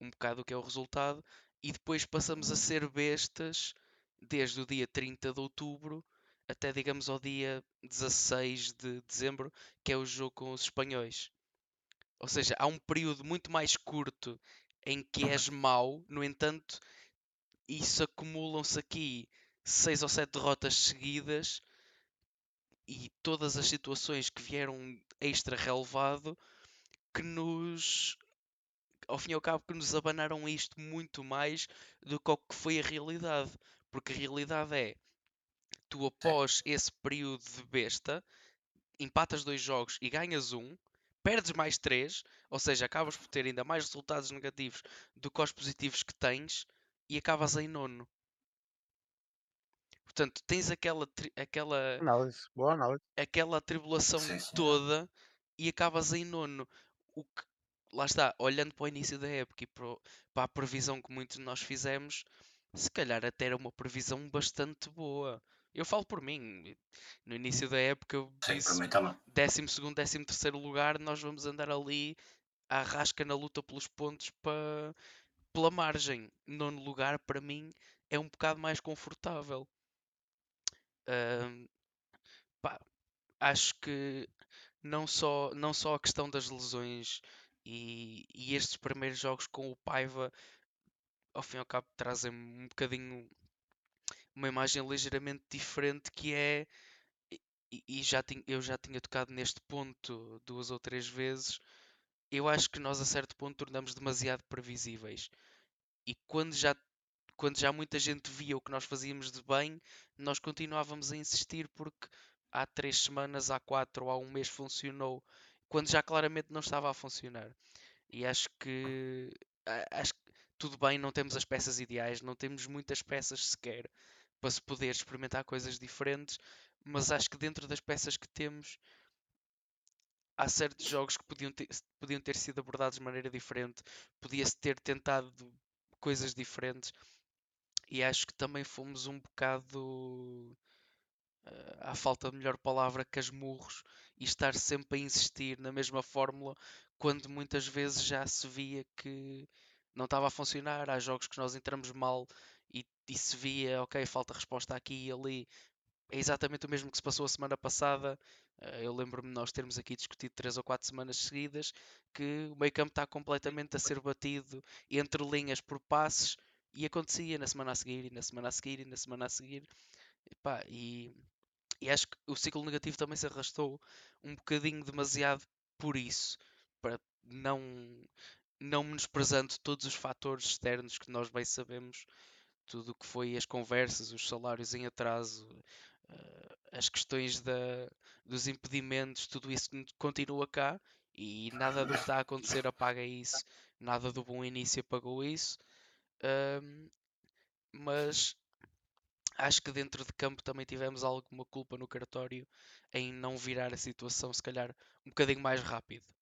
um bocado o que é o resultado. E depois passamos a ser bestas desde o dia 30 de outubro até, digamos, ao dia 16 de dezembro, que é o jogo com os espanhóis. Ou seja, há um período muito mais curto em que és mau, no entanto, isso acumulam-se aqui seis ou sete derrotas seguidas e todas as situações que vieram extra relevado que nos ao fim e ao cabo que nos abanaram isto muito mais do que o que foi a realidade porque a realidade é tu após esse período de besta empatas dois jogos e ganhas um perdes mais três ou seja acabas por ter ainda mais resultados negativos do que os positivos que tens e acabas em nono Portanto, tens aquela, aquela, Análise, boa análise. aquela tribulação Sim, sim. toda e acabas em nono. O que, lá está, olhando para o início da época e para, para a previsão que muitos de nós fizemos, se calhar até era uma previsão bastante boa. Eu falo por mim, no início da época eu disse também. 12 13 terceiro lugar, nós vamos andar ali à rasca na luta pelos pontos para, pela margem. Nono lugar, para mim, é um bocado mais confortável. Ahm, pá, acho que não só, não só a questão das lesões e, e estes primeiros jogos com o Paiva, ao fim e ao cabo, trazem um bocadinho uma imagem ligeiramente diferente que é e, e já tinha, eu já tinha tocado neste ponto duas ou três vezes. Eu acho que nós a certo ponto tornamos demasiado previsíveis. E quando já quando já muita gente via o que nós fazíamos de bem, nós continuávamos a insistir porque há três semanas, há quatro ou há um mês funcionou, quando já claramente não estava a funcionar. E acho que acho que tudo bem, não temos as peças ideais, não temos muitas peças sequer para se poder experimentar coisas diferentes, mas acho que dentro das peças que temos há certos jogos que podiam ter, podiam ter sido abordados de maneira diferente, podia-se ter tentado coisas diferentes e acho que também fomos um bocado eh, à falta de melhor palavra casmurros e estar sempre a insistir na mesma fórmula quando muitas vezes já se via que não estava a funcionar, há jogos que nós entramos mal e, e se via, ok, falta resposta aqui e ali. É exatamente o mesmo que se passou a semana passada. Eh, Eu lembro-me de nós termos aqui discutido três ou quatro semanas seguidas que o meio campo está completamente a ser batido entre linhas por passes e acontecia na semana a seguir, e na semana a seguir, e na semana a seguir. Epá, e, e acho que o ciclo negativo também se arrastou um bocadinho demasiado por isso, para não, não menosprezando todos os fatores externos que nós bem sabemos, tudo o que foi as conversas, os salários em atraso, eh, as questões da, dos impedimentos, tudo isso continua cá e nada do que está a acontecer apaga isso, nada do bom início apagou isso. Ahm, mas acho que dentro de campo também tivemos alguma culpa no cartório em não virar a situação, se calhar, um bocadinho mais rápido.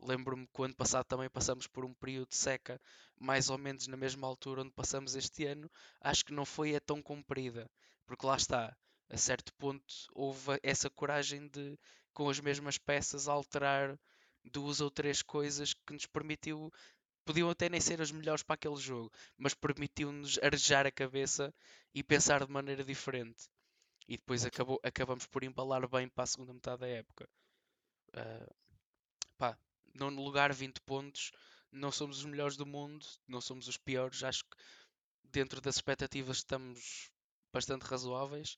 Lembro-me que o ano passado também passamos por um período de seca, mais ou menos na mesma altura onde passamos este ano. Acho que não foi a tão comprida, porque lá está, a certo ponto houve essa coragem de, com as mesmas peças, alterar duas ou três coisas que nos permitiu podiam até nem ser as melhores para aquele jogo, mas permitiu-nos arejar a cabeça e pensar de maneira diferente. E depois acabou, acabamos por embalar bem para a segunda metade da época. Uh, nono lugar, 20 pontos. Não somos os melhores do mundo, não somos os piores. Acho que dentro das expectativas estamos bastante razoáveis.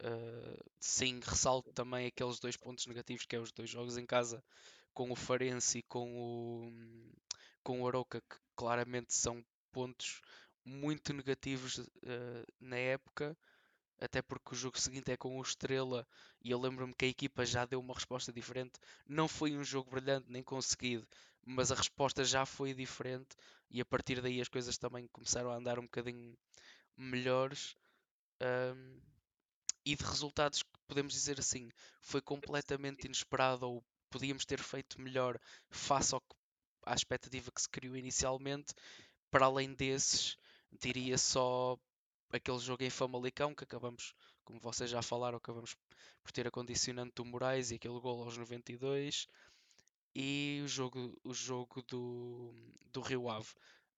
Uh, sim, ressalto também aqueles dois pontos negativos, que é os dois jogos em casa com o Farense e com o, com o Aroca, que claramente são pontos muito negativos uh, na época, até porque o jogo seguinte é com o Estrela e eu lembro-me que a equipa já deu uma resposta diferente. Não foi um jogo brilhante nem conseguido, mas a resposta já foi diferente e a partir daí as coisas também começaram a andar um bocadinho melhores. Um, e de resultados que podemos dizer assim, foi completamente inesperado ou podíamos ter feito melhor face ao que, à expectativa que se criou inicialmente. Para além desses, diria só aquele jogo em Famalicão que acabamos, como vocês já falaram, acabamos por ter a condicionante do Moraes e aquele gol aos 92 e o jogo, o jogo do, do Rio Ave.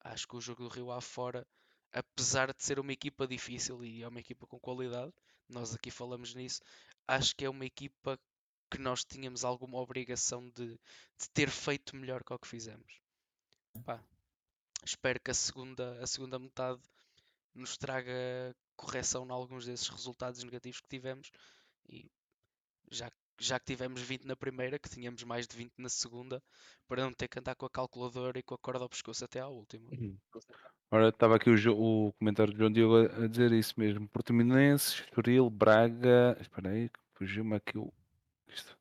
Acho que o jogo do Rio Ave fora, apesar de ser uma equipa difícil e é uma equipa com qualidade, nós aqui falamos nisso, acho que é uma equipa que nós tínhamos alguma obrigação de, de ter feito melhor que o que fizemos. Pá, espero que a segunda, a segunda metade nos traga correção em alguns desses resultados negativos que tivemos e já, já que tivemos 20 na primeira, que tínhamos mais de 20 na segunda, para não ter que andar com a calculadora e com a corda ao pescoço até à última. Ora, estava aqui o, o comentário de João Diogo a dizer isso mesmo. Portimonense, Estoril, Braga. Espera aí, fugiu-me aqui o. Isto.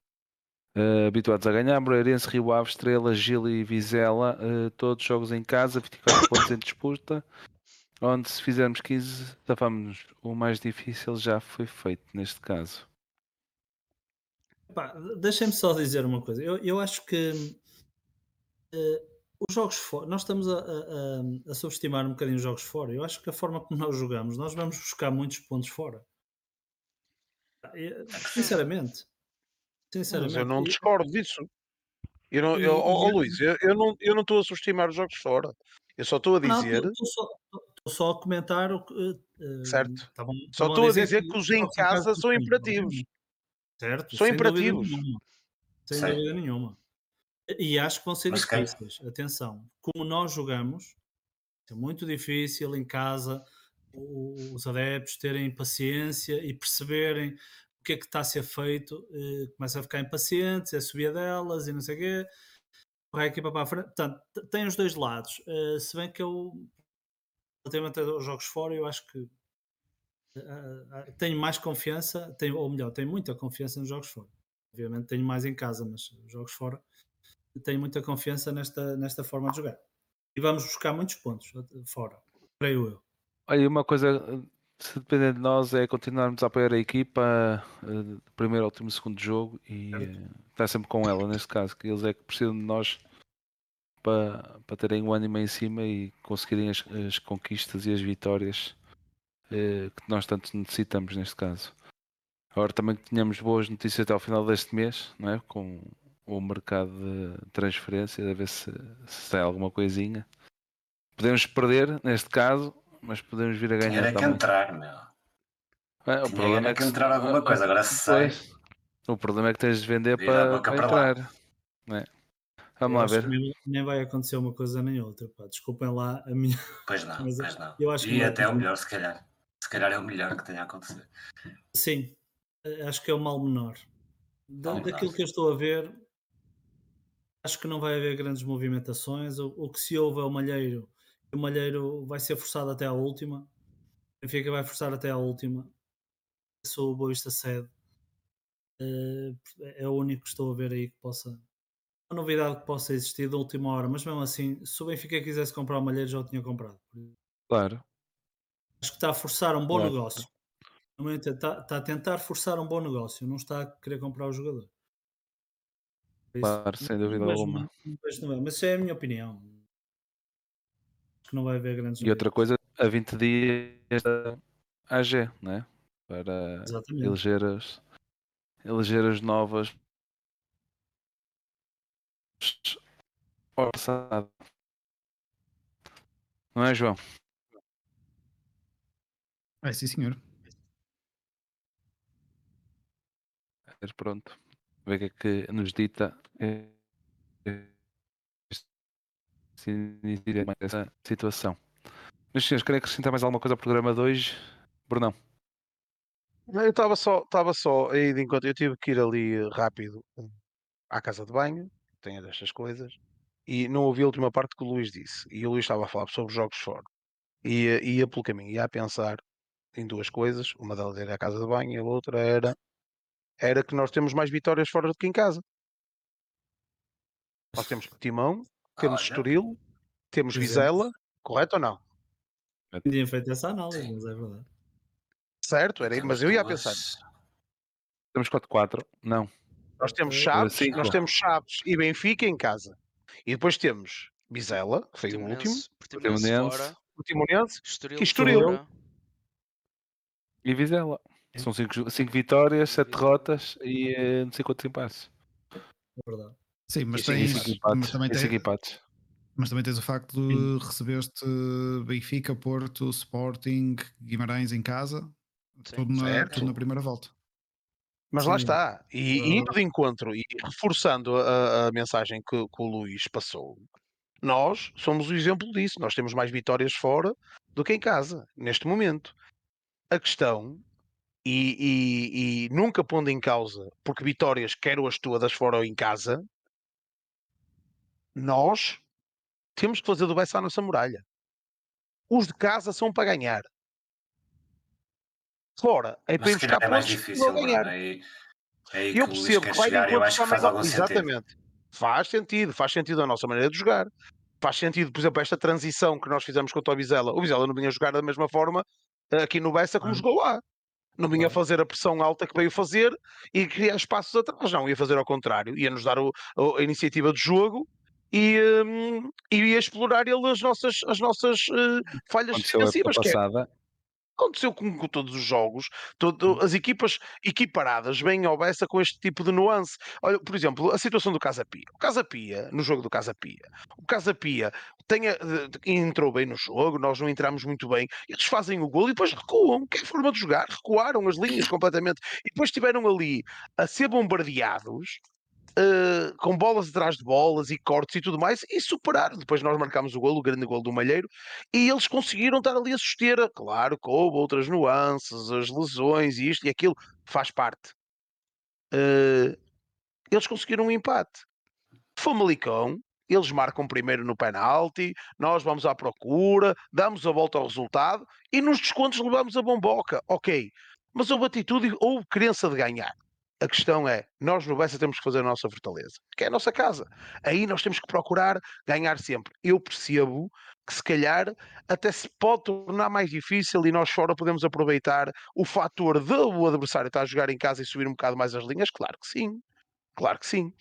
Eh, habituados a ganhar, Moreirense, Rio Ave, Estrela, Gil e Vizela, eh, todos jogos em casa, 24 pontos em disputa, onde se fizermos 15, safamos. O mais difícil já foi feito neste caso. Deixem-me só dizer uma coisa. Eu, eu acho que eh, os jogos fora, nós estamos a, a- a- subestimar um bocadinho os jogos fora. Eu acho que a forma como nós jogamos, nós vamos buscar muitos pontos fora. Eh, Sinceramente. Mas Sinceramente. eu não discordo disso. Eu não, eu, ó, e- Luís, eu, eu não eu não estou a subestimar os jogos fora. Eu só estou a Não, dizer, estou só, só a comentar o que. eh, Certo. estavam- só estavam estou a dizer que os em casa são imperativos. Certo, São sem dúvida imperativos. nenhuma. Sem dúvida nenhuma. E acho que vão ser Mas quem- difíceis. Atenção, como nós jogamos, é muito difícil em casa os adeptos terem paciência e perceberem o que é que está a ser feito. eh, Começam a ficar impacientes, é subir delas e não sei o quê. Vai a equipa para a frente. Portanto, tem os dois lados. Eh, Se bem que eu, relativamente aos jogos fora, eu acho que ah, ah, tenho mais confiança, tenho, ou melhor, tenho muita confiança nos jogos fora. Obviamente tenho mais em casa, mas os jogos fora tenho muita confiança nesta, nesta forma de jogar. E vamos buscar muitos pontos eh, fora, creio eu. Olha, uma coisa, se depender de nós, é continuarmos a apoiar a equipa, do primeiro ao último segundo jogo e Certo. estar sempre com ela, neste caso, que eles é que precisam de nós para, para terem o ânimo em cima e conseguirem as, as conquistas e as vitórias eh, que nós tanto necessitamos neste caso. Agora também que tenhamos boas notícias até ao final deste mês, não é? com o mercado de transferência, a ver se, se sai alguma coisinha. Podemos perder, neste caso, mas podemos vir a ganhar Dinheiro é que também. entrar, meu. É, o Tinha problema é que que entrar alguma coisa, agora se sai. O problema é que tens de vender Vira para, para entrar. é? Vamos lá ver. que Nem, nem vai acontecer uma coisa nem outra. Pá. Desculpem lá a minha. [laughs] Pois não, Mas pois não. eu acho que e não é até é o melhor, se calhar. Se calhar é o melhor que tenha a acontecer. Sim, eh, acho que é o mal menor. Da- Mal menor. daquilo que eu estou a ver, acho que não vai haver grandes movimentações. O, o que se ouve é o Malheiro. O Malheiro vai ser forçado até à última. O Benfica vai forçar até à última. Sou o Boa Vista Sede. Eh, É o único que estou a ver aí que possa. Uma novidade que possa existir da última hora, mas mesmo assim, se o Benfica quisesse comprar o Malheiro, já o tinha comprado. Claro. Acho que está a forçar um bom Claro. negócio. Está, está a tentar forçar um bom negócio, não está a querer comprar o jogador. Isso, Claro, sem dúvida vejo- alguma. não vejo novela, Mas isso é a minha opinião. Acho que não vai haver grandes E outra coisa, a 20 dias da AG, não é? Para Exatamente. eleger as, eleger as novas orçado. Não é, João? É, sim, senhor. Mas Pronto. Ver o que é que nos dita se início mais essa situação. Mas senhores, querem acrescentar mais alguma coisa ao programa de hoje? Brunão. Não, Eu estava só, estava só aí de encontro. Eu tive que ir ali rápido à casa de banho, tenho destas coisas, e não ouvi a última parte que o Luís disse. E o Luís estava a falar sobre jogos fora. E eh, ia pelo caminho, ia a pensar em duas coisas. Uma delas era a casa de banho e a outra era, era que nós temos mais vitórias fora do que em casa. Nós temos [laughs] Timão, temos Olha. Estoril, temos. Vizela, correto ou não? Tinha feito essa análise, mas é verdade. Certo, era, mas eu ia a pensar. Temos 4-4? Não. Nós temos Chaves, cinco. nós temos Chaves e Benfica em casa. E depois temos Vizela, que foi o último, Portimonense, Portimonense Estoril, E Estoril. E Vizela. É. São 5 vitórias, 7 Vizela. derrotas e eh, não sei quantos empates. É verdade. Sim, mas tens, mas também, tens, empates. mas também tens o facto de recebeste Benfica, Porto, Sporting, Guimarães em casa, Sim, tudo, na, tudo na primeira volta. Mas lá Sim. está. E, e indo de encontro e reforçando a, a mensagem que, que o Luís passou, nós somos o exemplo disso. Nós temos mais vitórias fora do que em casa, neste momento. A questão, e, e- e nunca pondo em causa, porque vitórias quero as todas fora ou em casa, nós temos que fazer do Bessa a nossa muralha. Os de casa são para ganhar. Fora, é para Mas ir buscar é mais pontos difícil, para ganhar. É aí, é E eu percebo que vai chegar eu acho que faz algum sentido. Exatamente. Faz sentido, faz sentido a nossa maneira de jogar. Faz sentido, por exemplo, esta transição que nós fizemos contra o Vizela. O Vizela não vinha jogar da mesma forma eh, aqui no Bessa como Claro. jogou lá. Não vinha Claro. fazer a pressão alta que veio fazer e criar espaços atrás. Não, ia fazer ao contrário. Ia-nos dar o- o- a iniciativa de jogo e, hum, e ia explorar ele as nossas, as nossas eh, falhas defensivas. Que é. Aconteceu com, com todos os jogos, todo- as equipas equiparadas vêm ao Bessa com este tipo de nuance. Olha, por exemplo, a situação do Casa Pia. O Casa Pia, no jogo do Casa Pia, o Casa Pia tenha, de- entrou bem no jogo, nós não entramos muito bem, eles fazem o gol e depois recuam, que é a forma de jogar, recuaram as linhas completamente, e depois estiveram ali a ser bombardeados. Eh, com bolas atrás de bolas e cortes e tudo mais, e superaram. Depois nós marcámos o golo, o grande golo do Malheiro, e eles conseguiram estar ali a suster. Claro que houve outras nuances, as lesões e isto e aquilo, faz parte. Eh, eles conseguiram um empate. Famalicão, eles marcam primeiro no penalti, nós vamos à procura, damos a volta ao resultado e nos descontos levamos a bomboca. Ok, mas houve atitude, houve crença de ganhar. A questão é, nós no Bessa temos que fazer a nossa fortaleza, que é a nossa casa. Aí nós temos que procurar ganhar sempre. Eu percebo que se calhar até se pode tornar mais difícil e nós fora podemos aproveitar o fator de o adversário estar a jogar em casa e subir um bocado mais as linhas, claro que sim. Claro que sim.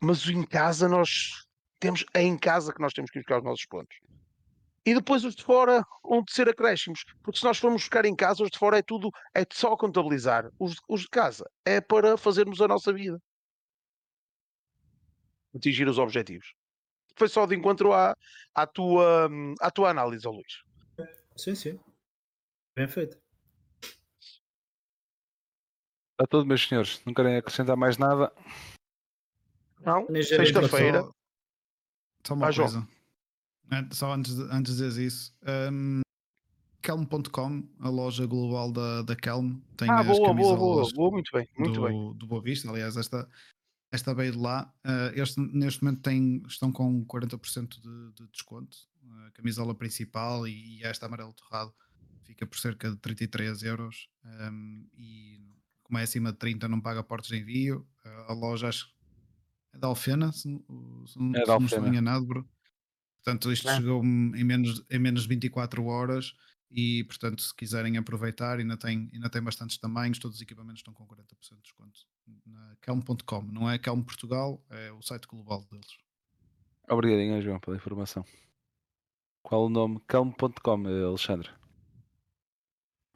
Mas em casa nós temos, é em casa que nós temos que buscar os nossos pontos. E depois os de fora vão de ser acréscimos. Porque se nós formos buscar em casa, os de fora é tudo, é só contabilizar. Os, os de casa é para fazermos a nossa vida. Atingir os objetivos. Foi só de encontro à, à, tua, à tua análise, Luís. Sim, sim. Bem feito. Está tudo, meus senhores. Não querem acrescentar mais nada? Não? Sexta-feira. Só, só uma Ah, João. coisa. An- Só antes de, antes de dizer isso. Um, Kelm.com, a loja global da, da Kelm, tem Ah, as boa, boa, camisolas boa, boa, muito bem, muito do, bem. do Boa Vista. Aliás, esta, esta veio de lá. Uh, este, neste momento tem, estão com 40% de, de desconto. A camisola principal e, e esta amarelo torrado fica por cerca de 33 euros. Um, e como é acima de 30, não paga portos de envio. Uh, a loja acho que é da Alfena, se, não- se, É se da não estou enganado, bro. Portanto, isto É. chegou em menos, em menos de 24 horas e, portanto, se quiserem aproveitar, ainda tem, ainda tem bastantes tamanhos, todos os equipamentos estão com 40% de desconto na Kelm.com. Não é Kelm Portugal, é o site global deles. Obrigadinho, João, pela informação. Qual o nome? Calmo.com, Alexandre.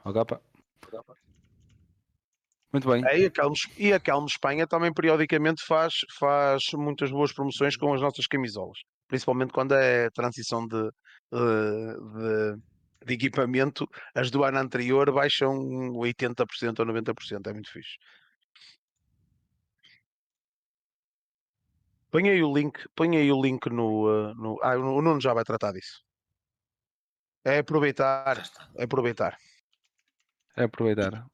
Ok, Muito bem. É, e, a Calmo, e a Calmo Espanha também periodicamente faz, faz muitas boas promoções com as nossas camisolas. Principalmente quando é transição de, eh, de, de equipamento, as do ano anterior baixam 80% ou 90%. É muito fixe. Põe aí o link, põe aí o link no, eh, no. Ah, o Nuno já vai tratar disso. É aproveitar, é aproveitar. É aproveitar.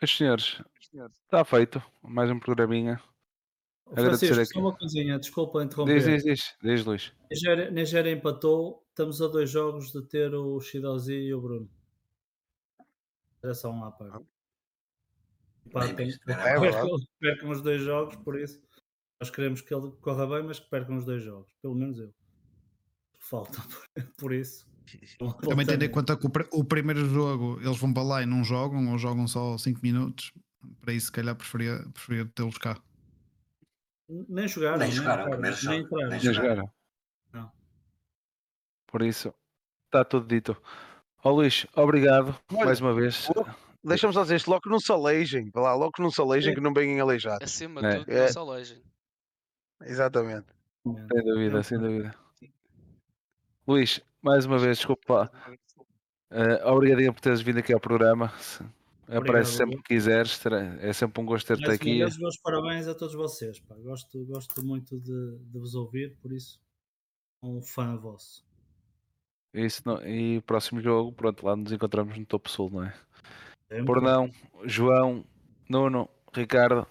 Meus senhores, está feito. Mais um programinha. Agradecer Francisco, aqui. só uma coisinha, desculpa Diz, interromper. diz, diz. Diz, Luís. Nigéria, Nigéria empatou, estamos a dois jogos de ter o Shidozi e o Bruno. Era só um à parte. Empatem, bem É [laughs] percam, os dois jogos, por isso nós queremos que ele corra bem, mas que percam os dois jogos. Pelo menos eu. Falta, por [laughs] isso. Também tendo em conta que o primeiro jogo eles vão para lá e não jogam, ou jogam só 5 minutos. Para isso, se calhar, preferia, preferia tê-los cá. Nem jogaram, Nem nem, jogaram entraram, primeiro nem jogo, entraram. nem Já jogaram. jogaram? Não. Por isso, está tudo dito. Ó Luís, obrigado Olha, mais uma vez. Deixa-me só dizer isto, logo que não se aleijem. Lá, logo que não se aleijem, É. que não venham aleijados. Acima É. de tudo, É. não se alejem. Exatamente. Sem dúvida, sem dúvida. Luís, mais uma vez, desculpa. Eh, obrigadinho por teres vindo aqui ao programa. Se- Aparece sempre que quiseres. É sempre um gosto ter-te aqui. vez, meus parabéns a todos vocês. pá. Gosto, gosto muito de, de vos ouvir, por isso, um fã vosso. Isso não- e o próximo jogo, pronto, lá nos encontramos no Topo Sul, não é? Sempre. Por não, João, Nuno, Ricardo,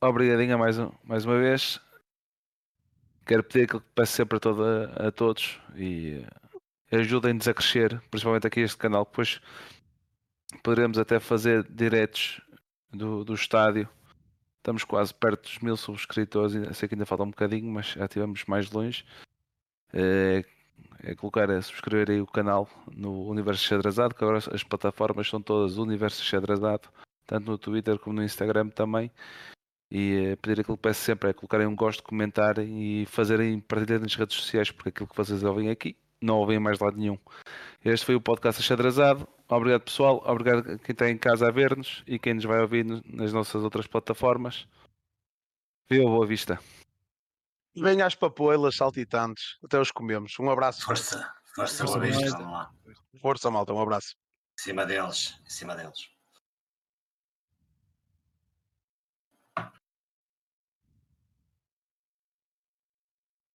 obrigadinho mais, um- mais uma vez. Quero pedir aquilo que peço sempre a, toda, a todos e eh, ajudem-nos a crescer, principalmente aqui este canal, que depois poderemos até fazer diretos do, do estádio. Estamos quase perto dos mil subscritores, sei que ainda falta um bocadinho, mas já estivemos mais longe. É, é colocar a subscrever aí o canal no Universo Xadrezado, que agora as plataformas são todas Universo Xadrezado, tanto no Twitter como no Instagram também. E eh, pedir aquilo que peço sempre é colocarem um gosto, comentarem e fazerem partilha nas redes sociais, porque aquilo que vocês ouvem aqui não ouvem em mais lado nenhum. Este foi o podcast Xadrezado. Obrigado pessoal, obrigado a quem está em casa a ver-nos e quem nos vai ouvir nas nossas outras plataformas. Viva Boa Vista. Venha às papoilas saltitantes, até os comemos. Um abraço. Força, força, Força, boa vista. Força, malta, um abraço. Em cima deles, em cima deles.